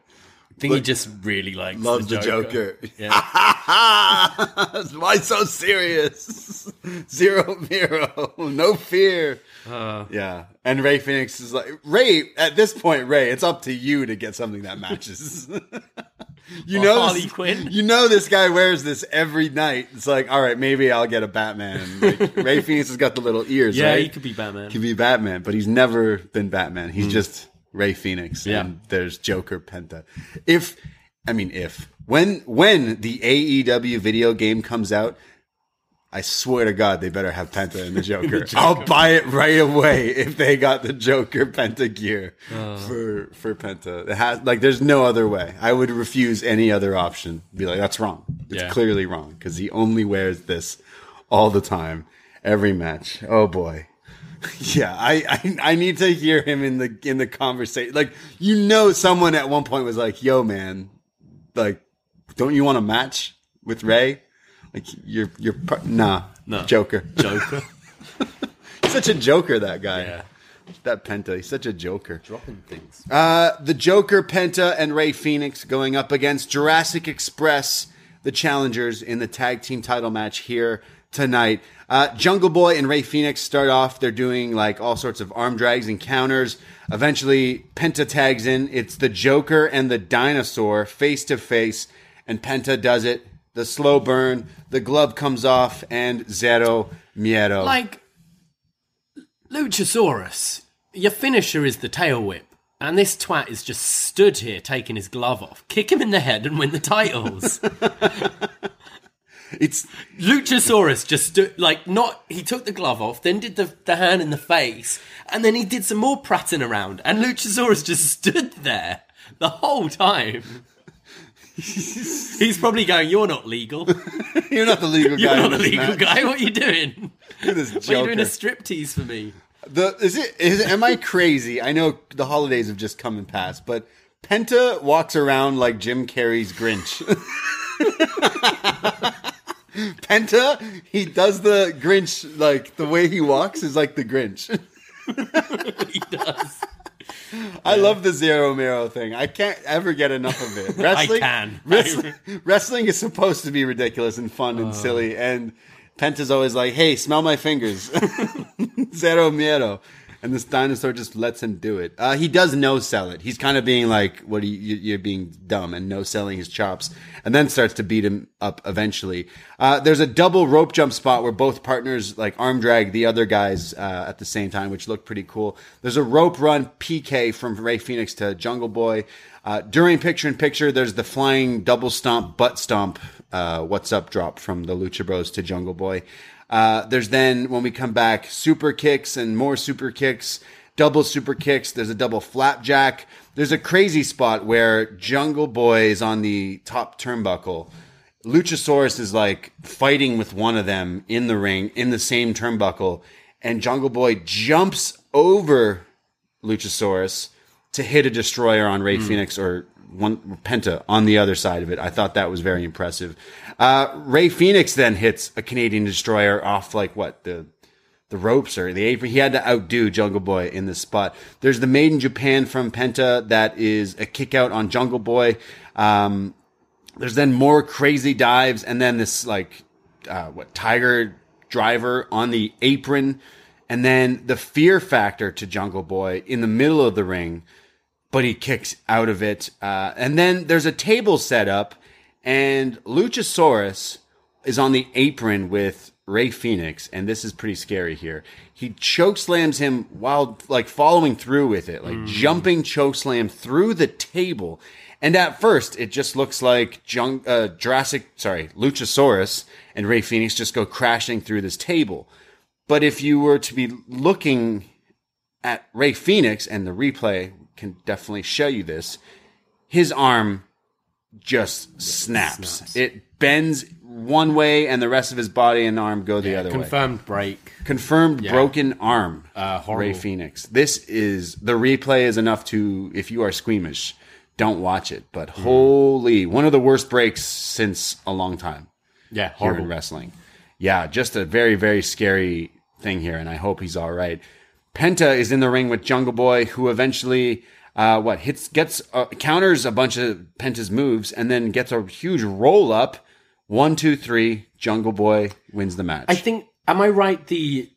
I think he just really likes Loves the the Joker. Yeah. [laughs] Why so serious? [laughs] Zero zero, no fear. Uh. yeah, and Rey Fenix is like Rey. At this point, Rey, it's up to you to get something that matches. [laughs] you know, Harley this, Quinn. you know, this guy wears this every night. It's like, all right, maybe I'll get a Batman. Like, [laughs] Rey Fenix has got the little ears. Yeah, right? he could be Batman. Could be Batman, but he's never been Batman. He's just Rey Fenix. Yeah. And there's Joker Penta. If I mean if when when the AEW video game comes out, I swear to God they better have Penta and [laughs] the Joker. I'll buy it right away if they got the Joker Penta gear Uh. for for Penta. It has like there's no other way. I would refuse any other option. Be like that's wrong. It's Yeah. clearly wrong because he only wears this all the time, every match. Oh boy. [laughs] Yeah, I, I I need to hear him in the in the conversation. Like you know, someone at one point was like, "Yo, man, like, don't you want to match with Rey? Like, you're you're nah, No. Joker, Joker. [laughs] Such a Joker. That guy, Yeah. that Penta, he's such a Joker. Dropping things. Uh, the Joker, Penta, and Rey Fenix going up against Jurassic Express, the challengers in the tag team title match here tonight. Uh, Jungle Boy and Rey Fenix start off. They're doing like all sorts of arm drags and counters. Eventually, Penta tags in. It's the Joker and the dinosaur face to face, and Penta does it. The slow burn, the glove comes off, and zero miedo. Like Luchasaurus, your finisher is the tail whip, and this twat is just stood here taking his glove off. Kick him in the head and win the titles. [laughs] it's Luchasaurus just stood like not. He took the glove off, then did the the hand in the face, and then he did some more prattling around, and Luchasaurus just [laughs] stood there the whole time. [laughs] He's probably going, "You're not legal. [laughs] You're not the legal [laughs] guy. You're not a legal match. guy. What are you doing? At this What are you doing a joker. striptease for me?" The is it is am I crazy? I know the holidays have just come and passed, but Penta walks around like Jim Carrey's Grinch. Penta, he does the Grinch like the way he walks is like the Grinch. He does. I love the Zero Miedo thing. I can't ever get enough of it. [laughs] Wrestling, can. [laughs] Wrestling, wrestling is supposed to be ridiculous and fun and uh. silly, and Penta's always like, "Hey, smell my fingers, [laughs] Zero Miedo," and this dinosaur just lets him do it. Uh, he does no sell it. He's kind of being like, "What are you? you- You're being dumb," and no selling his chops, and then starts to beat him up eventually. Uh, there's a double rope jump spot where both partners like arm drag the other guys uh, at the same time, which looked pretty cool. There's a rope run PK from Rey Fenix to Jungle Boy. Uh, during picture in picture, there's the flying double stomp, butt stomp, uh, what's up drop from the Lucha Bros to Jungle Boy. Uh, there's then, when we come back, super kicks and more super kicks, double super kicks. There's a double flapjack. There's a crazy spot where Jungle Boy is on the top turnbuckle. Luchasaurus is like fighting with one of them in the ring in the same turnbuckle, and Jungle Boy jumps over Luchasaurus to hit a destroyer on Rey Fenix or one Penta on the other side of it. I thought that was very impressive. Uh, Rey Fenix then hits a Canadian destroyer off like what the the ropes or the apron. He had to outdo Jungle Boy in this spot. There's the Made in Japan from Penta that is a kick out on Jungle Boy. Um, there's then more crazy dives and then this like uh, what tiger driver on the apron and then the fear factor to jungle boy in the middle of the ring but he kicks out of it. Uh, and then there's a table set up and luchasaurus is on the apron with rey fenix and this is pretty scary here. He choke slams him while like following through with it like jumping choke slam through the table. And at first, it just looks like Jung, uh, Jurassic, sorry, Luchasaurus and Rey Fenix just go crashing through this table. But if you were to be looking at Rey Fenix, and the replay can definitely show you this, his arm just snaps. It bends one way, and the rest of his body and arm go the other way Confirmed break. confirmed Yeah. broken arm. Uh. Rey Fenix. This is the replay is enough to if you are squeamish, don't watch it. But Mm. holy, one of the worst breaks since a long time Yeah, here horrible. in wrestling. Yeah, just a very very scary thing here, and I hope he's all right. Penta is in the ring with Jungle Boy, who eventually. Uh, what hits gets uh, counters a bunch of Penta's moves and then gets a huge roll up. One, two, three. Jungle Boy wins the match. I think. Am I right? The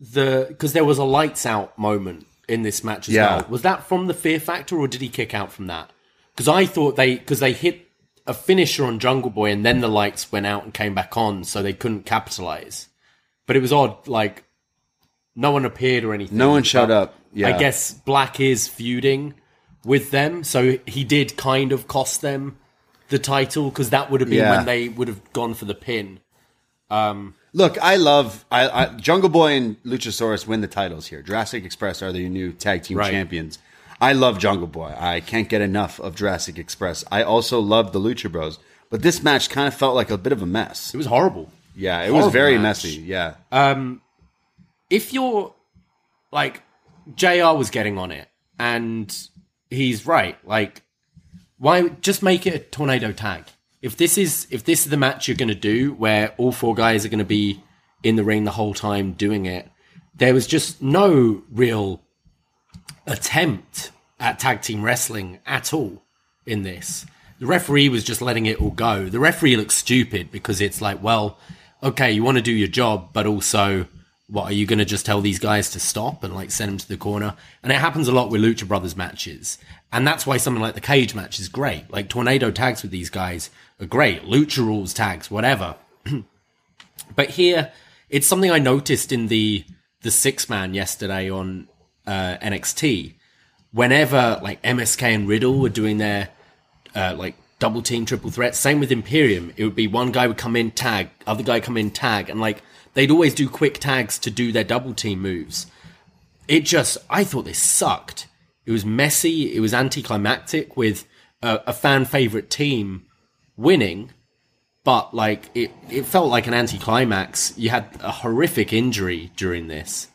the because there was a lights out moment in this match as Yeah. well. Was that from the Fear Factor, or did he kick out from that? Because I thought they because they hit a finisher on Jungle Boy, and then the lights went out and came back on, so they couldn't capitalize. But it was odd. Like no one appeared or anything. No one showed up. Yeah. I guess Black is feuding with them, so he did kind of cost them the title because that would have been Yeah. when they would have gone for the pin. Um, Look, I love I, I, Jungle Boy and Luchasaurus win the titles here. Jurassic Express are the new tag team Right. champions. I love Jungle Boy. I can't get enough of Jurassic Express. I also love the Lucha Bros. But this match kind of felt like a bit of a mess. It was horrible. Yeah, it was very match. messy. Yeah. Um, if you're like JR was getting on it and he's right, like why just make it a tornado tag? If this is if this is the match you're going to do where all four guys are going to be in the ring the whole time doing it, there was just no real attempt at tag team wrestling at all in this. The referee was just letting it all go. The referee looks stupid because it's like, well, okay, you want to do your job, but also, what are you going to just tell these guys to stop and like send them to the corner? And it happens a lot with Lucha Brothers matches. And that's why something like the cage match is great. Like tornado tags with these guys are great. Lucha rules tags, whatever. [clears throat] But here, it's something I noticed in the the six man yesterday on uh, NXT. Whenever like MSK and Riddle were doing their uh, like double team, triple threat, same with Imperium. It would be one guy would come in tag, other guy come in tag, and like they'd always do quick tags to do their double team moves. It just, I thought this sucked. It was messy. It was anticlimactic with a, a fan favorite team winning, but like it, it felt like an anticlimax. You had a horrific injury during this.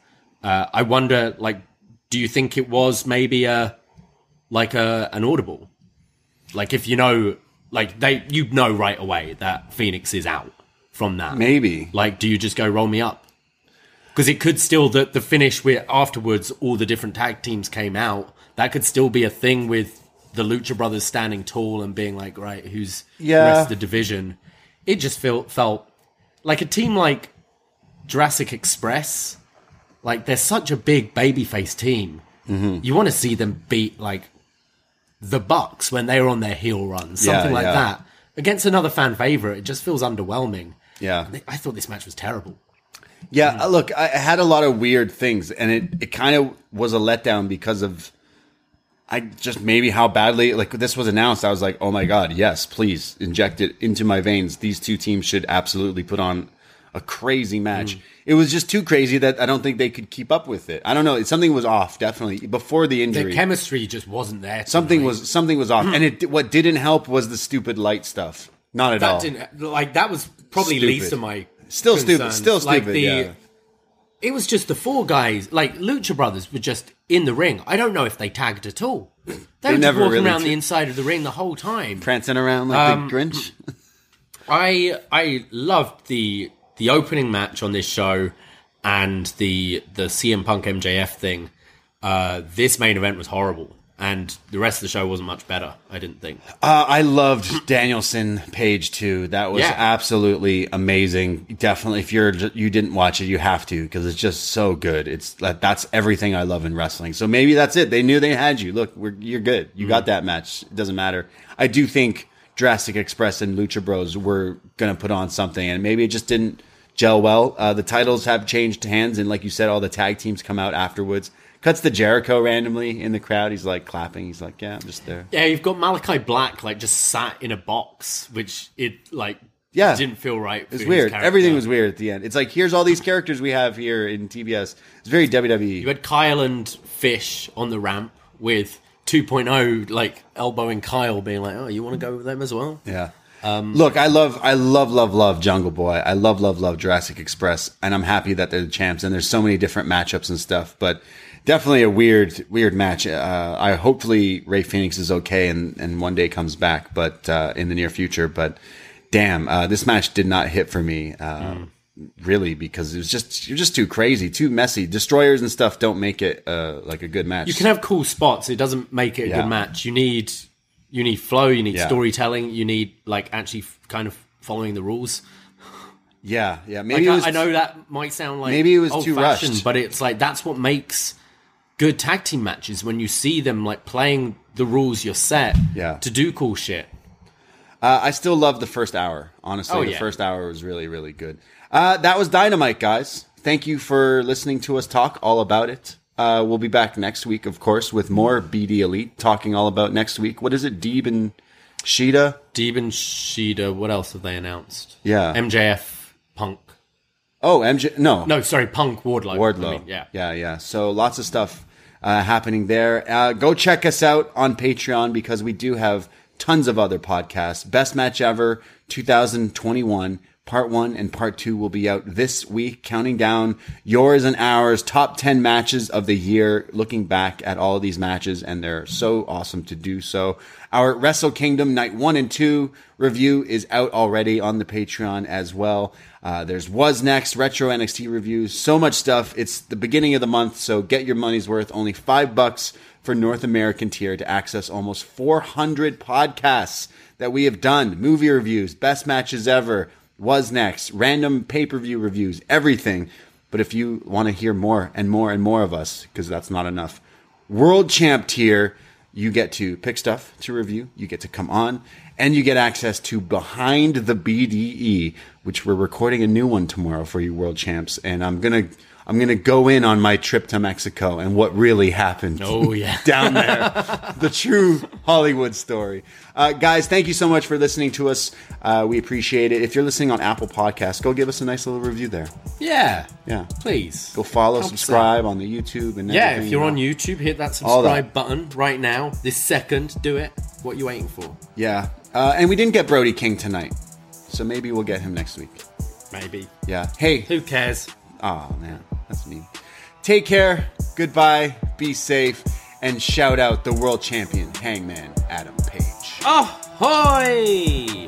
Uh, I wonder, like, do you think it was maybe a like a an audible? Like, if you know, like they—you'd know right away that Fenix is out from that. Maybe. Like, do you just go roll me up? Because it could still the the finish where afterwards all the different tag teams came out. That could still be a thing with the Lucha Brothers standing tall and being like, right, who's Yeah. the rest of the division? It just felt felt like a team like Jurassic Express. Like they're such a big babyface team. Mm-hmm. You want to see them beat like the Bucks when they were on their heel run, something Yeah, like yeah. that. Against another fan favorite, it just feels underwhelming. Yeah. I thought this match was terrible. Yeah, uh, look, I had a lot of weird things, and it, it kind of was a letdown because of I just maybe how badly like this was announced. I was like, oh my god, yes, please inject it into my veins. These two teams should absolutely put on a crazy match. It was just too crazy that I don't think they could keep up with it. I don't know. Something was off definitely before the The injury. chemistry just wasn't there. something was something was off, and it what didn't help was the stupid light stuff. Not at all. that didn't like that was probably Stupid. least of my Still stupid. concerns. Still Like, stupid. the- yeah. It was just the four guys, like Lucha Brothers, were just in the ring. I don't know if they tagged at all. [clears throat] They, were never just walking really around t- the inside of the ring the whole time. Prancing around like Um, the Grinch. [clears throat] I I loved the the opening match on this show and the the CM Punk MJF thing. Uh, this main event was horrible, and the rest of the show wasn't much better. I didn't think. Uh, I loved Danielson Page too. That was Yeah. absolutely amazing. Definitely, if you're you didn't watch it, you have to because it's just so good. It's that that's everything I love in wrestling. So maybe that's it. They knew they had you. Look, we're, you're good. You got that match. It doesn't matter. I do think Jurassic Express and Lucha Bros were gonna put on something, and maybe it just didn't gel well. Uh, the titles have changed hands, and like you said, all the tag teams come out afterwards. Cuts to Jericho randomly in the crowd. He's like clapping. He's like, "Yeah, I'm just there." Yeah, you've got Malakai Black like just sat in a box, which it like Yeah. didn't feel right. It's weird. Everything was weird at the end. It's like here's all these characters we have here in TBS. It's very. WWE. You had Kyle and Fish on the ramp with 2point0 like elbowing Kyle, being like, "Oh, you want to go with them as well?" yeah. Um, Look, I love, I love, love, love Jungle Boy. I love, love, love Jurassic Express, and I'm happy that they're the champs. And there's so many different matchups and stuff, but definitely a weird, weird match. Uh, I hopefully Rey Fenix is okay and and one day comes back, but uh, in the near future. But damn, uh, this match did not hit for me. Uh, Really, because it was just you're just too crazy, too messy. Destroyers and stuff don't make it uh, like a good match. You can have cool spots. It doesn't make it a Yeah. good match. You need you need flow. You need Yeah. storytelling. You need like actually f- kind of following the rules. Yeah, yeah. Like Maybe it was, I, know that might sound like maybe it was too rushed. but it's like that's what makes good tag team matches when you see them like playing the rules you're set Yeah. to do cool shit. Uh, I still love the first hour. Honestly, Oh, the yeah. first hour was really, really good. Uh, that was Dynamite, guys. Thank you for listening to us talk all about it. Uh, we'll be back next week, of course, with more BD Elite talking all about next week. What is it, Deeb and Shida? Deeb and Shida. What else have they announced? Yeah. MJF, Punk. Oh, MJ. No, No, sorry, Punk Wardlow. Wardlow. I mean, yeah. yeah, yeah. So lots of stuff uh, happening there. Uh, go check us out on Patreon because we do have tons of other podcasts. Best match ever, 2021. Part one and part two will be out this week, counting down yours and ours top 10 matches of the year, looking back at all these matches, and they're so awesome to do so. Our Wrestle Kingdom night one and two review is out already on the Patreon as well. Uh, there's wasNXT, Retro NXT reviews, so much stuff. It's the beginning of the month, so get your money's worth. Only five bucks for North American tier to access almost 400 podcasts that we have done, movie reviews, best matches ever, wasNXT, random pay per view reviews, everything. But if you want to hear more and more and more of us, because that's not enough, World Champ tier, you get to pick stuff to review, you get to come on, and you get access to Behind the BDE, which we're recording a new one tomorrow for you World Champs, and I'm gonna I'm gonna go in on my trip to Mexico and what really happened. Oh, yeah. [laughs] down there, the true Hollywood story. Uh, guys, thank you so much for listening to us. Uh, we appreciate it. If you're listening on Apple Podcasts, go give us a nice little review there. Yeah. Yeah. Please. Go follow, subscribe on the YouTube and Yeah, if you're on YouTube, hit that All that. subscribe button right now, this second. Do it. What are you waiting for? Yeah. Uh, and we didn't get Brody King tonight. So maybe we'll get him next week. Maybe. Yeah. Hey. Who cares? Oh, man. That's mean. Take care. Goodbye. Be safe. And shout out the world champion, Hangman Adam Page. Ahoy!